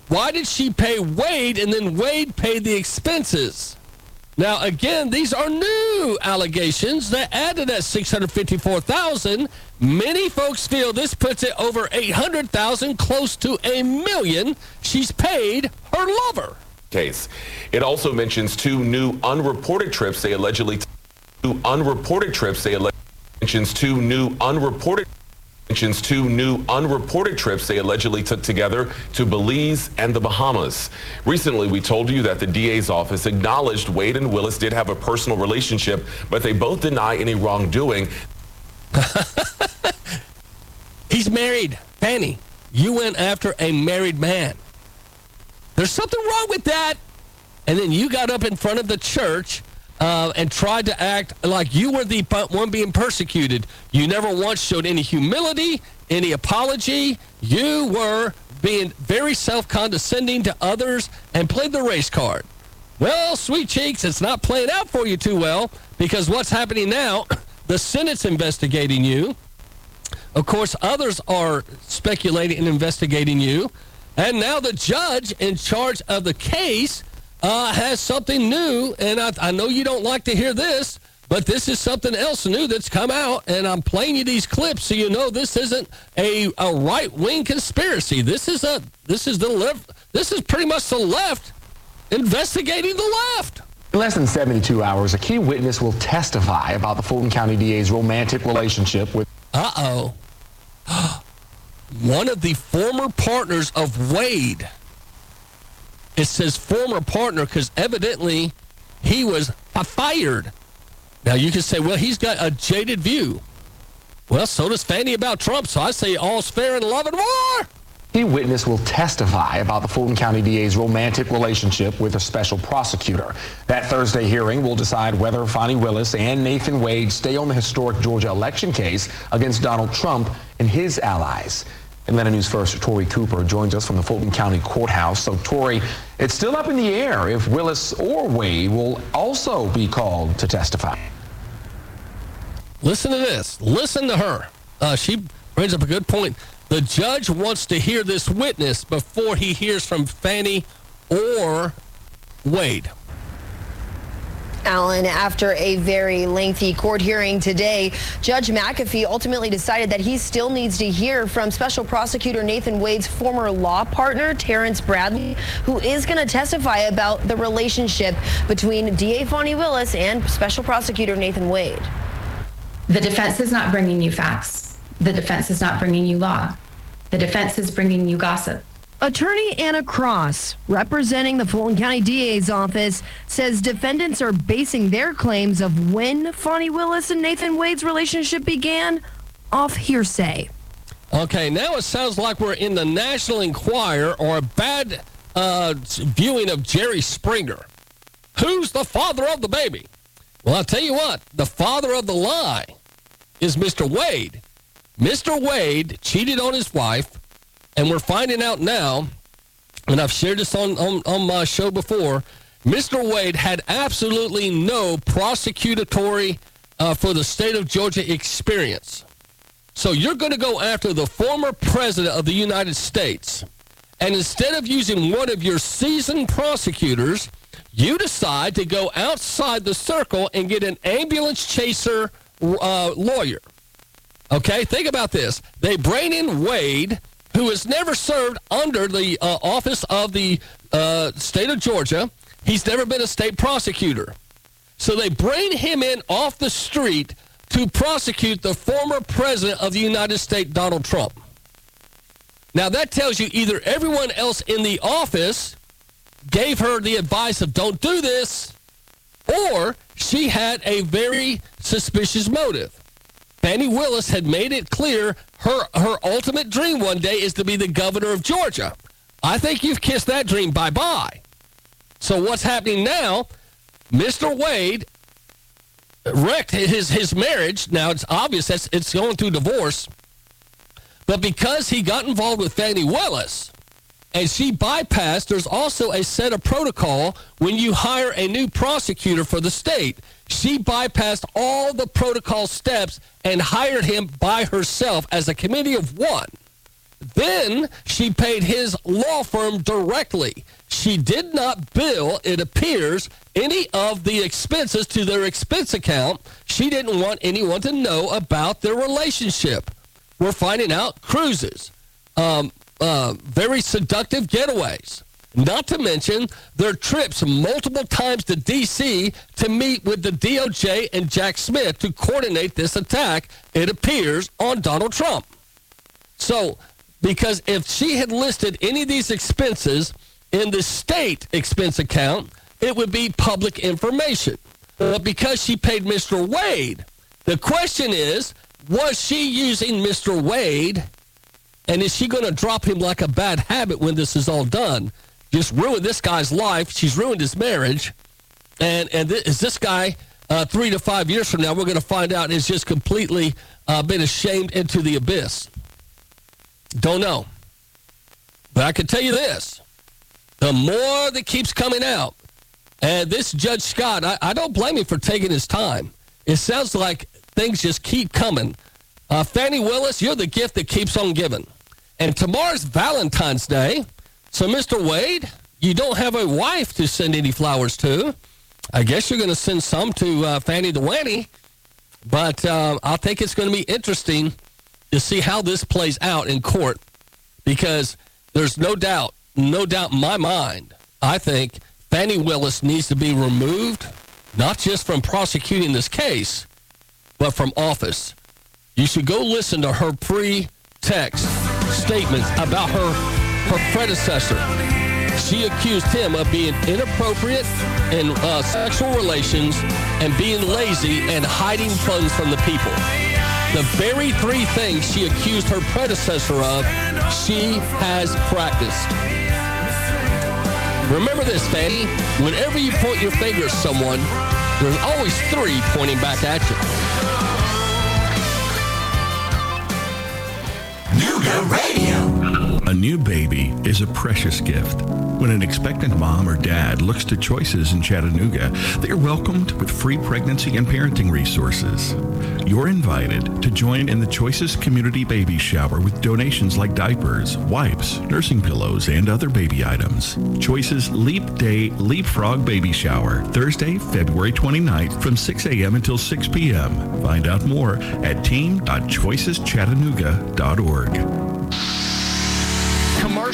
Why did she pay Wade and then Wade paid the expenses? Now, again, these are new allegations that add to that 654,000. Many folks feel this puts it over 800,000, close to a million. She's paid her lover. Case. It also mentions two new unreported trips they allegedly two unreported trips they allegedly mentions two new unreported mentions two new unreported trips they allegedly took together to Belize and the Bahamas. Recently, we told you that the DA's office acknowledged Wade and Willis did have a personal relationship, but they both deny any wrongdoing. He's married. Fani, you went after a married man. There's something wrong with that. And then you got up in front of the church uh, and tried to act like you were the one being persecuted. You never once showed any humility, any apology. You were being very self condescending to others and played the race card. Well, sweet cheeks, it's not playing out for you too well because what's happening now, the Senate's investigating you. Of course, others are speculating and investigating you. And now the judge in charge of the case uh, has something new, and I, I know you don't like to hear this, but this is something else new that's come out, and I'm playing you these clips so you know this isn't a, a right wing conspiracy. This is a this is the left. This is pretty much the left investigating the left. In less than 72 hours, a key witness will testify about the Fulton County DA's romantic relationship with. Uh oh. One of the former partners of Wade it says former partner because evidently he was fired. Now you can say, well, he's got a jaded view. Well, so does Fani about Trump. So I say all's fair in love and war. The witness will testify about the Fulton County DA's romantic relationship with a special prosecutor. That Thursday hearing will decide whether Fani Willis and Nathan Wade stay on the historic Georgia election case against Donald Trump and his allies. Atlanta News First Tori Cooper joins us from the Fulton County Courthouse. So, Tori, it's still up in the air if Willis or Wade will also be called to testify. Listen to this. Listen to her. Uh, she brings up a good point. The judge wants to hear this witness before he hears from Fani or Wade. Alan, after a very lengthy court hearing today, Judge McAfee ultimately decided that he still needs to hear from Special Prosecutor Nathan Wade's former law partner, Terrence Bradley, who is going to testify about the relationship between DA Fani Willis and Special Prosecutor Nathan Wade. The defense is not bringing you facts. The defense is not bringing you law. The defense is bringing you gossip. Attorney Anna Cross, representing the Fulton County DA's office, says defendants are basing their claims of when Fani Willis and Nathan Wade's relationship began off hearsay. Okay, now it sounds like we're in the National Enquirer or a bad uh, viewing of Jerry Springer. Who's the father of the baby? Well, I'll tell you what, the father of the lie is Mr. Wade. Mr. Wade cheated on his wife and we're finding out now, and I've shared this on, on, on my show before, Mr. Wade had absolutely no prosecutory uh, for the state of Georgia experience. So you're going to go after the former president of the United States. And instead of using one of your seasoned prosecutors, you decide to go outside the circle and get an ambulance chaser uh, lawyer. Okay, think about this. They bring in Wade who has never served under the uh, office of the uh, state of Georgia. He's never been a state prosecutor. So they bring him in off the street to prosecute the former president of the United States, Donald Trump. Now, that tells you either everyone else in the office gave her the advice of don't do this, or she had a very suspicious motive. Fani Willis had made it clear her, her ultimate dream one day is to be the governor of Georgia. I think you've kissed that dream bye bye. So, what's happening now? Mr. Wade wrecked his, his marriage. Now, it's obvious that it's going through divorce. But because he got involved with Fani Willis and she bypassed, there's also a set of protocol when you hire a new prosecutor for the state. She bypassed all the protocol steps and hired him by herself as a committee of one. Then she paid his law firm directly. She did not bill, it appears, any of the expenses to their expense account. She didn't want anyone to know about their relationship. We're finding out cruises, um, uh, very seductive getaways. Not to mention their trips multiple times to D.C. to meet with the DOJ and Jack Smith to coordinate this attack, it appears, on Donald Trump. So, because if she had listed any of these expenses in the state expense account, it would be public information. But because she paid Mr. Wade, the question is was she using Mr. Wade? And is she going to drop him like a bad habit when this is all done? Just ruined this guy's life. She's ruined his marriage. And, and th- is this guy, uh, three to five years from now, we're going to find out is just completely uh, been ashamed into the abyss? Don't know. But I can tell you this the more that keeps coming out, and this Judge Scott, I, I don't blame him for taking his time. It sounds like things just keep coming. Uh, Fani Willis, you're the gift that keeps on giving. And tomorrow's Valentine's Day. So, Mr. Wade, you don't have a wife to send any flowers to. I guess you're going to send some to uh, the Wanny. But uh, I think it's going to be interesting to see how this plays out in court because there's no doubt, no doubt in my mind, I think Fani Willis needs to be removed, not just from prosecuting this case, but from office. You should go listen to her pre text statements about her, her predecessor. She accused him of being inappropriate in uh, sexual relations and being lazy and hiding funds from the people. The very three things she accused her predecessor of, she has practiced. Remember this, Fani. Whenever you point your finger at someone, there's always three pointing back at you. New baby is a precious gift. When an expectant mom or dad looks to Choices in Chattanooga, they are welcomed with free pregnancy and parenting resources. You're invited to join in the Choices Community Baby Shower with donations like diapers, wipes, nursing pillows, and other baby items. Choices Leap Day Leapfrog Baby Shower, Thursday, February 29th from 6 a.m. until 6 p.m. Find out more at team.choiceschattanooga.org.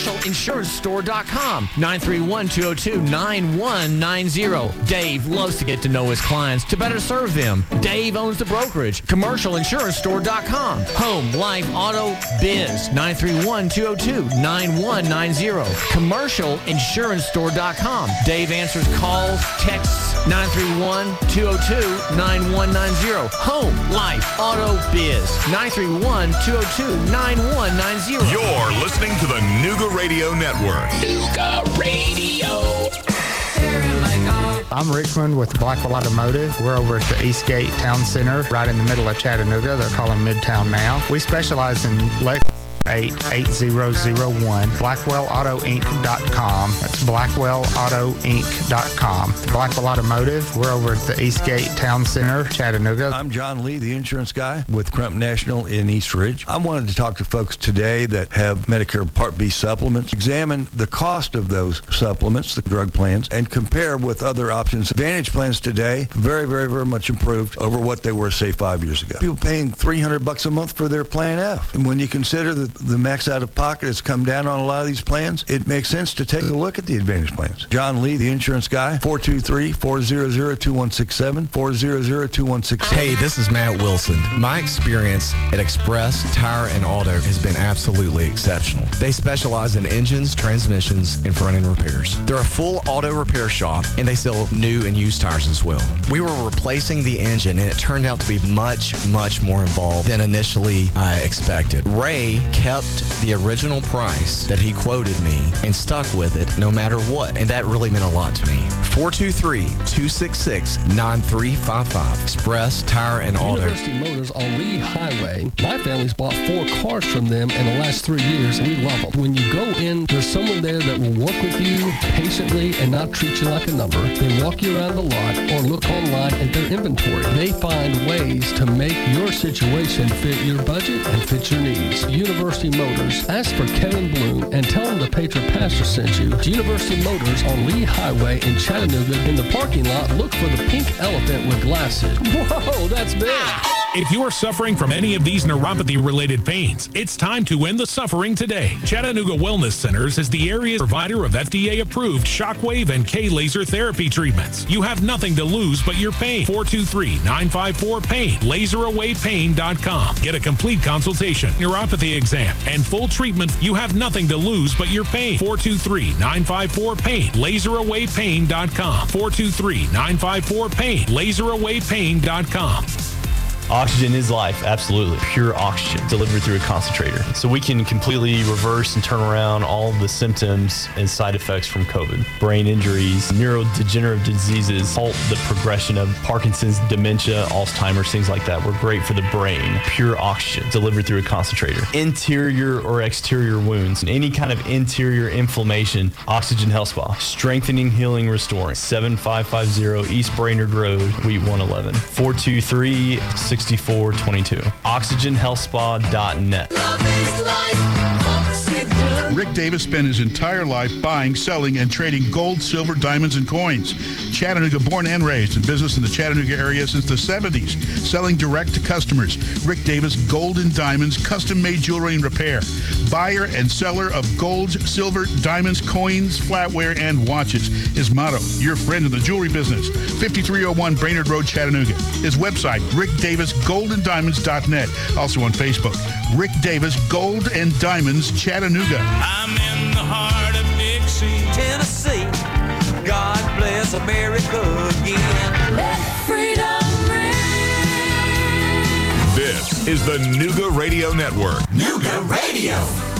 CommercialInsuranceStore.com 931-202-9190. Dave loves to get to know his clients to better serve them. Dave owns the brokerage. CommercialInsuranceStore.com Home, life, auto, biz 931-202-9190. CommercialInsuranceStore.com Dave answers calls, texts 931-202-9190. Home, life, auto, biz 931-202-9190. You're listening to the Nooga Radio Network. Nooga Radio. I'm Richmond with Blackwell Automotive. We're over at the Eastgate Town Center, right in the middle of Chattanooga. They're calling Midtown now. We specialize in Lex 88001 blackwellautoinc.com that's blackwellautoinc.com blackwell automotive we're over at the eastgate town center chattanooga. I'm john lee the insurance guy with crump national in east ridge. I wanted to talk to folks today that have medicare part b supplements. Examine the cost of those supplements the drug plans and compare with other options. Advantage plans today very very very much improved over what they were say five years ago. People paying 300 bucks a month for their plan f. And when you consider that the max out of pocket has come down on a lot of these plans, it makes sense to take a look at the Advantage plans. John Lee, the insurance guy, 423-400-2167, 400-2167. Hey, this is Matt Wilson. My experience at Express Tire and Auto has been absolutely exceptional. They specialize in engines, transmissions, and front end repairs. They're a full auto repair shop and they sell new and used tires as well. We were replacing the engine and it turned out to be much, much more involved than initially I expected. Ray kept the original price that he quoted me and stuck with it no matter what, and that really meant a lot to me. 423-266-9355. Express Tire and Auto. University Motors on Lee Highway. My family's bought four cars from them in the last three years, we love them. When you go in, there's someone there that will work with you patiently and not treat you like a number. They walk you around the lot or look online at their inventory. They find ways to make your situation fit your budget and fit your needs. University Motors. Ask for Kevin Bloom and tell him the Patriot Pastor sent you. It's University Motors on Lee Highway in Chattanooga. In the parking lot, look for the pink elephant with glasses. Whoa, that's big. If you are suffering from any of these neuropathy related pains, it's time to end the suffering today. Chattanooga Wellness Centers is the area's provider of FDA approved shockwave and K laser therapy treatments. You have nothing to lose but your pain. 423 954 PAIN. LaserAwayPain.com. Get a complete consultation, neuropathy exam, and full treatment. You have nothing to lose but your pain. 423 954 PAIN. LaserAwayPain.com. 423 954 PAIN. LaserAwayPain.com. Oxygen is life, absolutely. Pure oxygen delivered through a concentrator. So we can completely reverse and turn around all the symptoms and side effects from COVID. Brain injuries, neurodegenerative diseases, halt the progression of Parkinson's, dementia, Alzheimer's, things like that. We're great for the brain. Pure oxygen delivered through a concentrator. Interior or exterior wounds, any kind of interior inflammation, Oxygen Health Spa. Strengthening, healing, restoring. 7550 East Brainerd Road, Suite 111. 423 6422. OxygenHealthSpa.net. Rick Davis spent his entire life buying, selling, and trading gold, silver, diamonds, and coins. Chattanooga born and raised in business in the Chattanooga area since the 70s, selling direct to customers. Rick Davis Gold and Diamonds, custom made jewelry and repair. Buyer and seller of gold, silver, diamonds, coins, flatware, and watches. His motto, your friend in the jewelry business. 5301 Brainerd Road, Chattanooga. His website, rickdavisgoldanddiamonds.net. Also on Facebook, Rick Davis Gold and Diamonds, Chattanooga. I'm in the heart of Dixie, Tennessee. God bless America again. Let freedom This is the Nooga Radio Network. Nooga Radio.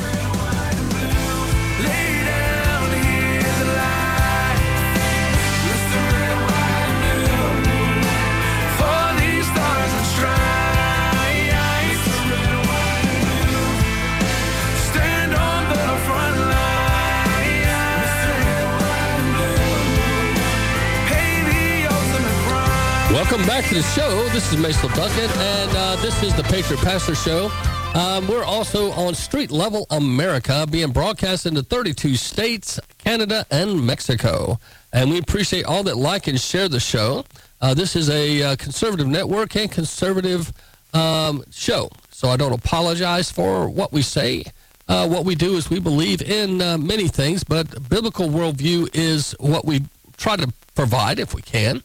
Welcome back to the show. This is Mason Duncan, and uh, this is the Patriot Pastor Show. Um, we're also on Street Level America, being broadcast into 32 states, Canada, and Mexico. And we appreciate all that like and share the show. Uh, this is a uh, conservative network and conservative um, show, so I don't apologize for what we say. Uh, what we do is we believe in uh, many things, but biblical worldview is what we try to provide if we can.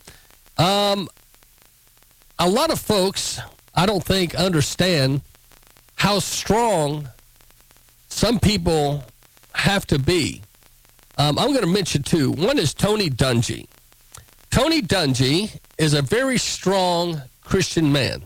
Um, a lot of folks, I don't think, understand how strong some people have to be. Um, I'm going to mention two. One is Tony Dungy. Tony Dungy is a very strong Christian man.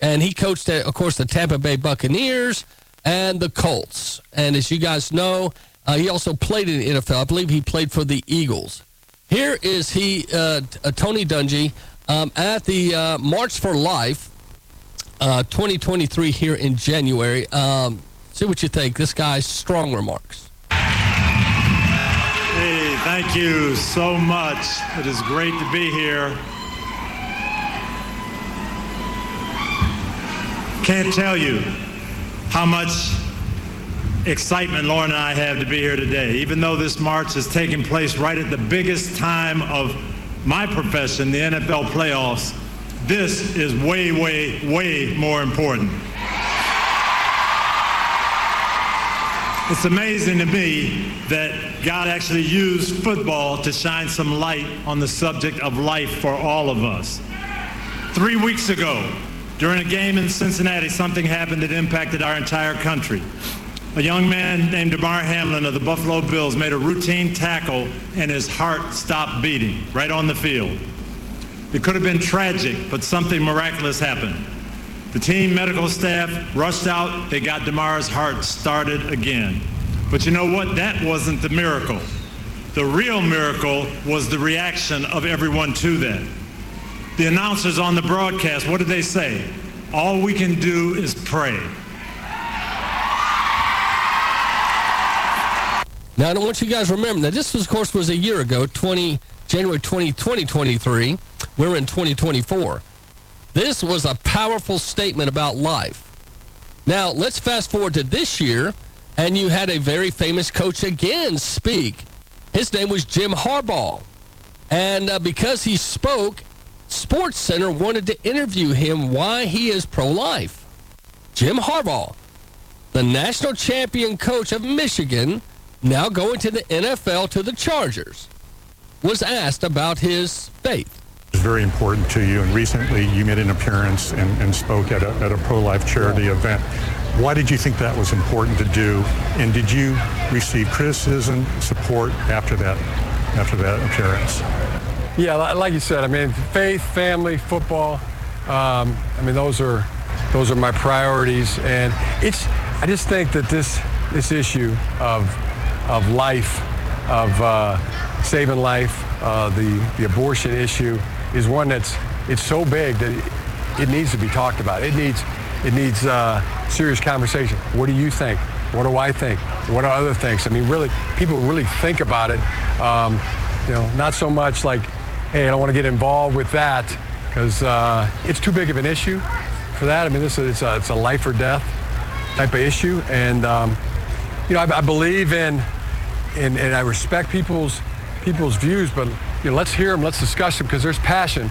And he coached, of course, the Tampa Bay Buccaneers and the Colts. And as you guys know, uh, he also played in the NFL. I believe he played for the Eagles. Here is he, uh, uh, Tony Dungy, um, at the uh, March for Life uh, 2023 here in January. Um, see what you think. This guy's strong remarks. Hey, thank you so much. It is great to be here. Can't tell you how much excitement Lauren and I have to be here today, even though this march is taking place right at the biggest time of my profession, the NFL playoffs. This is way, way, way more important. It's amazing to me that God actually used football to shine some light on the subject of life for all of us. Three weeks ago, during a game in Cincinnati, something happened that impacted our entire country. A young man named Damar Hamlin of the Buffalo Bills made a routine tackle and his heart stopped beating right on the field. It could have been tragic, but something miraculous happened. The team medical staff rushed out. They got Damar's heart started again. But you know what? That wasn't the miracle. The real miracle was the reaction of everyone to that. The announcers on the broadcast, what did they say? All we can do is pray. Now, I want you guys to remember that this, was, of course, was a year ago, 20, January 20, 2023. We're in 2024. This was a powerful statement about life. Now, let's fast forward to this year, and you had a very famous coach again speak. His name was Jim Harbaugh. And uh, because he spoke, Sports Center wanted to interview him why he is pro-life. Jim Harbaugh, the national champion coach of Michigan, now going to the NFL to the Chargers, was asked about his faith It's very important to you. And recently you made an appearance and, and spoke at a, at a pro-life charity event. Why did you think that was important to do? And did you receive criticism, support after that, after that appearance? Yeah, like you said, I mean, faith, family, football. Um, I mean, those are those are my priorities, and it's. I just think that this this issue of of life, of uh, saving life, uh, the the abortion issue, is one that's it's so big that it, needs to be talked about. It needs it needs uh, serious conversation. What do you think? What do I think? What are other things? I mean, really, people really think about it. Um, you know, not so much like, hey, I don't want to get involved with that because uh, it's too big of an issue for that. I mean, this is a, it's a life or death type of issue, and um, you know, I, I believe in, in, and I respect people's people's views, but you know, let's hear them, let's discuss them, because there's passion.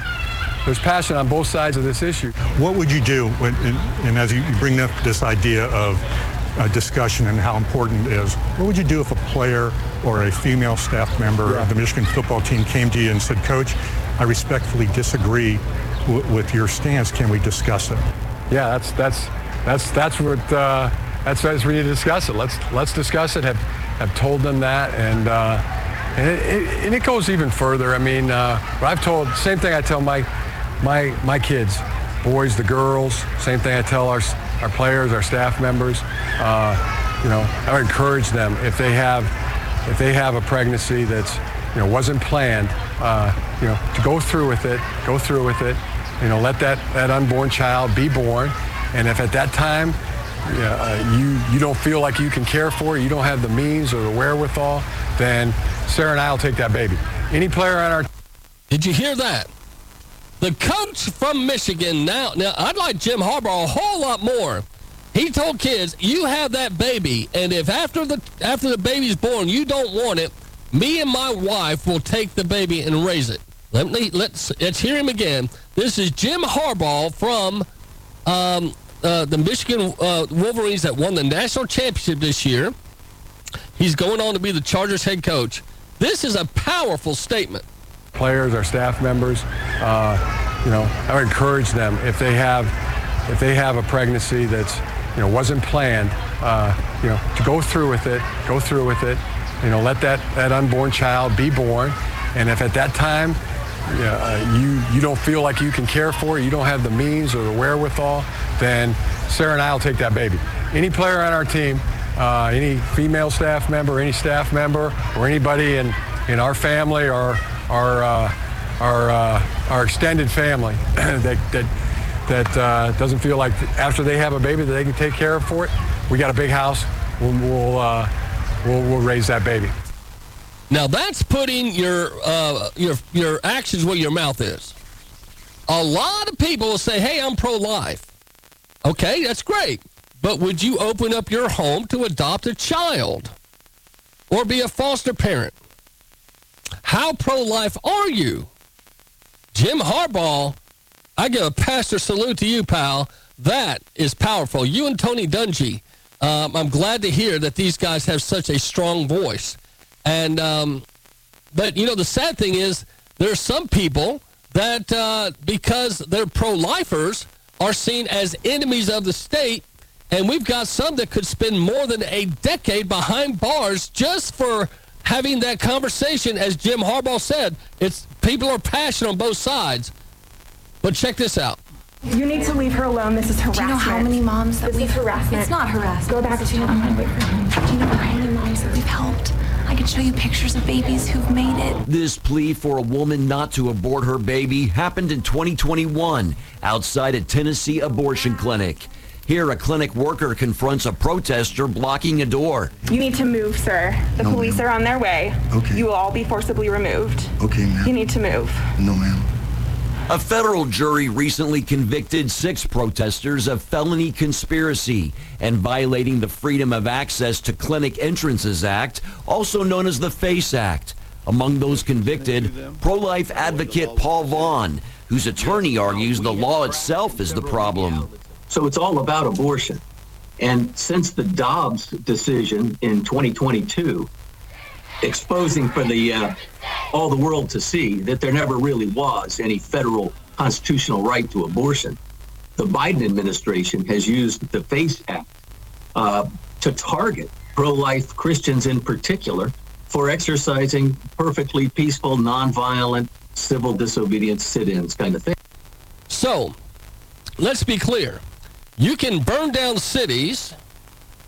There's passion on both sides of this issue. What would you do, when, and, and as you bring up this idea of uh, discussion and how important it is, what would you do if a player or a female staff member yeah. of the Michigan football team came to you and said, Coach, I respectfully disagree w- with your stance. Can we discuss it? Yeah, that's that's that's that's what uh, that's what we need to discuss it. Let's let's discuss it. Have have told them that and. Uh, and it, it, and it, goes even further. I mean, uh, I've told, same thing I tell my, my, my kids, boys, the girls, same thing I tell our, our players, our staff members. Uh, you know, I encourage them if they have, if they have a pregnancy that's, you know, wasn't planned, uh, you know, to go through with it, go through with it, you know, let that, that unborn child be born. And if at that time yeah, uh, you, you don't feel like you can care for you don't have the means or the wherewithal, then Sarah and I will take that baby. Any player on our Did you hear that? The coach from Michigan now now I'd like Jim Harbaugh a whole lot more. He told kids, "You have that baby, and if after the after the baby's born you don't want it, me and my wife will take the baby and raise it." Let me let's let's hear him again. This is Jim Harbaugh from um, uh, the Michigan uh, Wolverines that won the national championship this year. He's going on to be the Chargers head coach. This is a powerful statement. Players, our staff members, uh, you know, I would encourage them if they have if they have a pregnancy that's you know wasn't planned, uh, you know, to go through with it, go through with it. You know, let that that unborn child be born, and if at that time uh, you you don't feel like you can care for you don't have the means or the wherewithal, then Sarah and I will take that baby. Any player on our team uh, any female staff member, any staff member, or anybody in, in our family or our, uh, our, uh, our extended family that, that, that uh, doesn't feel like after they have a baby that they can take care of for it, we got a big house, we'll, we'll, uh, we'll, we'll raise that baby. Now that's putting your, uh, your, your actions where your mouth is. A lot of people will say, hey, I'm pro-life. Okay, that's great. But would you open up your home to adopt a child or be a foster parent? How pro-life are you? Jim Harbaugh, I give a pastor salute to you, pal. That is powerful. You and Tony Dungy um, I'm glad to hear that these guys have such a strong voice. And um, but you know the sad thing is there are some people that uh, because they're pro-lifers are seen as enemies of the state, and we've got some that could spend more than a decade behind bars just for having that conversation. As Jim Harbaugh said, it's people are passionate on both sides. But check this out. You need to leave her alone. This is harassment. Do you know how many moms that this we've is harassment? It's not harassment. Go back to your room. Do you know how many moms that we've helped? I can show you pictures of babies who've made it. This plea for a woman not to abort her baby happened in 2021 outside a Tennessee abortion clinic. Here, a clinic worker confronts a protester blocking a door. You need to move, sir. The No, police are on their way. Okay. You will all be forcibly removed. Okay, ma'am. You need to move. No, ma'am. A federal jury recently convicted six protesters of felony conspiracy and violating the Freedom of Access to Clinic Entrances Act, also known as the FACE Act. Among those convicted, pro-life advocate Paul Vaughn, whose attorney argues the law itself is the problem. So it's all about abortion. And since the Dobbs decision in 2022, exposing for the uh, all the world to see that there never really was any federal constitutional right to abortion, the Biden administration has used the FACE Act uh, to target pro-life Christians in particular for exercising perfectly peaceful, nonviolent, civil disobedience sit-ins kind of thing. So, let's be clear. You can burn down cities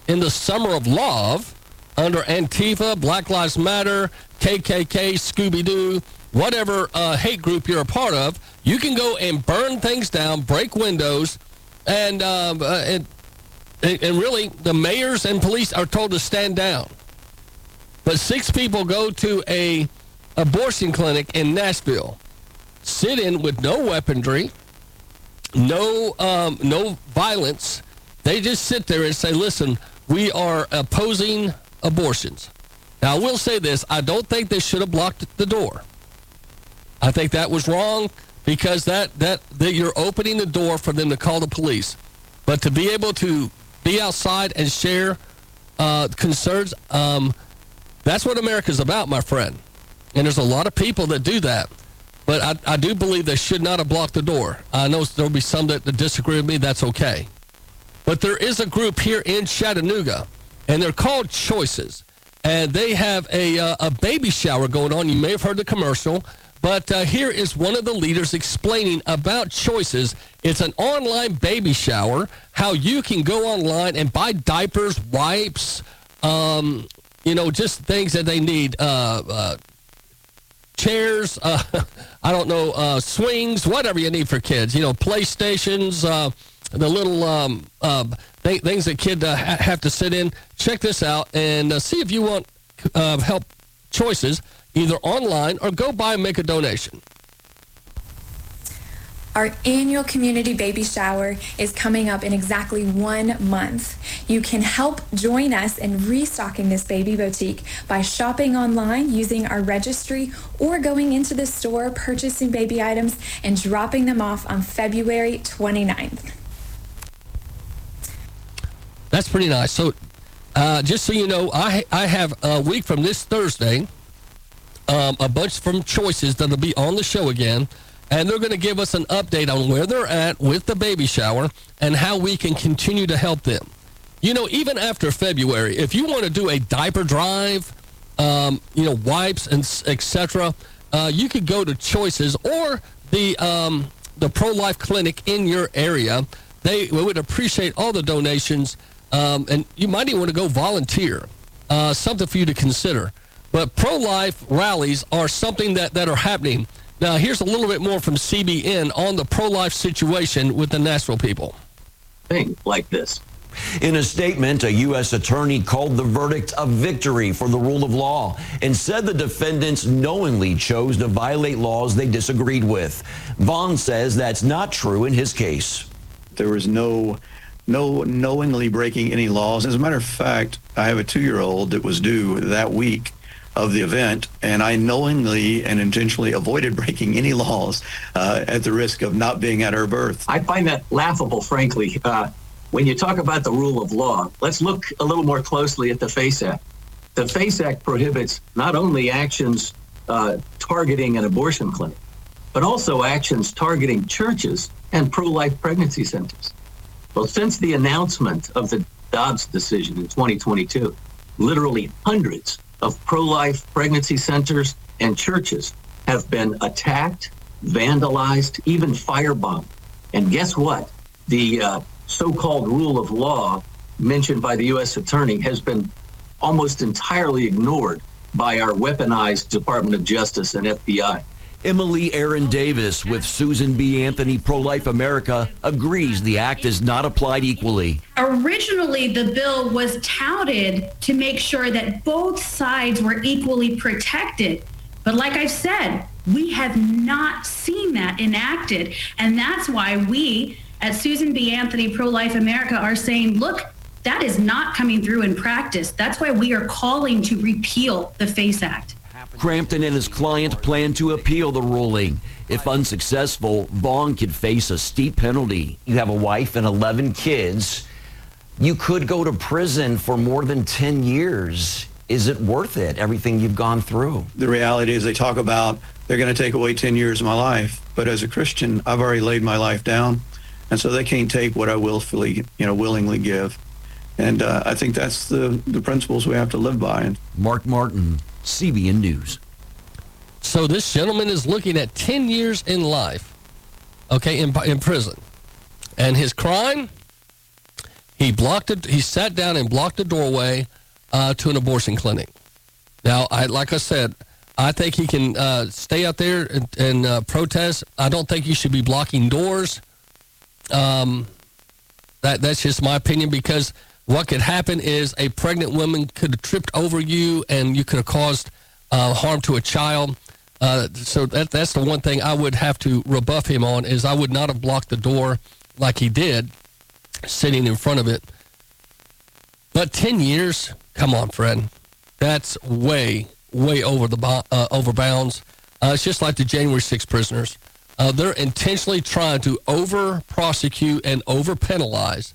in the summer of love under Antifa, Black Lives Matter, KKK, Scooby Doo, whatever uh, hate group you're a part of. You can go and burn things down, break windows, and, um, uh, and, and really the mayors and police are told to stand down. But six people go to a abortion clinic in Nashville, sit in with no weaponry, no um, no violence. They just sit there and say, "Listen, we are opposing abortions." Now, I will say this: I don't think they should have blocked the door. I think that was wrong because that that that you're opening the door for them to call the police. But to be able to be outside and share uh, concerns, um, that's what America's about, my friend. And there's a lot of people that do that. But I, I do believe they should not have blocked the door. I know there'll be some that, that disagree with me. That's okay. But there is a group here in Chattanooga, and they're called Choices. And they have a, uh, a baby shower going on. You may have heard the commercial. But uh, here is one of the leaders explaining about Choices. It's an online baby shower, how you can go online and buy diapers, wipes, um, you know, just things that they need. Uh, uh, chairs, uh, I don't know, uh, swings, whatever you need for kids. You know, PlayStations, uh, the little um, uh, th- things that kids ha- have to sit in. Check this out and see if you want help choices either online or go by and make a donation. Our annual community baby shower is coming up in exactly one month. You can help join us in restocking this baby boutique by shopping online using our registry or going into the store, purchasing baby items, and dropping them off on February 29th. That's pretty nice. So, uh, just so you know, I I have a week from this Thursday, um, a bunch from choices that'll be on the show again, and they're going to give us an update on where they're at with the baby shower and how we can continue to help them. You know, even after February, if you want to do a diaper drive, um, you know, wipes and etc., uh, you could go to Choices or the um, the pro life clinic in your area. They would appreciate all the donations, um, and you might even want to go volunteer. Uh, something for you to consider. But pro life rallies are something that, that are happening. Now, here's a little bit more from CBN on the pro life situation with the Nashville people. Thing like this. In a statement, a U.S. attorney called the verdict a victory for the rule of law and said the defendants knowingly chose to violate laws they disagreed with. Vaughn says that's not true in his case. There was no no knowingly breaking any laws. As a matter of fact, I have a two-year-old that was due that week of the event, and I knowingly and intentionally avoided breaking any laws uh, at the risk of not being at her birth. I find that laughable, frankly. Uh, when you talk about the rule of law, let's look a little more closely at the FACE Act. The FACE Act prohibits not only actions uh, targeting an abortion clinic, but also actions targeting churches and pro life pregnancy centers. Well, since the announcement of the Dobbs decision in 2022, literally hundreds of pro life pregnancy centers and churches have been attacked, vandalized, even firebombed. And guess what? The uh, so called rule of law mentioned by the U.S. Attorney has been almost entirely ignored by our weaponized Department of Justice and FBI. Emily Erin Davis with Susan B. Anthony Pro Life America agrees the act is not applied equally. Originally, the bill was touted to make sure that both sides were equally protected. But like I've said, we have not seen that enacted. And that's why we at Susan B. Anthony Pro Life America are saying, look, that is not coming through in practice. That's why we are calling to repeal the FACE Act. Crampton and his client plan to appeal the ruling. If unsuccessful, Vaughn could face a steep penalty. You have a wife and 11 kids. You could go to prison for more than 10 years. Is it worth it, everything you've gone through? The reality is they talk about they're going to take away 10 years of my life. But as a Christian, I've already laid my life down. And so they can't take what I willfully, you know, willingly give. And uh, I think that's the, the principles we have to live by. Mark Martin, CBN News. So this gentleman is looking at 10 years in life, okay, in, in prison. And his crime, he blocked it, he sat down and blocked the doorway uh, to an abortion clinic. Now, I, like I said, I think he can uh, stay out there and, and uh, protest. I don't think he should be blocking doors. Um, that that's just my opinion because what could happen is a pregnant woman could have tripped over you and you could have caused uh, harm to a child. Uh, so that that's the one thing I would have to rebuff him on is I would not have blocked the door like he did, sitting in front of it. But ten years, come on, Fred, that's way way over the uh, over bounds. Uh, it's just like the January 6 prisoners. Uh, they're intentionally trying to over prosecute and over penalize,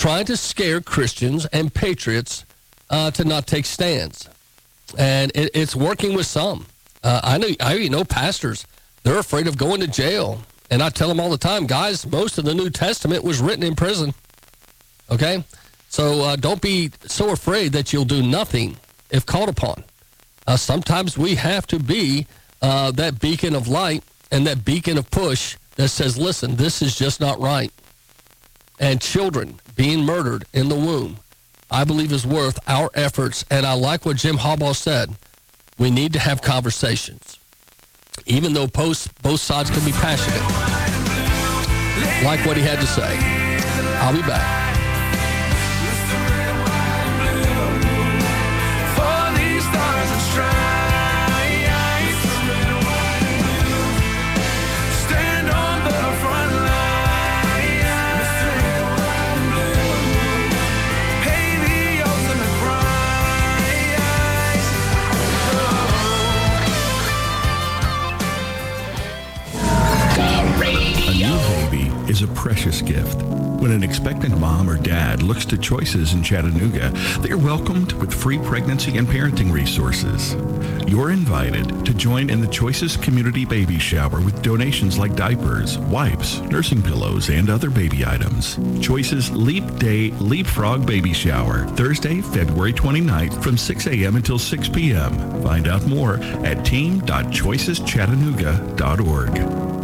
trying to scare Christians and patriots uh, to not take stands. And it, it's working with some. Uh, I know I know pastors. They're afraid of going to jail. And I tell them all the time, guys, most of the New Testament was written in prison. Okay? So uh, don't be so afraid that you'll do nothing if called upon. Uh, sometimes we have to be uh, that beacon of light and that beacon of push that says, listen, this is just not right. And children being murdered in the womb, I believe is worth our efforts. And I like what Jim Harbaugh said. We need to have conversations. Even though both sides can be passionate. Like what he had to say. I'll be back. Is a precious gift. When an expectant mom or dad looks to choices in Chattanooga, they are welcomed with free pregnancy and parenting resources. You're invited to join in the Choices Community Baby Shower with donations like diapers, wipes, nursing pillows, and other baby items. Choices Leap Day Leapfrog Baby Shower, Thursday, February 29th from 6 a.m. until 6 p.m. Find out more at team.choiceschattanooga.org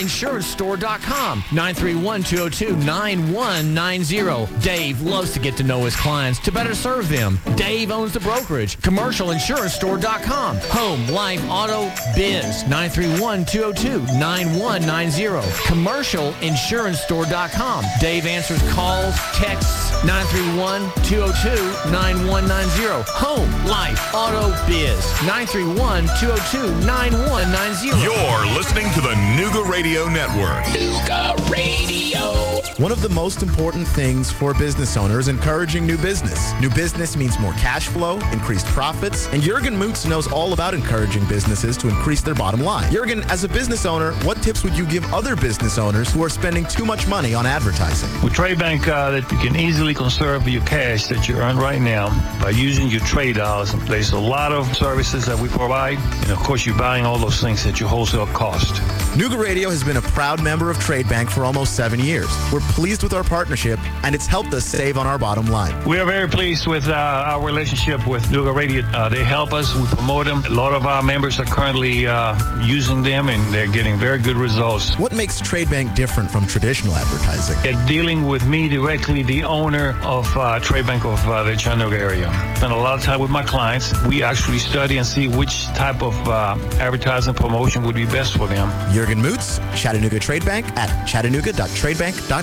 commercialinsurancestore.com 931-202-9190. Dave loves to get to know his clients to better serve them. Dave owns the brokerage. Commercialinsurancestore.com. Home, life, auto, biz. 931-202-9190. Commercialinsurancestore.com. Dave answers calls, texts. 931-202-9190. Home, life, auto, biz. 931-202-9190. You're listening to the Nooga Radio Network. Nooga Radio. One of the most important things for a business owner is encouraging new business. New business means more cash flow, increased profits, and Jurgen Moots knows all about encouraging businesses to increase their bottom line. Jurgen, as a business owner, what tips would you give other business owners who are spending too much money on advertising? With Trade Bank, uh, that you can easily conserve your cash that you earn right now by using your trade dollars. There's a lot of services that we provide, and of course, you're buying all those things at your wholesale cost. Nooga Radio has been a proud member of Trade Bank for almost seven years. We're pleased with our partnership, and it's helped us save on our bottom line. We are very pleased with uh, our relationship with Nooga Radio. Uh, they help us, we promote them. A lot of our members are currently uh, using them, and they're getting very good results. What makes Trade Bank different from traditional advertising? They're dealing with me directly, the owner of uh, Trade Bank of uh, the Chattanooga area. Spend a lot of time with my clients. We actually study and see which type of uh, advertising promotion would be best for them. Jurgen Moots, Chattanooga Trade Bank at chattanooga.tradebank.com.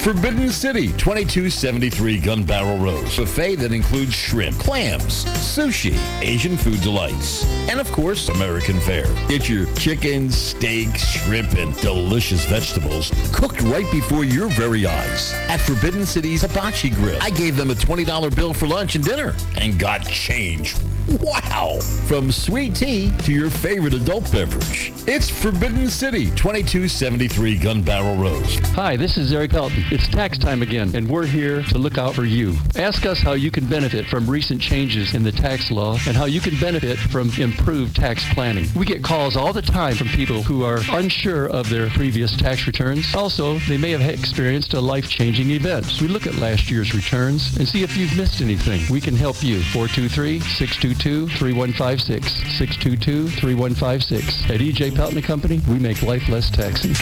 Forbidden City, 2273 Gun Barrel Road. Buffet that includes shrimp, clams, sushi, Asian food delights, and of course, American fare. Get your chicken, steak, shrimp, and delicious vegetables cooked right before your very eyes at Forbidden City's Hibachi Grill. I gave them a $20 bill for lunch and dinner and got change. Wow! From sweet tea to your favorite adult beverage. It's Forbidden City, 2273 Gun Barrel Road. Hi, this is Eric Elton. It's tax time again, and we're here to look out for you. Ask us how you can benefit from recent changes in the tax law and how you can benefit from improved tax planning. We get calls all the time from people who are unsure of their previous tax returns. Also, they may have experienced a life-changing event. We look at last year's returns and see if you've missed anything. We can help you. 423-622-3156. 622-3156. At EJ Pelton Company, we make life less taxing.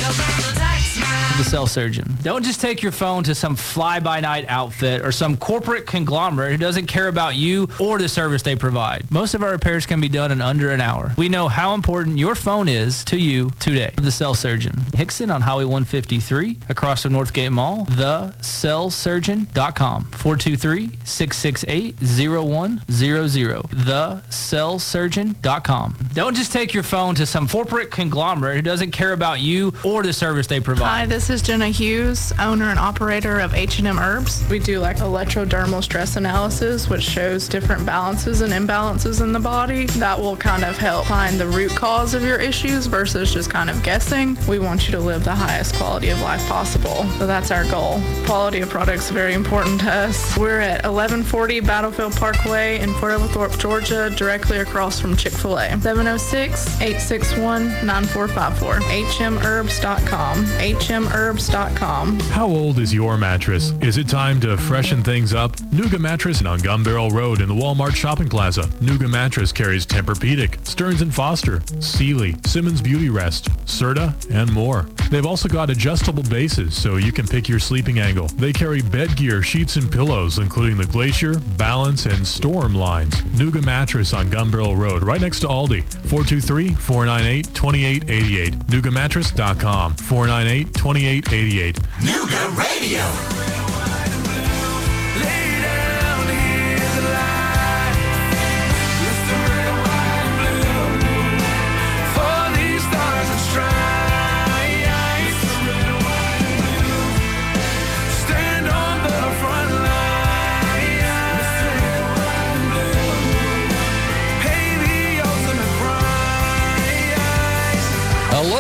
The Cell Surgeon. Don't just take your phone to some fly-by-night outfit or some corporate conglomerate who doesn't care about you or the service they provide. Most of our repairs can be done in under an hour. We know how important your phone is to you today. The Cell Surgeon. Hixson on Highway 153 across from Northgate Mall. TheCellSurgeon.com. 423-668-0100. TheCellSurgeon.com. Don't just take your phone to some corporate conglomerate who doesn't care about you or the service they provide. Hi, this is Jenna Hughes, owner and operator of H&M Herbs. We do like electrodermal stress analysis, which shows different balances and imbalances in the body. That will kind of help find the root cause of your issues versus just kind of guessing. We want you to live the highest quality of life possible. So that's our goal. Quality of products very important to us. We're at 1140 Battlefield Parkway in Fort Oglethorpe, Georgia, directly across from Chick-fil-A. 706-861-9454. hmherbs.com. hmherbs.com. How old is your mattress? Is it time to freshen things up? Nooga Mattress on Gun Barrel Road in the Walmart Shopping Plaza. Nooga Mattress carries Tempur-Pedic, Stearns & Foster, Sealy, Simmons Beauty Rest, Serta, and more. They've also got adjustable bases so you can pick your sleeping angle. They carry bed gear, sheets, and pillows, including the Glacier, Balance, and Storm lines. Nooga Mattress on Gun Road, right next to Aldi. 423-498-2888. NoogaMattress.com. 498-2888. Nooga Radio.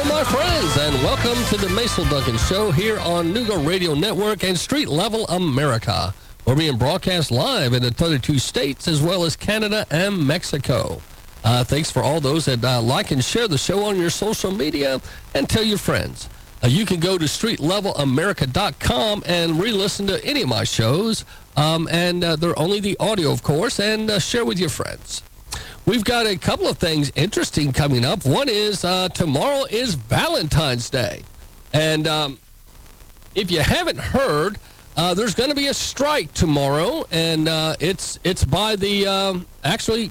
Hello, my friends, and welcome to the Mason Duncan Show here on Nooga Radio Network and Street Level America. We're being broadcast live in the 32 states as well as Canada and Mexico. Uh, thanks for all those that uh, like and share the show on your social media and tell your friends. Uh, you can go to streetlevelamerica.com and re-listen to any of my shows, um, and uh, they're only the audio, of course, and uh, share with your friends. We've got a couple of things interesting coming up. One is uh, tomorrow is Valentine's Day. And um, if you haven't heard, uh, there's going to be a strike tomorrow, and uh, it's it's by the um, actually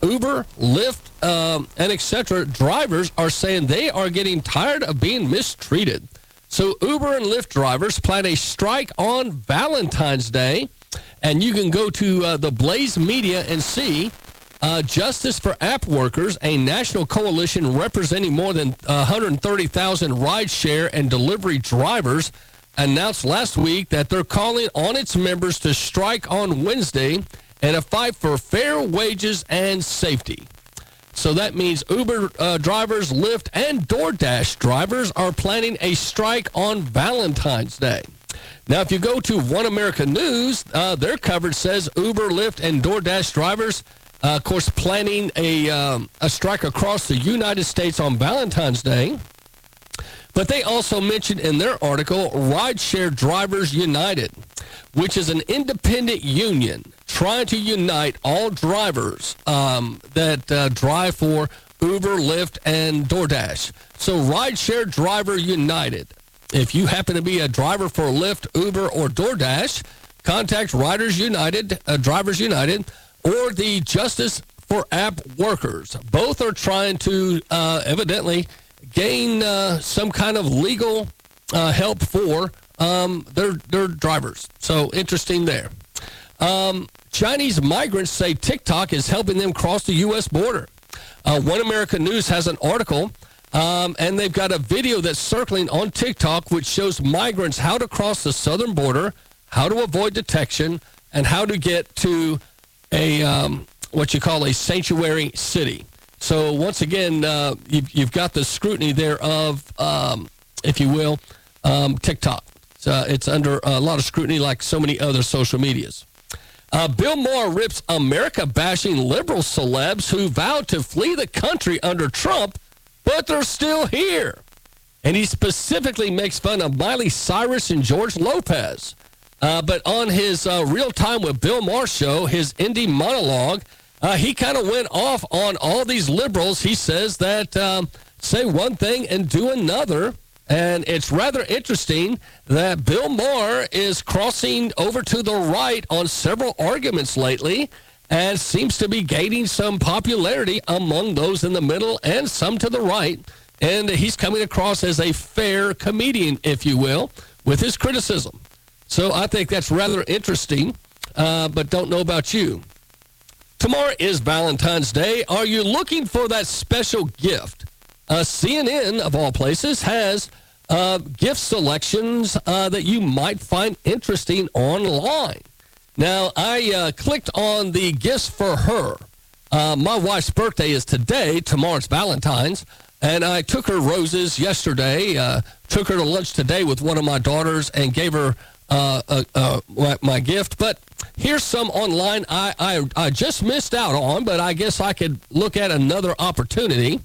Uber, Lyft, um, and etc. Drivers are saying they are getting tired of being mistreated. So Uber and Lyft drivers plan a strike on Valentine's Day, and you can go to uh, the Blaze Media and see uh, Justice for App Workers, a national coalition representing more than 130,000 rideshare and delivery drivers, announced last week that they're calling on its members to strike on Wednesday in a fight for fair wages and safety. So that means Uber uh, drivers, Lyft, and DoorDash drivers are planning a strike on Valentine's Day. Now, if you go to One America News, uh, their coverage says Uber, Lyft, and DoorDash drivers, uh, of course, planning a, um, a strike across the United States on Valentine's Day. But they also mentioned in their article Rideshare Drivers United, which is an independent union trying to unite all drivers um, that uh, drive for Uber, Lyft, and DoorDash. So Rideshare Driver United. If you happen to be a driver for Lyft, Uber, or DoorDash, contact Riders United, uh, Drivers United, or the Justice for App Workers. Both are trying to uh, evidently gain uh, some kind of legal uh, help for um, their their drivers. So interesting there. Um, Chinese migrants say TikTok is helping them cross the U.S. border. Uh, One America News has an article, um, and they've got a video that's circling on TikTok, which shows migrants how to cross the southern border, how to avoid detection, and how to get to a um, what you call a sanctuary city. So once again, uh, you've, you've, got the scrutiny there of, um, if you will, um, TikTok. Uh, it's under a lot of scrutiny, like so many other social medias. Uh, Bill Maher rips America bashing liberal celebs who vowed to flee the country under Trump, but they're still here. And he specifically makes fun of Miley Cyrus and George Lopez. Uh, but on his uh, Real Time with Bill Maher show, his indie monologue, uh, he kind of went off on all these liberals. He says that um, say one thing and do another. And it's rather interesting that Bill Maher is crossing over to the right on several arguments lately and seems to be gaining some popularity among those in the middle and some to the right. And he's coming across as a fair comedian, if you will, with his criticism. So I think that's rather interesting, uh, but don't know about you. Tomorrow is Valentine's Day. Are you looking for that special gift? Uh, CNN, of all places, has uh, gift selections uh, that you might find interesting online. Now, I uh, clicked on the gifts for her. Uh, my wife's birthday is today. Tomorrow's Valentine's. And I took her roses yesterday, took her to lunch today with one of my daughters, and gave her uh, my, my, gift. But here's some online I, I, I just missed out on, but I guess I could look at another opportunity.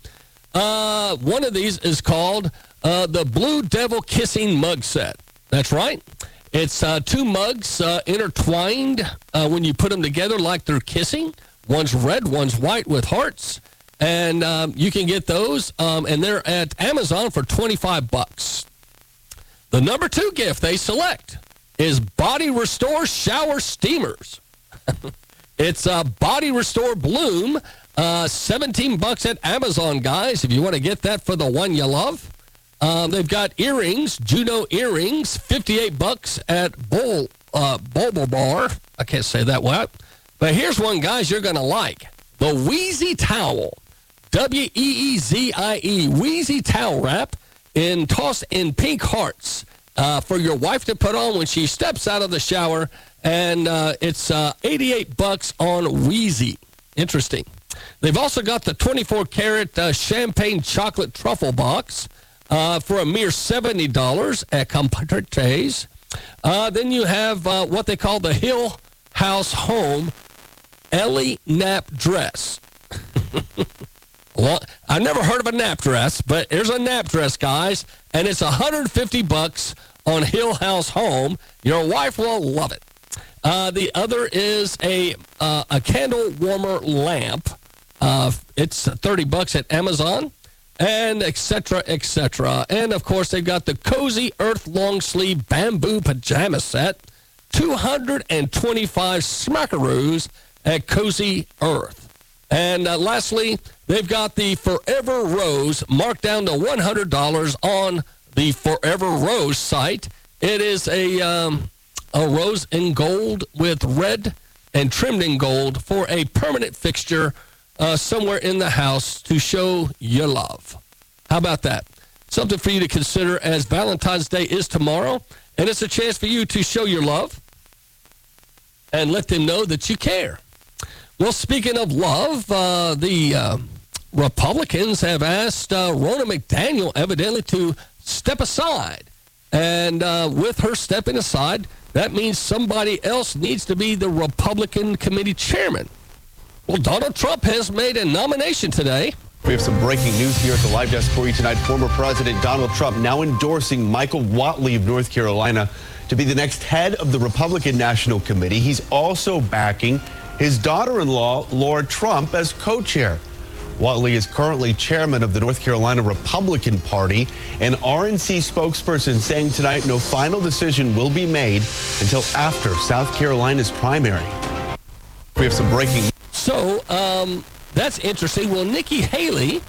one of these is called uh, the Blue Devil Kissing Mug Set. That's right. It's uh, two mugs uh, intertwined uh, when you put them together like they're kissing. One's red, one's white with hearts. And um, you can get those, um, and they're at Amazon for 25 bucks. The number two gift they select is Body Restore Shower Steamers. it's uh, Body Restore Bloom, uh, 17 bucks at Amazon, guys, if you want to get that for the one you love. Um, they've got earrings, Juno earrings, 58 bucks at Bull, uh, Bulba Bar. I can't say that well. But here's one, guys, you're going to like. The Weezie Towel. W-E-E-Z-I-E. Weezie Towel Wrap in toss in pink hearts uh, for your wife to put on when she steps out of the shower. And uh, it's uh, 88 bucks on Weezie. Interesting. They've also got the 24 karat uh, champagne chocolate truffle box uh, for a mere $70 at Compartés. Uh, then you have what they call the Hill House Home Ellie Nap Dress. I've never heard of a nap dress, but there's a nap dress, guys, and it's 150 bucks on Hill House Home. Your wife will love it. Uh, the other is a uh, a candle warmer lamp. Uh, it's 30 bucks at Amazon and etc., etc. And of course, they've got the Cozy Earth long sleeve bamboo pajama set, 225 smackaroos at Cozy Earth. And uh, lastly, they've got the Forever Rose marked down to $100 on the Forever Rose site. It is a um, a rose in gold with red and trimmed in gold for a permanent fixture uh, somewhere in the house to show your love. How about that? Something for you to consider as Valentine's Day is tomorrow, and it's a chance for you to show your love and let them know that you care. Well, speaking of love, uh, the uh, Republicans have asked uh, Ronna McDaniel evidently to step aside. And uh, with her stepping aside, that means somebody else needs to be the Republican committee chairman. Well, Donald Trump has made a nomination today. We have some breaking news here at the live desk for you tonight. Former President Donald Trump now endorsing Michael Whatley of North Carolina to be the next head of the Republican National Committee. He's also backing his daughter-in-law, Laura Trump, as co-chair. Whatley is currently chairman of the North Carolina Republican Party. An RNC spokesperson saying tonight no final decision will be made until after South Carolina's primary. We have some breaking. So um, that's interesting. Well, Nikki Haley,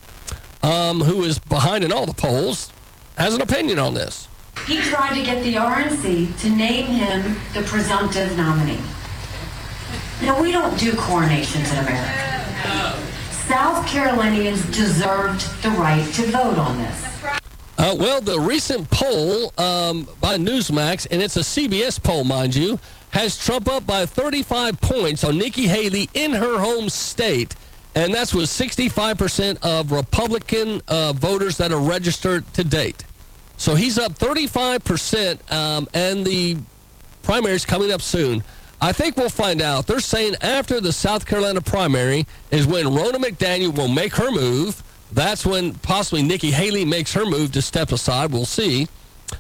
um, who is behind in all the polls, has an opinion on this. He tried to get the RNC to name him the presumptive nominee. Now, we don't do coronations in America. South Carolinians deserved the right to vote on this. Uh, well, the recent poll um, by Newsmax, and it's a CBS poll, mind you, has Trump up by 35 points on Nikki Haley in her home state. And that's with 65% of Republican uh, voters that are registered to date. So he's up 35%, um, and the primary's coming up soon. I think we'll find out. They're saying after the South Carolina primary is when Ronna McDaniel will make her move. That's when possibly Nikki Haley makes her move to step aside. We'll see.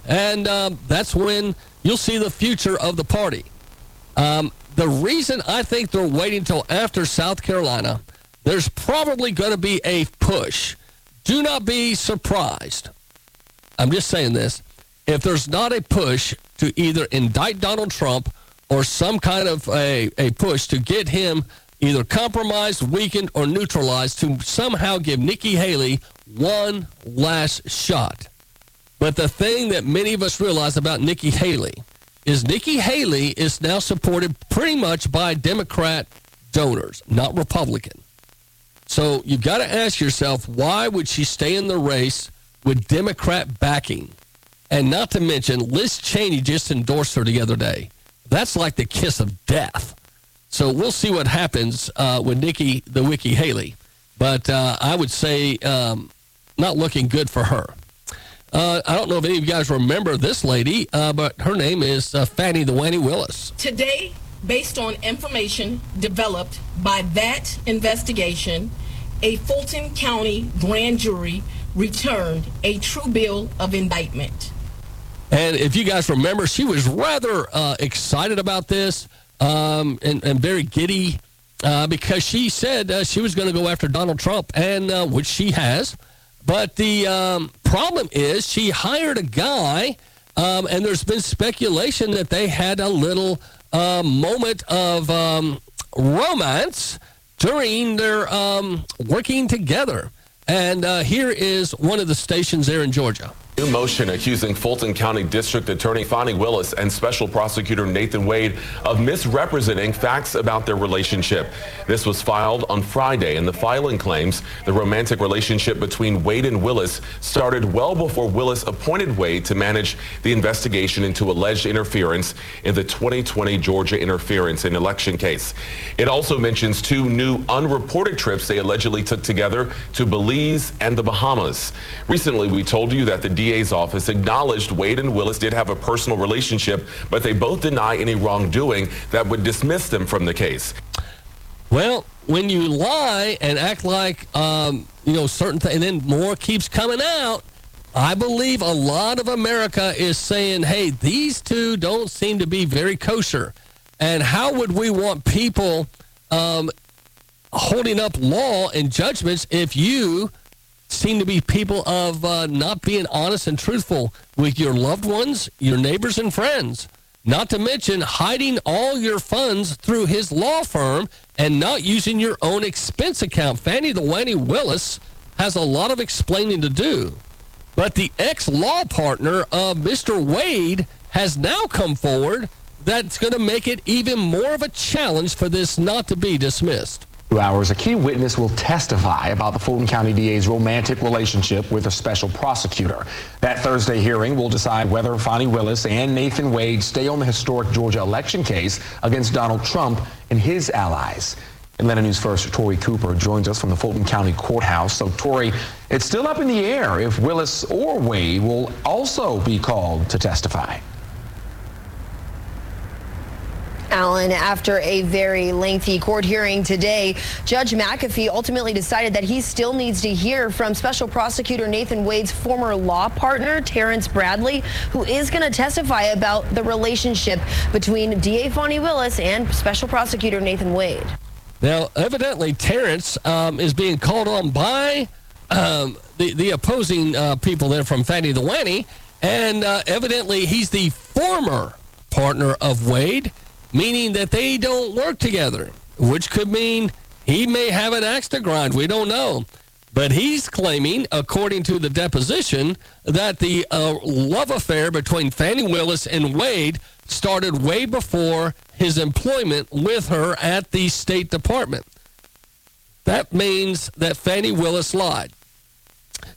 And um, that's when you'll see the future of the party. Um, the reason I think they're waiting until after South Carolina, there's probably going to be a push. Do not be surprised. I'm just saying this. If there's not a push to either indict Donald Trump or some kind of a, a push to get him either compromised, weakened, or neutralized to somehow give Nikki Haley one last shot. But the thing that many of us realize about Nikki Haley is Nikki Haley is now supported pretty much by Democrat donors, not Republican. So you've got to ask yourself, why would she stay in the race with Democrat backing? And not to mention, Liz Cheney just endorsed her the other day. That's like the kiss of death. So we'll see what happens uh, with Nikki, the Wiki Haley. But uh, I would say um, not looking good for her. Uh, I don't know if any of you guys remember this lady, uh, but her name is uh, Fani the Wanny Willis. Today, based on information developed by that investigation, a Fulton County grand jury returned a true bill of indictment. And if you guys remember, she was rather uh, excited about this um, and, and, very giddy uh, because she said uh, she was going to go after Donald Trump, and uh, which she has. But the um, problem is she hired a guy, um, and there's been speculation that they had a little uh, moment of um, romance during their um, working together. And uh, here is one of the stations there in Georgia. New motion accusing Fulton County District Attorney Fani Willis and Special Prosecutor Nathan Wade of misrepresenting facts about their relationship. This was filed on Friday, and the filing claims the romantic relationship between Wade and Willis started well before Willis appointed Wade to manage the investigation into alleged interference in the 2020 Georgia interference in election case. It also mentions two new unreported trips they allegedly took together to Belize and the Bahamas. Recently, we told you that the DA's office acknowledged Wade and Willis did have a personal relationship, but they both deny any wrongdoing that would dismiss them from the case. Well, when you lie and act like, um, you know, certain things, and then more keeps coming out, I believe a lot of America is saying, hey, these two don't seem to be very kosher. And how would we want people um, holding up law and judgments if you seem to be people of uh, not being honest and truthful with your loved ones, your neighbors, and friends. Not to mention hiding all your funds through his law firm and not using your own expense account. Fani the Wanny Willis has a lot of explaining to do. But the ex law partner of Mr. Wade has now come forward that's going to make it even more of a challenge for this not to be dismissed. Hours, a key witness will testify about the Fulton County DA's romantic relationship with a special prosecutor. That Thursday hearing will decide whether Fani Willis and Nathan Wade stay on the historic Georgia election case against Donald Trump and his allies. Atlanta News First, Tori Cooper joins us from the Fulton County Courthouse. So, Tori, it's still up in the air if Willis or Wade will also be called to testify. Alan, after a very lengthy court hearing today, Judge McAfee ultimately decided that he still needs to hear from Special Prosecutor Nathan Wade's former law partner, Terrence Bradley, who is going to testify about the relationship between DA Fani Willis and Special Prosecutor Nathan Wade. Now, evidently, Terrence um, is being called on by um, the, the opposing uh, people there from Fani the Wanny, and uh, evidently he's the former partner of Wade meaning that they don't work together, which could mean he may have an axe to grind. We don't know. But he's claiming, according to the deposition, that the uh, love affair between Fani Willis and Wade started way before his employment with her at the State Department. That means that Fani Willis lied.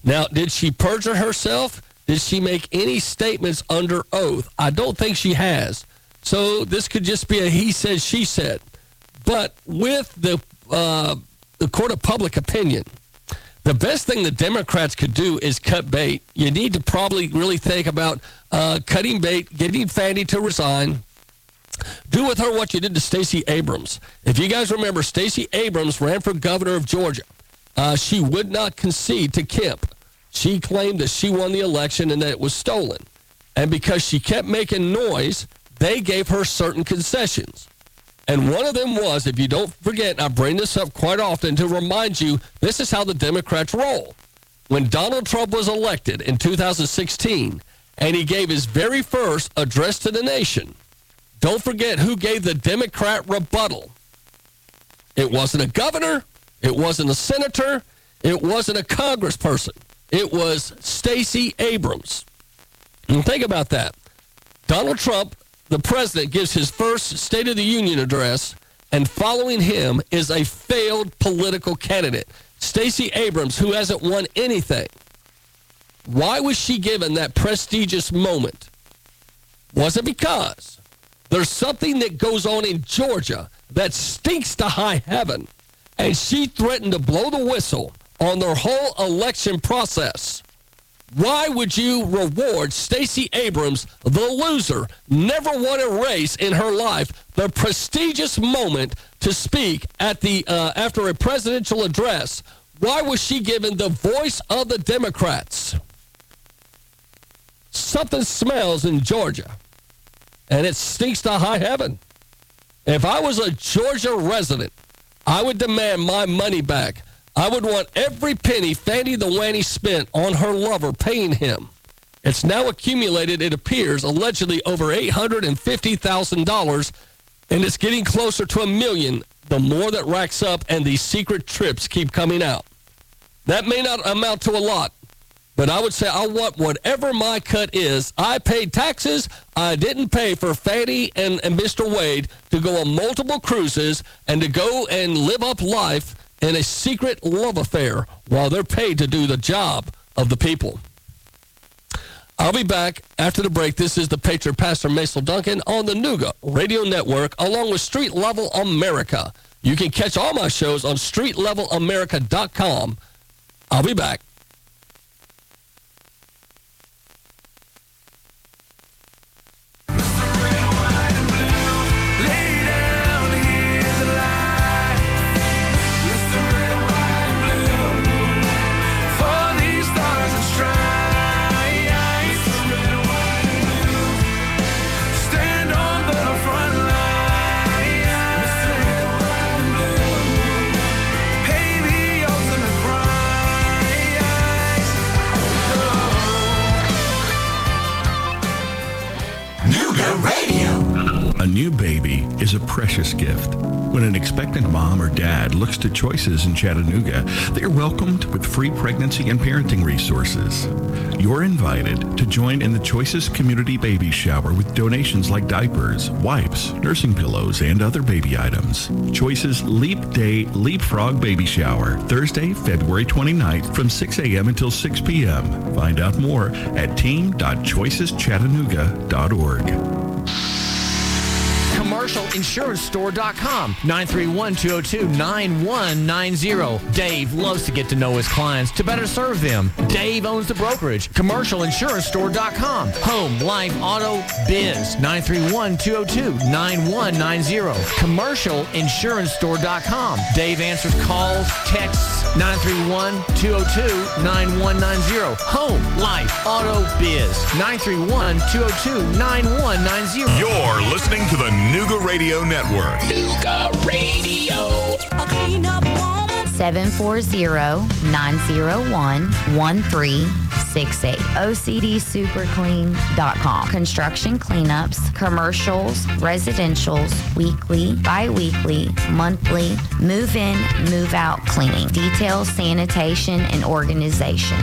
Now, did she perjure herself? Did she make any statements under oath? I don't think she has. So this could just be a he said, she said. But with the uh, the court of public opinion, the best thing the Democrats could do is cut bait. You need to probably really think about uh, cutting bait, getting Fani to resign. Do with her what you did to Stacey Abrams. If you guys remember, Stacey Abrams ran for governor of Georgia. Uh, she would not concede to Kemp. She claimed that she won the election and that it was stolen. And because she kept making noise, they gave her certain concessions. And one of them was, if you don't forget, I bring this up quite often to remind you, this is how the Democrats roll. When Donald Trump was elected in 2016, and he gave his very first address to the nation, don't forget who gave the Democrat rebuttal. It wasn't a governor, it wasn't a senator, it wasn't a congressperson. It was Stacey Abrams. And think about that. Donald Trump the president gives his first State of the Union address, and following him is a failed political candidate, Stacey Abrams, who hasn't won anything. Why was she given that prestigious moment? Was it because there's something that goes on in Georgia that stinks to high heaven, and she threatened to blow the whistle on their whole election process? Why would you reward Stacey Abrams, the loser, never won a race in her life, the prestigious moment to speak at the uh, after a presidential address? Why was she given the voice of the Democrats? Something smells in Georgia, and it stinks to high heaven. If I was a Georgia resident, I would demand my money back. I would want every penny Fani the Wanny spent on her lover paying him. It's now accumulated, it appears, allegedly over $850,000, and it's getting closer to a million the more that racks up and these secret trips keep coming out. That may not amount to a lot, but I would say I want whatever my cut is. I paid taxes. I didn't pay for Fani and, and Mr. Wade to go on multiple cruises and to go and live up life in a secret love affair while they're paid to do the job of the people. I'll be back after the break. This is the Patriot Pastor Mason Duncan on the Nooga Radio Network along with Street Level America. You can catch all my shows on streetlevelamerica.com. I'll be back. New baby is a precious gift. When an expectant mom or dad looks to choices in Chattanooga, they are welcomed with free pregnancy and parenting resources. You're invited to join in the Choices Community Baby Shower with donations like diapers, wipes, nursing pillows, and other baby items. Choices Leap Day Leapfrog Baby Shower, Thursday, February 29th from 6 a.m. until 6 p.m. Find out more at team.choiceschattanooga.org. mamá. CommercialInsuranceStore.com 931-202-9190. Dave loves to get to know his clients to better serve them. Dave owns the brokerage. CommercialInsuranceStore.com. Home, life, auto, biz. 931-202-9190. CommercialInsuranceStore.com. Dave answers calls, texts. 931-202-9190. Home, life, auto, biz. 931-202-9190. You're listening to the Nooga Radio Network. Nooga Radio. 740-901-1368. OCDSuperClean.com. Construction cleanups, commercials, residentials, weekly, bi-weekly, monthly, move in, move out cleaning, detail, sanitation, and organization.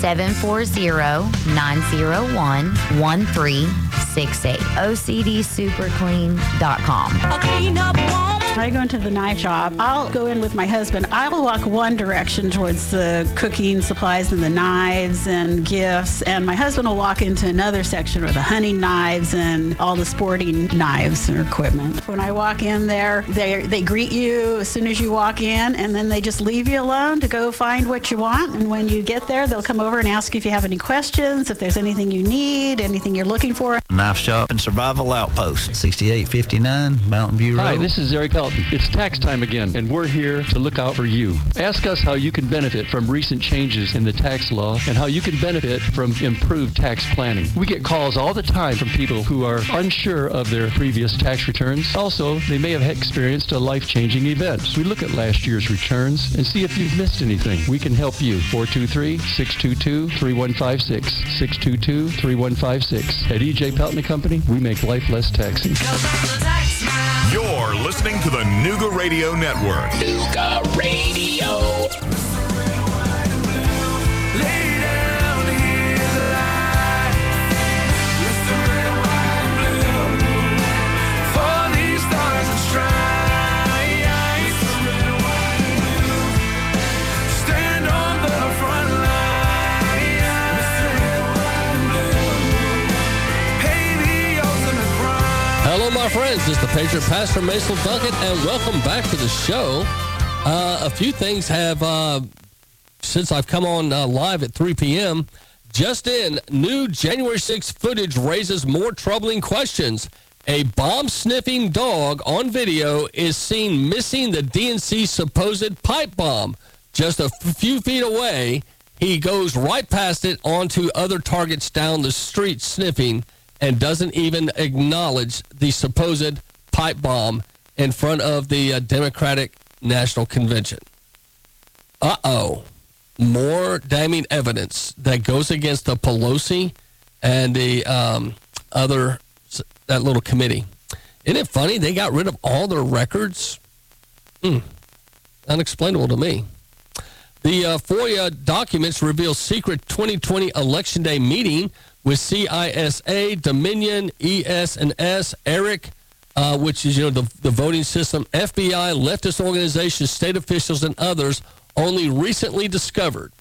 740-901-1368. OCDSuperClean.com. I go into the knife shop. I'll go in with my husband. I'll walk one direction towards the cooking supplies and the knives and gifts, and my husband will walk into another section with the hunting knives and all the sporting knives and equipment. When I walk in there, they they greet you as soon as you walk in, and then they just leave you alone to go find what you want. And when you get there, they'll come over and ask you if you have any questions, if there's anything you need, anything you're looking for. Knife Shop and Survival Outpost, 6859 Mountain View Road. Hi, this is Eric It's tax time again, and we're here to look out for you. Ask us how you can benefit from recent changes in the tax law and how you can benefit from improved tax planning. We get calls all the time from people who are unsure of their previous tax returns. Also, they may have experienced a life-changing event. We look at last year's returns and see if you've missed anything. We can help you. 423-622-3156. 622-3156. At EJ Pelton Company, we make life less taxing. You're listening to the Nooga Radio Network. Nooga Radio. Hello, my friends. This is the Patriot Pastor Mason Duncan, and welcome back to the show. Uh, a few things have, uh, since I've come on uh, live at 3 p.m., just in, new January 6 footage raises more troubling questions. A bomb sniffing dog on video is seen missing the DNC supposed pipe bomb. Just a few feet away, he goes right past it onto other targets down the street sniffing and doesn't even acknowledge the supposed pipe bomb in front of the uh, Democratic National Convention. Uh oh. More damning evidence that goes against the Pelosi and the um, other, that little committee. Isn't it funny? They got rid of all their records. Hmm. Unexplainable to me. The uh, FOIA documents reveal secret 2020 Election Day meeting with CISA, Dominion, ES and S, ERIC, uh, which is you know the the voting system, FBI, leftist organizations, state officials, and others, only recently discovered.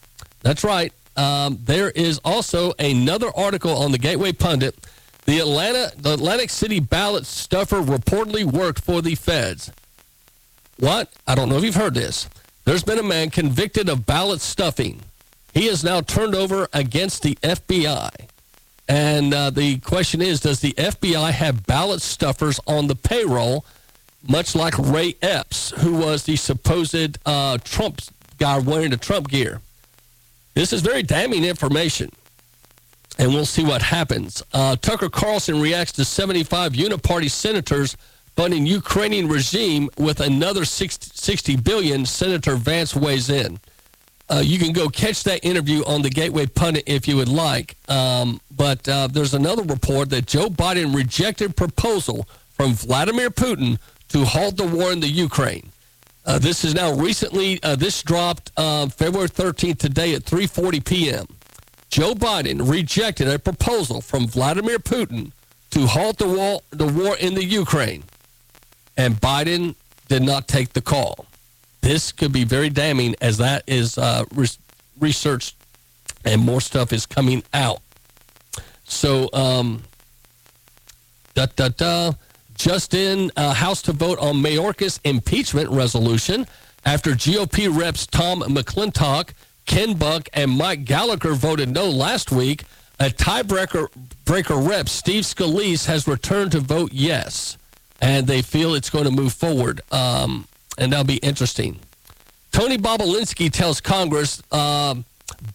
That's right. Um, there is also another article on the Gateway Pundit. The Atlanta, the Atlantic City ballot stuffer reportedly worked for the feds. What? I don't know if you've heard this. There's been a man convicted of ballot stuffing. He is now turned over against the FBI. And uh, the question is Does the FBI have ballot stuffers on the payroll, much like Ray Epps, who was the supposed uh, Trump guy wearing the Trump gear? This is very damning information. And we'll see what happens. Uh, Tucker Carlson reacts to 75 uniparty senators funding Ukrainian regime with another 60, 60 billion. Senator Vance weighs in. Uh, you can go catch that interview on the Gateway Pundit if you would like. Um, but uh, there's another report that Joe Biden rejected proposal from Vladimir Putin to halt the war in the Ukraine. Uh, this is now recently. Uh, this dropped uh, February 13th today at 3:40 p.m. Joe Biden rejected a proposal from Vladimir Putin to halt the war, the war in the Ukraine, and Biden did not take the call. This could be very damning as that is uh, re- researched and more stuff is coming out. So, um, da da da. Just in uh, House to vote on Mayorkas impeachment resolution after GOP reps Tom McClintock, Ken Buck, and Mike Gallagher voted no last week. A tiebreaker breaker rep Steve Scalise has returned to vote yes, and they feel it's going to move forward, um, and that'll be interesting. Tony Bobulinski tells Congress um,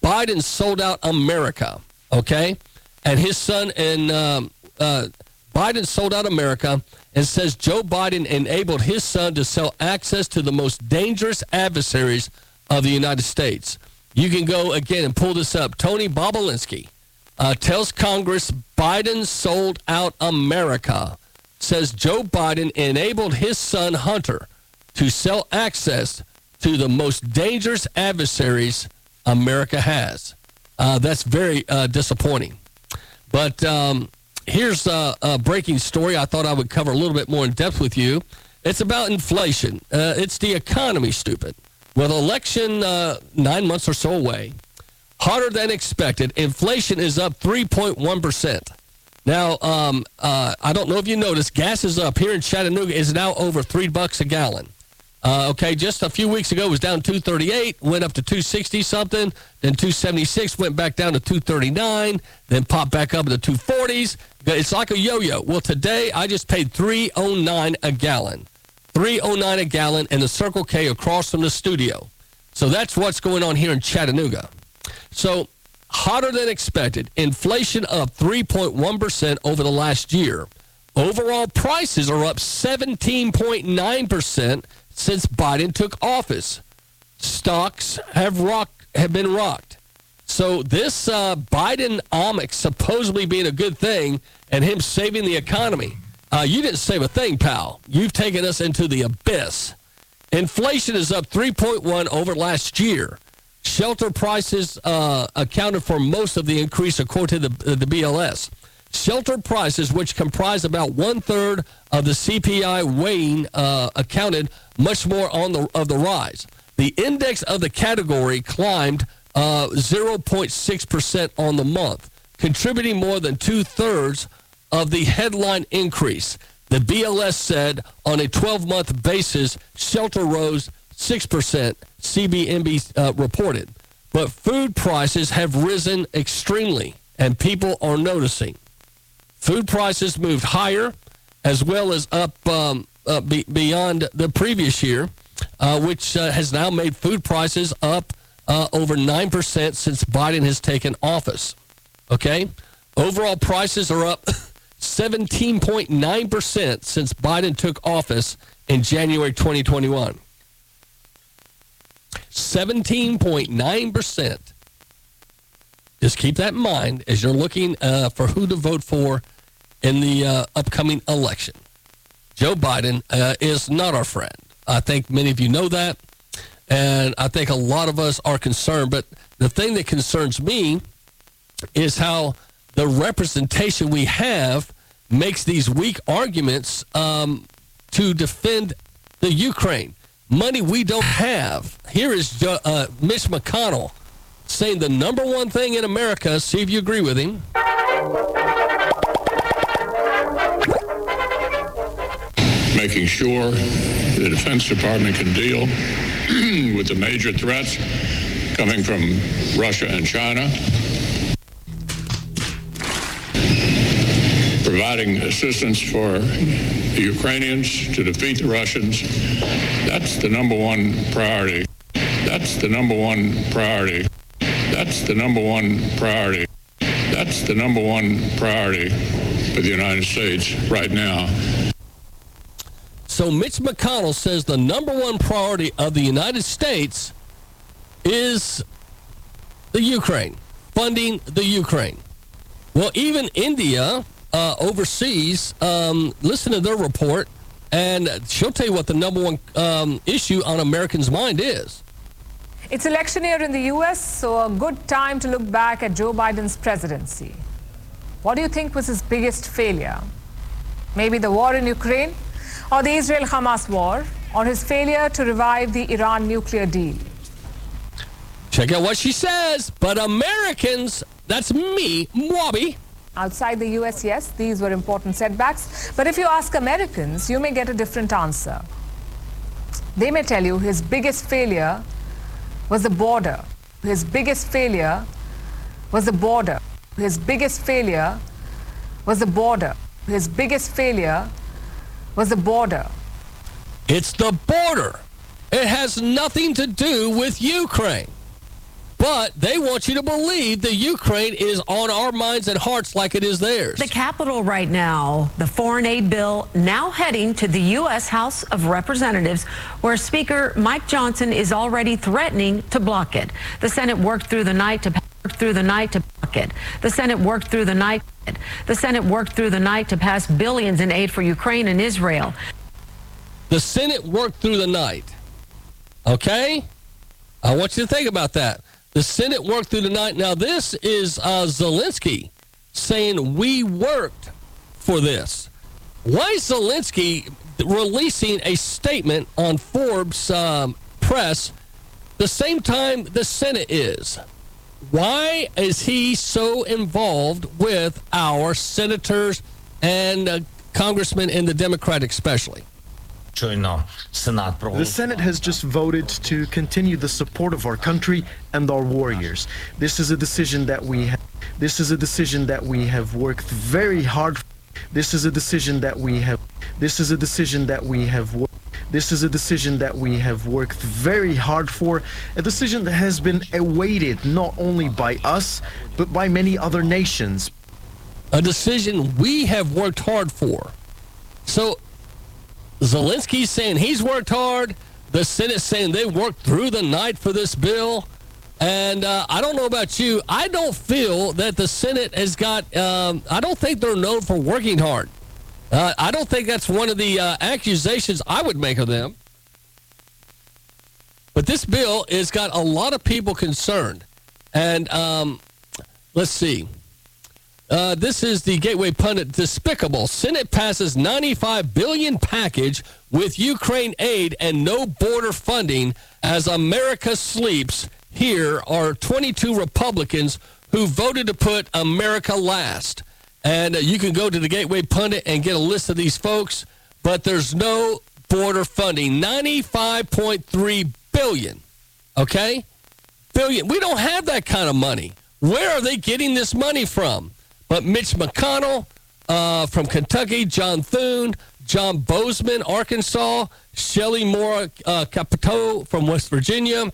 Biden sold out America, okay? And his son and um, uh, Biden sold out America and says Joe Biden enabled his son to sell access to the most dangerous adversaries of the United States. You can go again and pull this up. Tony Bobulinski uh, tells Congress Biden sold out America, says Joe Biden enabled his son Hunter to sell access to the most dangerous adversaries America has. Uh, that's very uh, disappointing. But um, here's a, a, breaking story I thought I would cover a little bit more in depth with you. It's about inflation. Uh, it's the economy, stupid. With election uh, nine months or so away, hotter than expected, inflation is up 3.1%. Now, um, uh, I don't know if you noticed, gas is up here in Chattanooga is now over three bucks a gallon. Uh, okay, just a few weeks ago it was down 238, went up to 260 something, then 276, went back down to 239, then popped back up to 240s. It's like a yo-yo. Well, today I just paid 309 a gallon. 309 a gallon in the Circle K across from the studio. So that's what's going on here in Chattanooga. So hotter than expected. Inflation up 3.1% over the last year. Overall prices are up 17.9% since Biden took office. Stocks have rocked, have been rocked. So this uh, Biden omics supposedly being a good thing and him saving the economy. Uh, you didn't save a thing, pal. You've taken us into the abyss. Inflation is up 3.1 over last year. Shelter prices uh, accounted for most of the increase, according to the, the BLS. Shelter prices, which comprise about one third of the CPI weighing, uh, accounted much more on the of the rise. The index of the category climbed uh, 0.6 percent on the month, contributing more than two thirds of the headline increase. The BLS said on a 12 month basis, shelter rose 6 percent. CBNB uh, reported, but food prices have risen extremely, and people are noticing. Food prices moved higher, as well as up um, uh, be, beyond the previous year, uh, which uh, has now made food prices up uh, over 9% since Biden has taken office. Okay? Overall prices are up 17.9% since Biden took office in January 2021. 17.9%. Just keep that in mind as you're looking uh, for who to vote for in the uh, upcoming election. Joe Biden uh, is not our friend. I think many of you know that. And I think a lot of us are concerned. But the thing that concerns me is how the representation we have makes these weak arguments um, to defend the Ukraine. Money we don't have. Here is uh, Mitch McConnell saying the number one thing in America, see if you agree with him. making sure the Defense Department can deal with the major threats coming from Russia and China. Providing assistance for the Ukrainians to defeat the Russians. That's the number one priority. That's the number one priority. That's the number one priority. That's the number one priority for the United States right now. So Mitch McConnell says the number one priority of the United States is the Ukraine, funding the Ukraine. Well, even India, uh, overseas. Um, listen to their report, and she'll tell you what the number one um, issue on Americans' mind is. It's election year in the U.S., so a good time to look back at Joe Biden's presidency. What do you think was his biggest failure? Maybe the war in Ukraine, or the Israel Hamas war, or his failure to revive the Iran nuclear deal? Check out what she says. But Americans, that's me, Mwabby. Outside the US, yes, these were important setbacks. But if you ask Americans, you may get a different answer. They may tell you his biggest failure was the border. His biggest failure was the border. His biggest failure was the border. His biggest failure was the border. It's the border. It has nothing to do with Ukraine. But they want you to believe that Ukraine is on our minds and hearts like it is theirs. The Capitol right now, the foreign aid bill now heading to the U.S. House of Representatives, where Speaker Mike Johnson is already threatening to block it. The Senate worked through the night to through the night to block it. The Senate worked through the night. The Senate worked through the night to pass billions in aid for Ukraine and Israel. The Senate worked through the night. Okay? I want you to think about that. The Senate worked through the night. Now, this is uh, Zelensky saying we worked for this. Why is Zelensky releasing a statement on Forbes um, Press the same time the Senate is? Why is he so involved with our senators and uh, congressmen in the Democratic, especially? The Senate has just voted to continue the support of our country and our warriors. This is a decision that we have. This is a decision that we have worked very hard. This is a decision that we have. This is a decision that we have. This is a decision that we have worked very hard for. A decision that has been awaited not only by us, but by many other nations. A decision we have worked hard for. So Zelensky's saying he's worked hard. The Senate's saying they worked through the night for this bill. And uh, I don't know about you. I don't feel that the Senate has got, um, I don't think they're known for working hard. Uh, I don't think that's one of the uh, accusations I would make of them. But this bill has got a lot of people concerned. And um, let's see. Uh, this is the Gateway Pundit. Despicable. Senate passes 95 billion package with Ukraine aid and no border funding as America sleeps. Here are 22 Republicans who voted to put America last. And uh, you can go to the Gateway Pundit and get a list of these folks, but there's no border funding. 95.3 billion. Okay? Billion. We don't have that kind of money. Where are they getting this money from? But Mitch McConnell uh, from Kentucky, John Thune, John Boozman, Arkansas, Shelley Moore uh, Capito from West Virginia,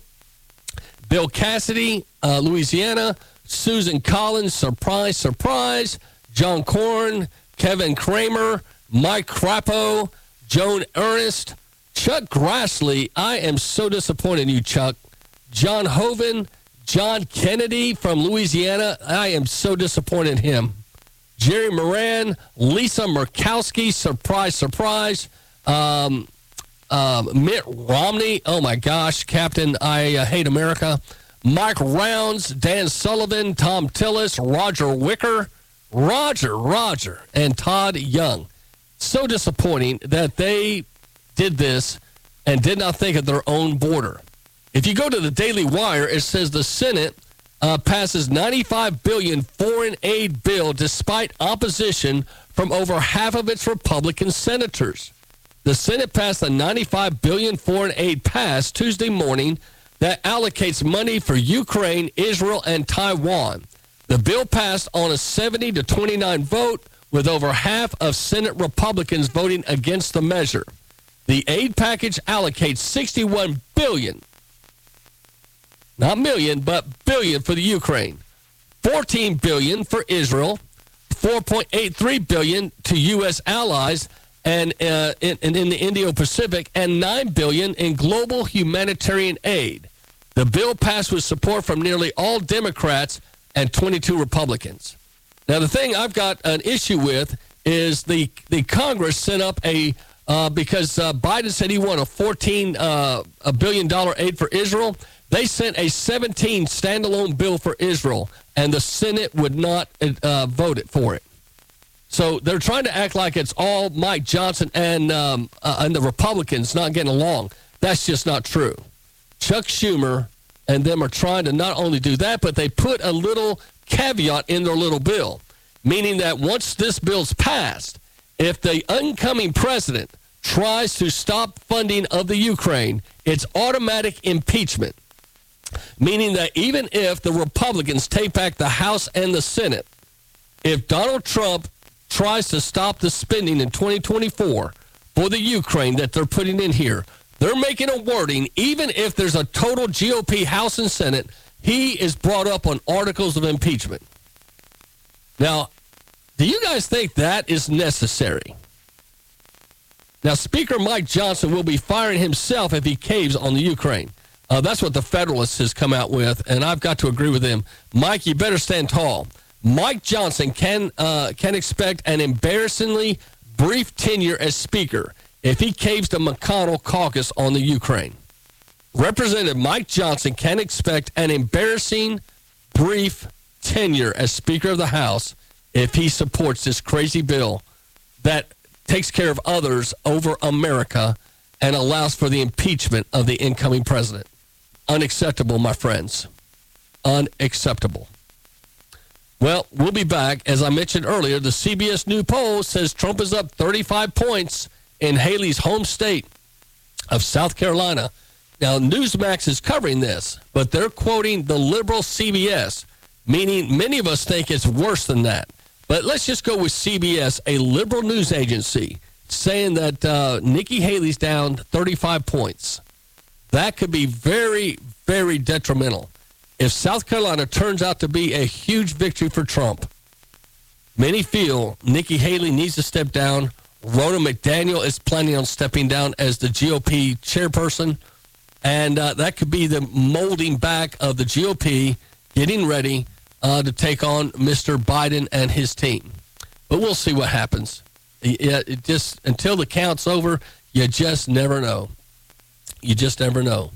Bill Cassidy, uh, Louisiana, Susan Collins, surprise, surprise, John Corn, Kevin Cramer, Mike Crapo, Joni Ernst, Chuck Grassley. I am so disappointed in you, Chuck. John Hoeven, John Kennedy from Louisiana. I am so disappointed in him. Jerry Moran, Lisa Murkowski, surprise, surprise. Um, um, Mitt Romney, oh my gosh, Captain, I uh, hate America. Mike Rounds, Dan Sullivan, Thom Tillis, Roger Wicker, Roger, Roger, and Todd Young. So disappointing that they did this and did not think of their own border. If you go to the Daily Wire, it says the Senate uh, passes 95 billion foreign aid bill despite opposition from over half of its Republican senators. The Senate passed a 95 billion foreign aid pass Tuesday morning that allocates money for Ukraine, Israel, and Taiwan. The bill passed on a 70 to 29 vote, with over half of Senate Republicans voting against the measure. The aid package allocates 61 billion not million, but billion for the Ukraine, 14 billion for Israel, 4.83 billion to U.S. allies and uh, in, in the Indo-Pacific, and 9 billion in global humanitarian aid. The bill passed with support from nearly all Democrats and 22 Republicans. Now, the thing I've got an issue with is the the Congress sent up a uh, because uh, Biden said he won a 14 uh, a billion dollar aid for Israel. They sent a 17 standalone bill for Israel, and the Senate would not uh, vote it for it. So they're trying to act like it's all Mike Johnson and um, uh, and the Republicans not getting along. That's just not true. Chuck Schumer and them are trying to not only do that, but they put a little caveat in their little bill, meaning that once this bill's passed, if the incoming president tries to stop funding of the Ukraine, it's automatic impeachment. Meaning that even if the Republicans take back the House and the Senate, if Donald Trump tries to stop the spending in 2024 for the Ukraine that they're putting in here, they're making a wording, even if there's a total GOP House and Senate, he is brought up on articles of impeachment. Now, do you guys think that is necessary? Now, Speaker Mike Johnson will be firing himself if he caves on the Ukraine. Uh, that's what the Federalist has come out with, and I've got to agree with them. Mike, you better stand tall. Mike Johnson can uh, can expect an embarrassingly brief tenure as Speaker if he caves the McConnell caucus on the Ukraine. Representative Mike Johnson can expect an embarrassing brief tenure as Speaker of the House if he supports this crazy bill that takes care of others over America and allows for the impeachment of the incoming president. Unacceptable, my friends. Unacceptable. Well, we'll be back. As I mentioned earlier, the CBS New poll says Trump is up 35 points in Haley's home state of South Carolina. Now, Newsmax is covering this, but they're quoting the liberal CBS, meaning many of us think it's worse than that. But let's just go with CBS, a liberal news agency, saying that uh, Nikki Haley's down 35 points. That could be very, very detrimental. If South Carolina turns out to be a huge victory for Trump, many feel Nikki Haley needs to step down. Ronna McDaniel is planning on stepping down as the GOP chairperson. And uh, that could be the molding back of the GOP getting ready uh, to take on Mr. Biden and his team. But we'll see what happens. Yeah, it just until the count's over, you just never know. You just never know.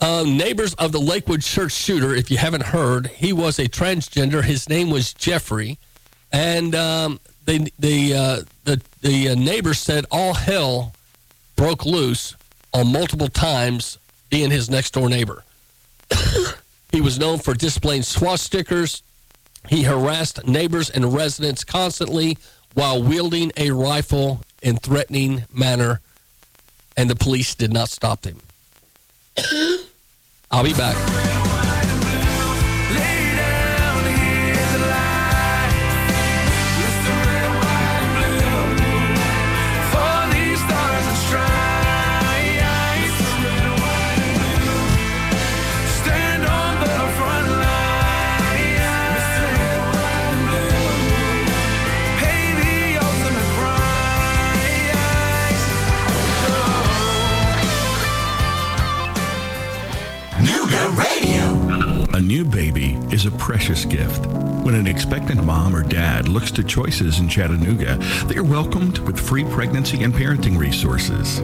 Uh, neighbors of the Lakewood church shooter, if you haven't heard, he was a transgender. His name was Jeffrey, and um, the uh, the the uh, neighbors said all hell broke loose on multiple times being his next door neighbor. he was known for displaying swastikas. He harassed neighbors and residents constantly while wielding a rifle in threatening manner, and the police did not stop him. I'll be back. New baby is a precious gift. When an expectant mom or dad looks to choices in Chattanooga, they are welcomed with free pregnancy and parenting resources.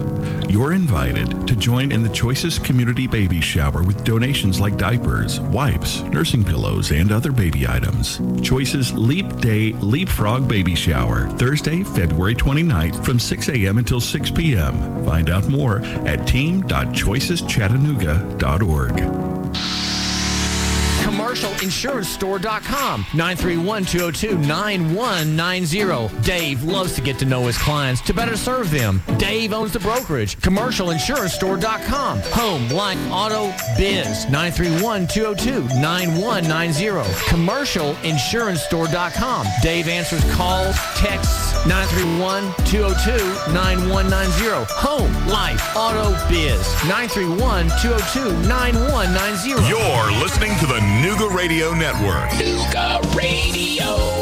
You're invited to join in the Choices Community Baby Shower with donations like diapers, wipes, nursing pillows, and other baby items. Choices Leap Day Leapfrog Baby Shower, Thursday, February 29th from 6 a.m. until 6 p.m. Find out more at team.choiceschattanooga.org. CommercialInsuranceStore.com 931-202-9190. Dave loves to get to know his clients to better serve them. Dave owns the brokerage. CommercialInsuranceStore.com Home, life, auto, biz 931-202-9190. CommercialInsuranceStore.com Dave answers calls, texts 931-202-9190. Home, life, auto, biz 931-202-9190. You're listening to the Nooga Radio Network. Nooga Radio.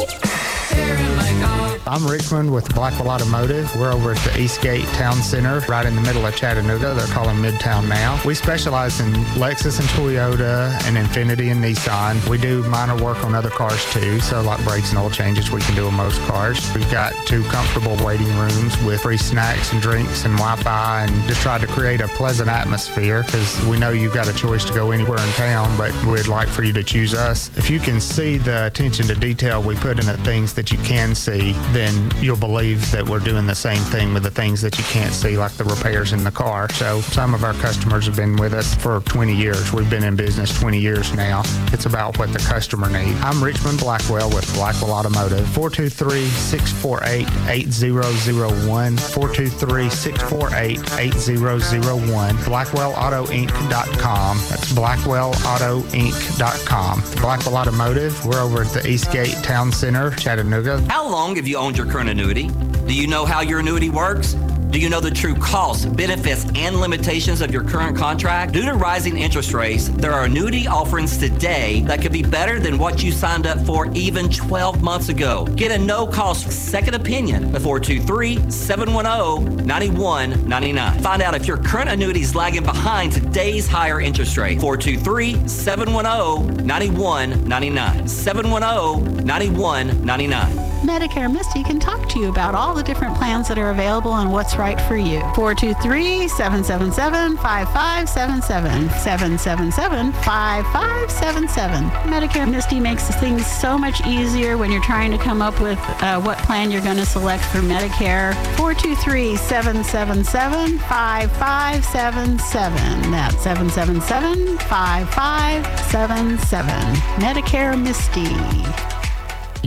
I'm Richmond with Blackwell Automotive. We're over at the Eastgate Town Center, right in the middle of Chattanooga. They're calling Midtown now. We specialize in Lexus and Toyota and Infiniti and Nissan. We do minor work on other cars too, so like brakes and oil changes we can do on most cars. We've got two comfortable waiting rooms with free snacks and drinks and Wi-Fi and just try to create a pleasant atmosphere because we know you've got a choice to go anywhere in town, but we'd like for you to choose us. If you can see the attention to detail we put in the things that you can see, then you'll believe that we're doing the same thing with the things that you can't see, like the repairs in the car. So some of our customers have been with us for 20 years. We've been in business 20 years now. It's about what the customer needs. I'm Richmond Blackwell with Blackwell Automotive. 423-648-8001. 423-648-8001. BlackwellAutoInc.com. That's BlackwellAutoInc.com. Blackwell Automotive. We're over at the Eastgate Town Center, Chattanooga. How long have you owned your current annuity? Do you know how your annuity works? Do you know the true costs, benefits, and limitations of your current contract? Due to rising interest rates, there are annuity offerings today that could be better than what you signed up for even 12 months ago. Get a no cost second opinion at 423 710 9199. Find out if your current annuity is lagging behind today's higher interest rate. 423 710 9199. 710 9199. Medicare Misty can talk to you about all the different plans that are available and what's right for you. 423-777-5577. 777-5577. Medicare Misty makes things so much easier when you're trying to come up with uh, what plan you're going to select for Medicare. 423-777-5577. That's 777-5577. Medicare Misty.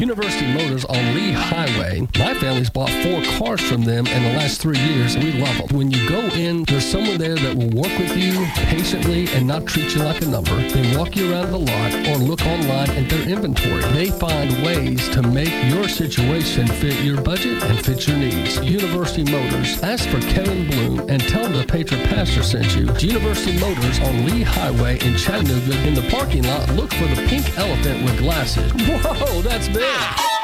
University Motors on Lee Highway. My family's bought four cars from them in the last three years. We love them. When you go in, there's someone there that will work with you patiently and not treat you like a number. They walk you around the lot or look online at their inventory. They find ways to make your situation fit your budget and fit your needs. University Motors. Ask for Kevin Bloom and tell them the Patriot Pastor sent you. University Motors on Lee Highway in Chattanooga. In the parking lot, look for the pink elephant with glasses. Whoa, that's big.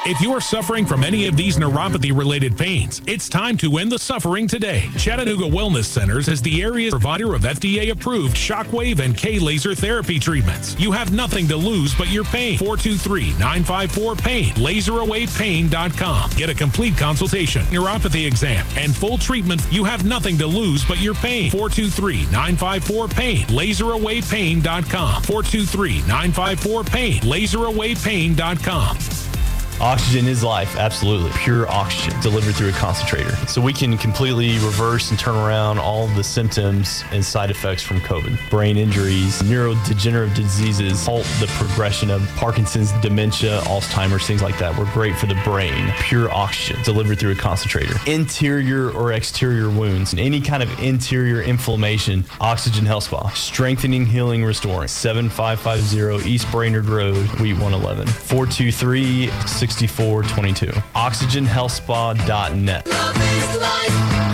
If you're suffering from any of these neuropathy related pains, it's time to end the suffering today. Chattanooga Wellness Centers is the area's provider of FDA approved shockwave and K laser therapy treatments. You have nothing to lose but your pain. 423 954 PAIN. LaserAwayPain.com. Get a complete consultation, neuropathy exam, and full treatment. You have nothing to lose but your pain. 423 954 PAIN. LaserAwayPain.com. 423 954 PAIN. LaserAwayPain.com. Oxygen is life, absolutely. Pure oxygen delivered through a concentrator. So we can completely reverse and turn around all the symptoms and side effects from COVID. Brain injuries, neurodegenerative diseases, halt the progression of Parkinson's, dementia, Alzheimer's, things like that. We're great for the brain. Pure oxygen delivered through a concentrator. Interior or exterior wounds, any kind of interior inflammation, Oxygen Health Spa. Strengthening, healing, restoring. 7550 East Brainerd Road, Wheat 111. 423 6422. OxygenHealthSpa.net.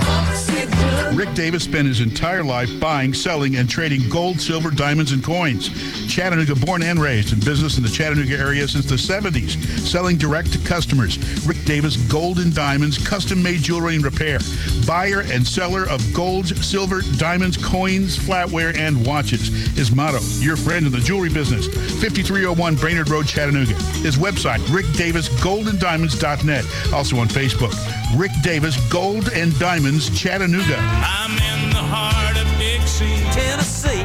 Rick Davis spent his entire life buying, selling, and trading gold, silver, diamonds, and coins. Chattanooga born and raised in business in the Chattanooga area since the 70s, selling direct to customers. Rick Davis Gold and Diamonds, custom made jewelry and repair. Buyer and seller of gold, silver, diamonds, coins, flatware, and watches. His motto, your friend in the jewelry business. 5301 Brainerd Road, Chattanooga. His website, rickdavisgoldanddiamonds.net. Also on Facebook, Rick Davis Gold and Diamonds, Chattanooga. I'm in the heart of Dixie, Tennessee.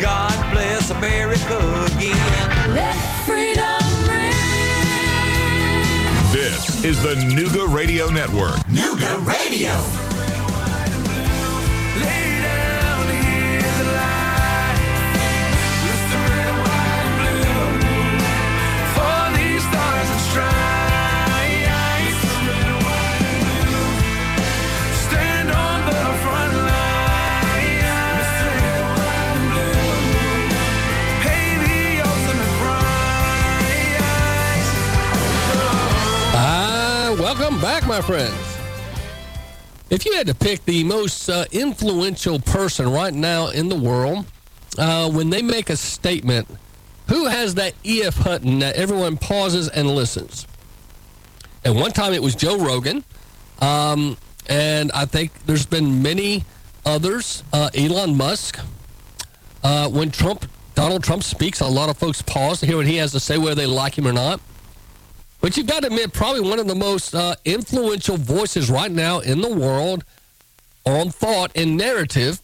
God bless America again. Let freedom This is the Nooga Radio Network. Nooga Radio. Lay back, my friends. If you had to pick the most uh, influential person right now in the world, uh, when they make a statement, who has that E.F. Hutton that everyone pauses and listens? At one time, it was Joe Rogan, um, and I think there's been many others. Uh, Elon Musk. Uh, when Trump, Donald Trump speaks, a lot of folks pause to hear what he has to say, whether they like him or not. But you've got to admit, probably one of the most uh, influential voices right now in the world on thought and narrative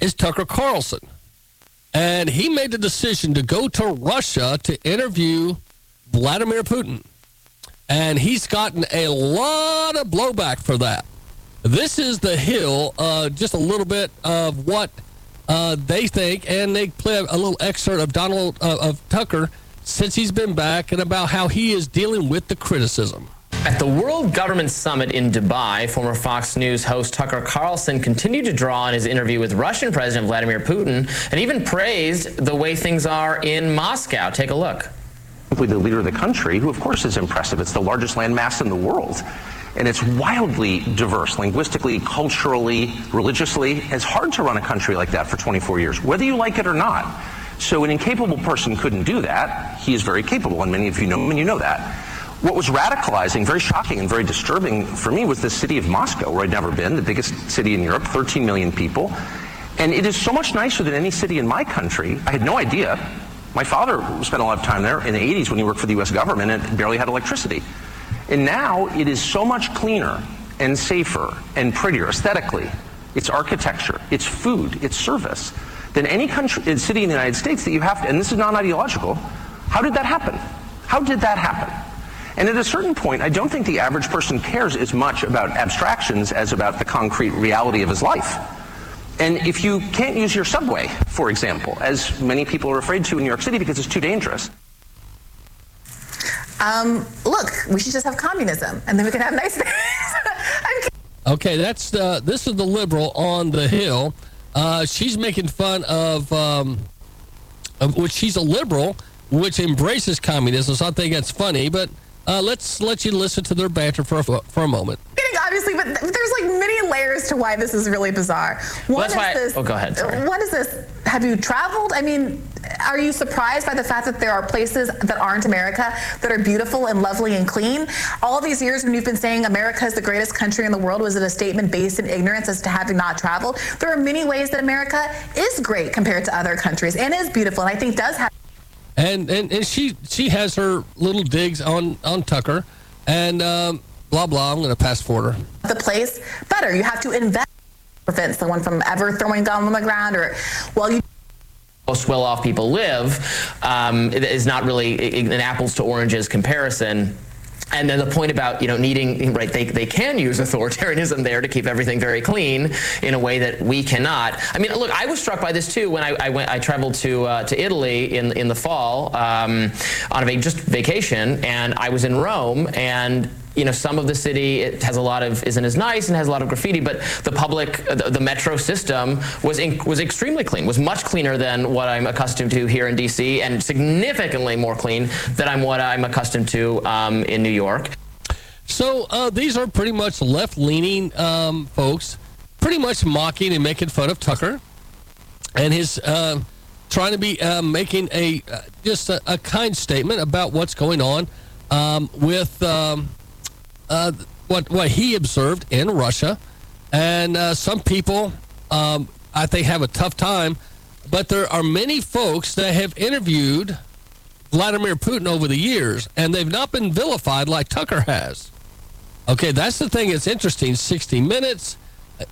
is Tucker Carlson. And he made the decision to go to Russia to interview Vladimir Putin. And he's gotten a lot of blowback for that. This is the Hill, uh, just a little bit of what uh, they think, and they play a little excerpt of Donald uh, of Tucker since he's been back and about how he is dealing with the criticism. At the World Government Summit in Dubai, former Fox News host Tucker Carlson continued to draw on his interview with Russian President Vladimir Putin and even praised the way things are in Moscow. Take a look. With the leader of the country, who of course is impressive. It's the largest landmass in the world. And it's wildly diverse, linguistically, culturally, religiously. It's hard to run a country like that for 24 years, whether you like it or not. So an incapable person couldn't do that. He is very capable, and many of you know him, and you know that. What was radicalizing, very shocking, and very disturbing for me was the city of Moscow, where I'd never been, the biggest city in Europe, 13 million people. And it is so much nicer than any city in my country. I had no idea. My father spent a lot of time there in the 80s when he worked for the U.S. government and barely had electricity. And now it is so much cleaner and safer and prettier aesthetically. It's architecture, it's food, it's service than any country, city in the United States that you have to, and this is non ideological. How did that happen? How did that happen? And at a certain point, I don't think the average person cares as much about abstractions as about the concrete reality of his life. And if you can't use your subway, for example, as many people are afraid to in New York City because it's too dangerous. Um, look, we should just have communism, and then we can have nice things. okay, that's the, this is the liberal on the hill. Uh, she's making fun of, um, of which she's a liberal, which embraces communism. So I think that's funny. But uh, let's let you listen to their banter for a, for a moment. Obviously, but there's like many layers to why this is really bizarre. One well, that's is why. this. oh, go ahead. Sorry. What is this? Have you traveled? I mean, are you surprised by the fact that there are places that aren't America that are beautiful and lovely and clean? All these years when you've been saying America is the greatest country in the world, was it a statement based in ignorance as to having not traveled? There are many ways that America is great compared to other countries and is beautiful, and I think does have. And and, and she she has her little digs on on Tucker, and um, blah blah. I'm going to pass forward her. The place better. You have to invest prevent someone from ever throwing gum on the ground or well you most well-off people live um, is not really an apples to oranges comparison. And then the point about you know needing right they, they can use authoritarianism there to keep everything very clean in a way that we cannot. I mean, look, I was struck by this too when I, I went I traveled to uh, to Italy in in the fall um, on a just vacation, and I was in Rome and you know, some of the city it has a lot of isn't as nice and has a lot of graffiti, but the public, the, the metro system was in, was extremely clean, was much cleaner than what I'm accustomed to here in D.C. and significantly more clean than I'm what I'm accustomed to um, in New York. So uh, these are pretty much left-leaning um, folks, pretty much mocking and making fun of Tucker and his. Uh, trying to be uh, making a uh, just a, a, kind statement about what's going on um, with um, uh, what what he observed in Russia, and uh, some people um, I think have a tough time. But there are many folks that have interviewed Vladimir Putin over the years, and they've not been vilified like Tucker has. Okay, that's the thing that's interesting. 60 Minutes,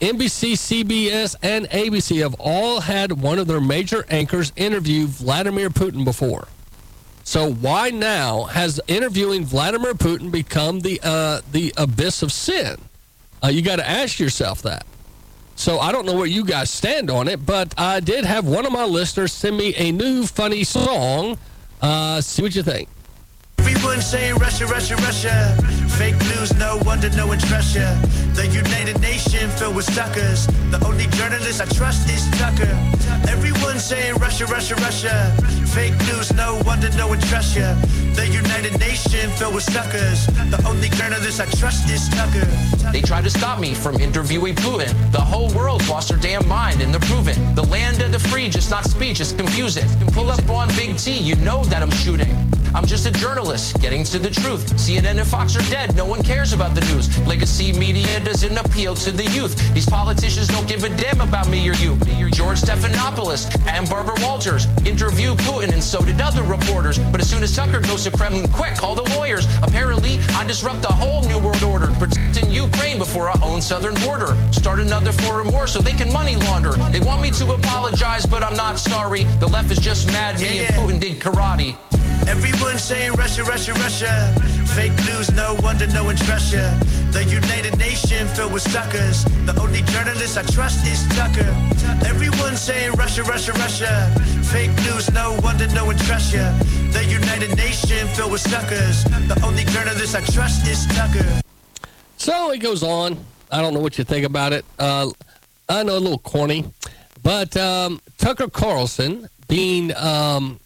NBC, CBS, and ABC have all had one of their major anchors interview Vladimir Putin before. So why now has interviewing Vladimir Putin become the uh, the abyss of sin? Uh, you got to ask yourself that. So I don't know where you guys stand on it, but I did have one of my listeners send me a new funny song. Uh, see what you think. Saying Russia, Russia, Russia. Fake news, no wonder no one trusts you. The United Nation filled with suckers. The only journalist I trust is Tucker. Everyone saying Russia, Russia, Russia. Fake news, no wonder no one trusts you. The United Nation filled with suckers. The only journalist I trust is Tucker. They tried to stop me from interviewing Putin. The whole world lost their damn mind and they're proving. The land of the free, just not speech, it's confusing. Pull up on Big T, you know that I'm shooting. I'm just a journalist getting to the truth. CNN and Fox are dead. No one cares about the news. Legacy media doesn't appeal to the youth. These politicians don't give a damn about me or you. You're George Stephanopoulos and Barbara Walters interview Putin, and so did other reporters. But as soon as Tucker goes to Kremlin, quick, call the lawyers. Apparently, I disrupt the whole new world order, protecting Ukraine before our own southern border. Start another foreign war so they can money launder. They want me to apologize, but I'm not sorry. The left is just mad me and Putin did karate. Everyone saying Russia, Russia, Russia. Fake news, no wonder no one trusts. The United Nations filled with suckers. The only journalist I trust is Tucker. Everyone saying Russia, Russia, Russia. Fake news, no wonder no one trusts. The United Nations filled with suckers. The only journalist I trust is Tucker. So it goes on. I don't know what you think about it. Uh, I know a little corny, but um, Tucker Carlson being um,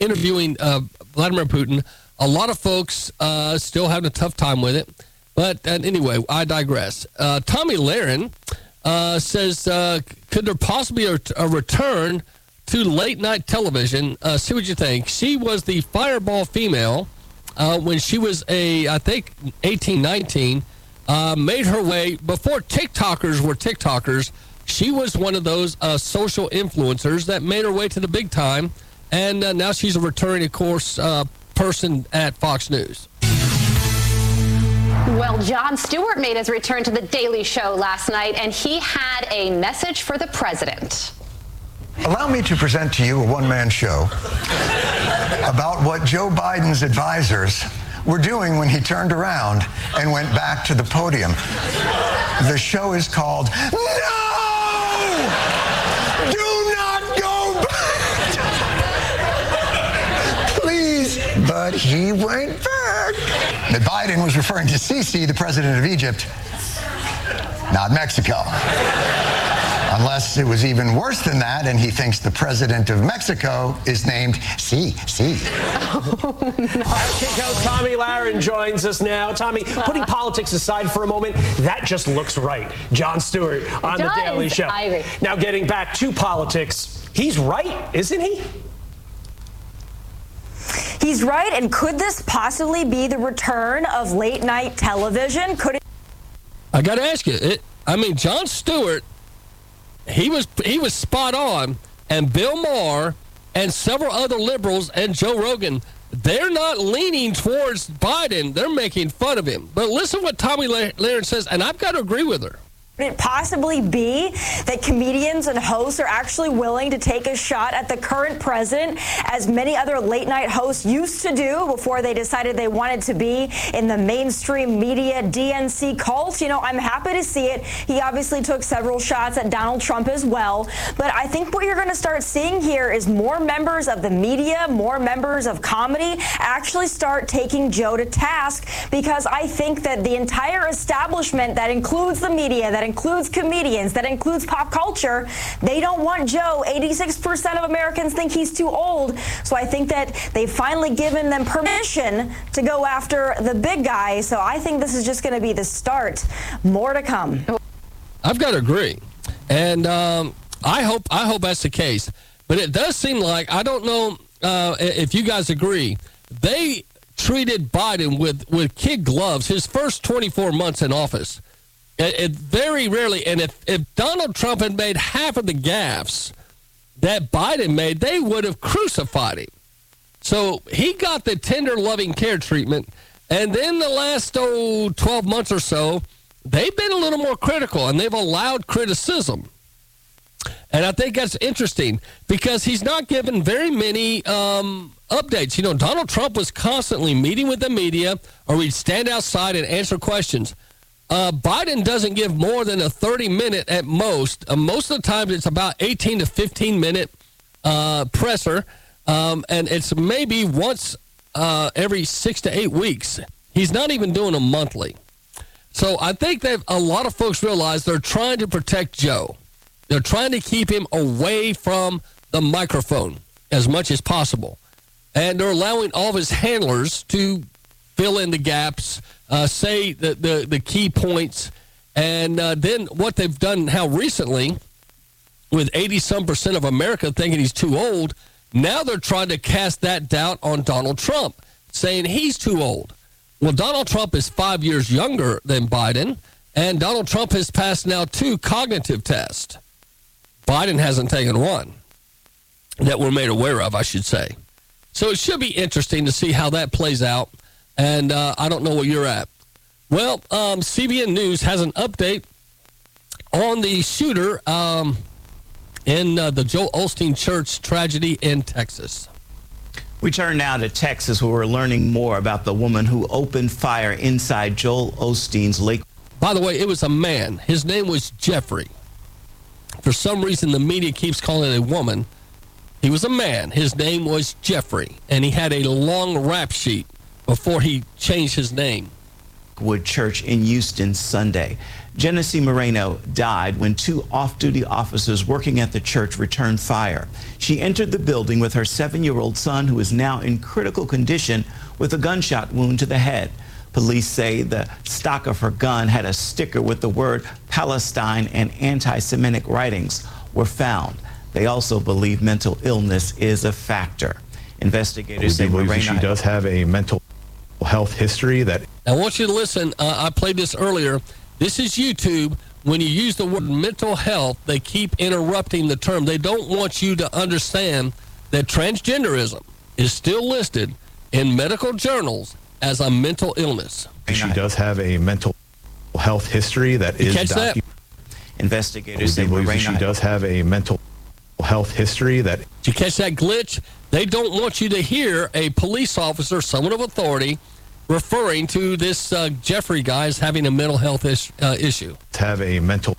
interviewing uh, Vladimir Putin. A lot of folks uh, still having a tough time with it. But uh, anyway, I digress. Uh, Tomi Lahren uh, says, could there possibly a, a return to late night television? See what you think. She was the fireball female when she was a, I think, 18, 19. Uh, made her way before TikTokers were TikTokers. She was one of those social influencers that made her way to the big time, and uh, now she's a returning, of course, uh, person at Fox News. Well, Jon Stewart made his return to The Daily Show last night, and he had a message for the president. Allow me to present to you a one man show about what Joe Biden's advisors were doing when he turned around and went back to the podium. The show is called No! Do not go back! Please. But he went back. That Biden was referring to Sisi, the president of Egypt, not Mexico. Unless it was even worse than that, and he thinks the president of Mexico is named C. C. Kinko, Tomi Lahren joins us now. Tomi, putting politics aside for a moment, that just looks right. Jon Stewart on It The Daily. Show. I agree. Now, getting back to politics, he's right, isn't he? He's right. And could this possibly be the return of late night television? Could it? I got to ask you. It, I mean, Jon Stewart, he was he was spot on, and Bill Maher and several other liberals and Joe Rogan, they're not leaning towards Biden. They're making fun of him. But listen what Tomi La- Lahren says, and I've got to agree with her. Could it possibly be that comedians and hosts are actually willing to take a shot at the current president, as many other late night hosts used to do before they decided they wanted to be in the mainstream media DNC cult? You know, I'm happy to see it. He obviously took several shots at Donald Trump as well. But I think what you're going to start seeing here is more members of the media, more members of comedy actually start taking Joe to task because I think that the entire establishment that includes the media, that includes comedians, that includes pop culture, they don't want Joe. 86% of Americans think he's too old. So I think that they've finally given them permission to go after the big guy. So I think this is just going to be the start. More to come. I've got to agree, and um, I hope I hope that's the case. But it does seem like I don't know uh, if you guys agree. They treated Biden with with kid gloves his first 24 months in office. It, it very rarely, and if if Donald Trump had made half of the gaffes that Biden made, they would have crucified him. So he got the tender, loving care treatment. And then the last oh, 12 months or so, they've been a little more critical and they've allowed criticism. And I think that's interesting because he's not given very many um, updates. You know, Donald Trump was constantly meeting with the media or he'd stand outside and answer questions. Uh, Biden doesn't give more than a 30 minute at most. Uh, most of the time, it's about 18 to 15 minute uh, presser. Um, and it's maybe once uh, every six to eight weeks. He's not even doing them monthly. So I think that a lot of folks realize they're trying to protect Joe. They're trying to keep him away from the microphone as much as possible. And they're allowing all of his handlers to fill in the gaps, uh, say the, the, the key points. And uh, then what they've done how recently, with 80 some percent of America thinking he's too old, Now they're trying to cast that doubt on Donald Trump, saying he's too old. Well, Donald Trump is five years younger than Biden, and Donald Trump has passed now two cognitive tests. Biden hasn't taken one that we're made aware of, I should say. So it should be interesting to see how that plays out. And uh, I don't know where you're at. Well, um, CBN News has an update on the shooter um, in uh, the Joel Osteen Church tragedy in Texas. We turn now to Texas, where we're learning more about the woman who opened fire inside Joel Osteen's Lake. By the way, it was a man. His name was Jeffrey. For some reason, the media keeps calling it a woman. He was a man. His name was Jeffrey, and he had a long rap sheet before he changed his name. Wood Church in Houston Sunday. Genesse Moreno died when two off duty officers working at the church returned fire. She entered the building with her seven year old son, who is now in critical condition with a gunshot wound to the head. Police say the stock of her gun had a sticker with the word Palestine and anti Semitic writings were found. They also believe mental illness is a factor. Investigators say believe Moreno she does have a mental health history that I want you to listen. Uh, I played this earlier. This is YouTube. When you use the word mental health, they keep interrupting the term. They don't want you to understand that transgenderism is still listed in medical journals as a mental illness. she does have a mental health history that You is catch that? Investigators say We believe that she does have a mental health history that Did you catch that glitch? They don't want you to hear a police officer, someone of authority, referring to this uh, Jeffrey guy as having a mental health is, uh, issue. have a mental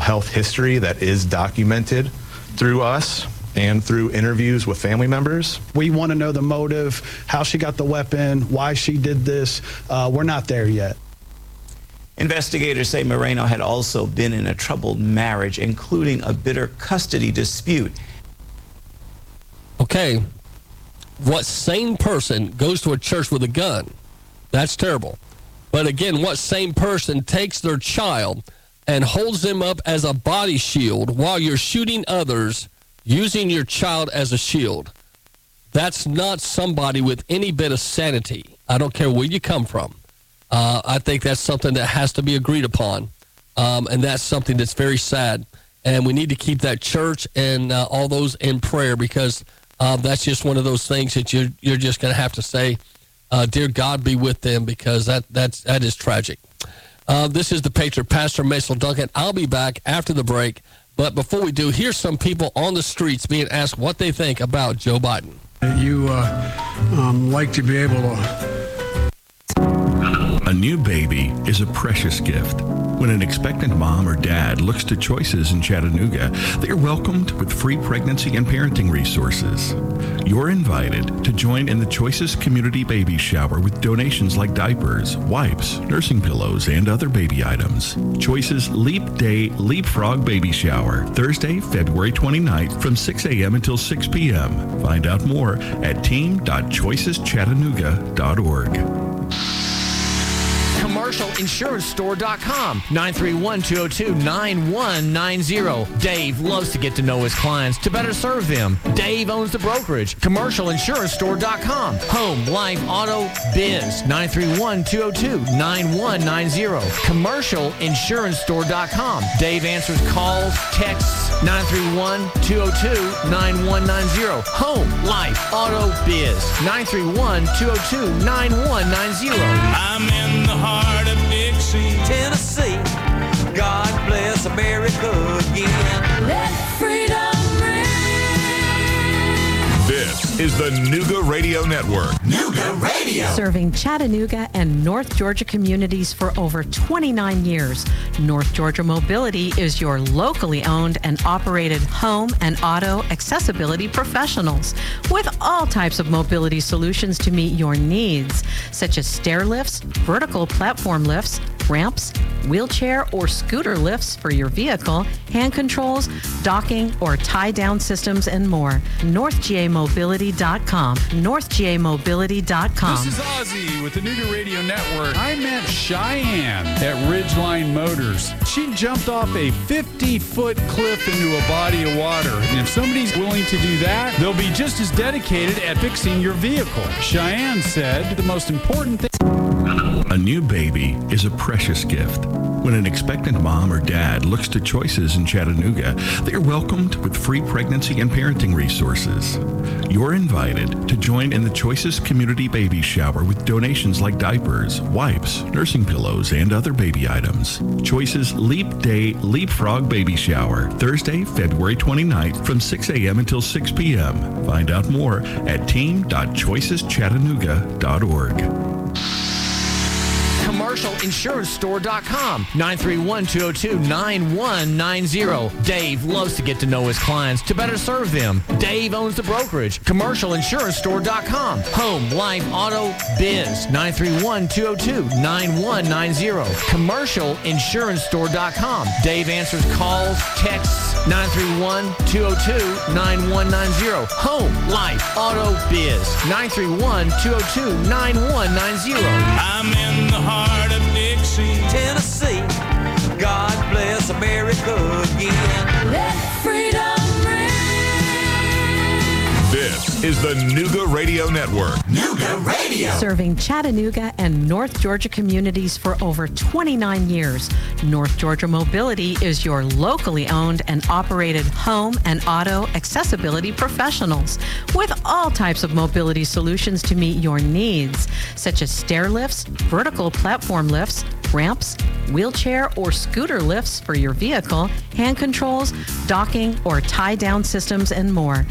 health history that is documented through us and through interviews with family members. We want to know the motive, how she got the weapon, why she did this. Uh, we're not there yet. Investigators say Moreno had also been in a troubled marriage, including a bitter custody dispute. Okay, what sane person goes to a church with a gun? That's terrible. But again, what same person takes their child and holds them up as a body shield while you're shooting others using your child as a shield? That's not somebody with any bit of sanity. I don't care where you come from. Uh, I think that's something that has to be agreed upon. Um, and that's something that's very sad. And we need to keep that church and uh, all those in prayer because uh, that's just one of those things that you're, you're just going to have to say, uh, Dear God, be with them because that, that's, that is tragic. Uh, this is the Patriot Pastor Mason Duncan. I'll be back after the break. But before we do, here's some people on the streets being asked what they think about Joe Biden. You uh, um, like to be able to A new baby is a precious gift. When an expectant mom or dad looks to choices in Chattanooga, they are welcomed with free pregnancy and parenting resources. You're invited to join in the Choices Community Baby Shower with donations like diapers, wipes, nursing pillows, and other baby items. Choices Leap Day Leapfrog Baby Shower, Thursday, February 29th from 6 a.m. until 6 p.m. Find out more at team.choiceschattanooga.org. CommercialInsuranceStore.com 931-202-9190. Dave loves to get to know his clients to better serve them. Dave owns the brokerage. CommercialInsuranceStore.com Home, life, auto, biz 931-202-9190. CommercialInsuranceStore.com Dave answers calls, texts 931-202-9190. Home, life, auto, biz 931-202-9190. I'm in the heart of Dixie, Tennessee. God bless America again. Let freedom ring. This is the Nooga Radio Network. Nooga Radio. Serving Chattanooga and North Georgia communities for over 29 years. North Georgia Mobility is your locally owned and operated home and auto accessibility professionals with all types of mobility solutions to meet your needs, such as stair lifts, vertical platform lifts, ramps, wheelchair or scooter lifts for your vehicle, hand controls, docking or tie down systems, and more. NorthGAMobility.com. NorthGAMobility.com. This is Ozzy with the Nooga Radio Network. I met Cheyenne at Ridgeline Motors. She jumped off a 50 foot cliff into a body of water. And if somebody's willing to do that, they'll be just as dedicated at fixing your vehicle. Cheyenne said the most important thing. A new baby is a precious gift. When an expectant mom or dad looks to choices in Chattanooga, they are welcomed with free pregnancy and parenting resources. You're invited to join in the Choices Community Baby Shower with donations like diapers, wipes, nursing pillows, and other baby items. Choices Leap Day Leapfrog Baby Shower, Thursday, February 29th from 6 a.m. until 6 p.m. Find out more at team.choiceschattanooga.org. CommercialInsuranceStore.com. 931-202-9190. Dave loves to get to know his clients to better serve them. Dave owns the brokerage. CommercialInsuranceStore.com. Home, life, auto, biz. 931-202-9190. CommercialInsuranceStore.com. Dave answers calls, texts. 931-202-9190. Home, life, auto, biz. 931-202-9190. I'm in the heart of Dixie, Tennessee. God bless America again. Let freedom ring. This is the Nooga Radio Network. Nooga Radio. Serving Chattanooga and North Georgia communities for over 29 years, North Georgia Mobility is your locally owned and operated home and auto accessibility professionals with all types of mobility solutions to meet your needs, such as stair lifts, vertical platform lifts, ramps, wheelchair or scooter lifts for your vehicle, hand controls, docking or tie down systems, and more.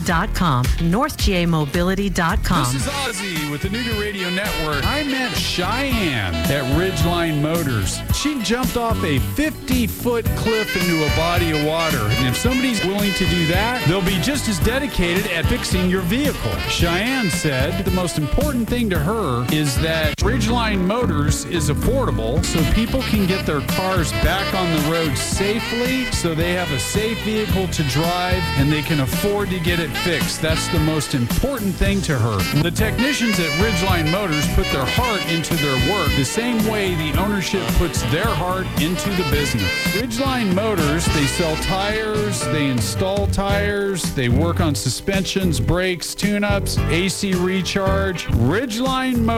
NorthGAMobility.com. NorthGAMobility.com. This is Ozzy with the Nooga Radio Network. I met Cheyenne at Ridgeline Motors. She jumped off a 50 foot cliff into a body of water. And if somebody's willing to do that, they'll be just as dedicated at fixing your vehicle. Cheyenne said the most important thing to her is that Ridgeline Motors is affordable so people can get their cars back on the road safely so they have a safe vehicle to drive and they can afford to get it fixed. That's the most important thing to her. The technicians at Ridgeline Motors put their heart into their work the same way the ownership puts their heart into the business. Ridgeline Motors, they sell tires, they install tires, they work on suspensions, brakes, tune ups, AC recharge. Ridgeline Motors.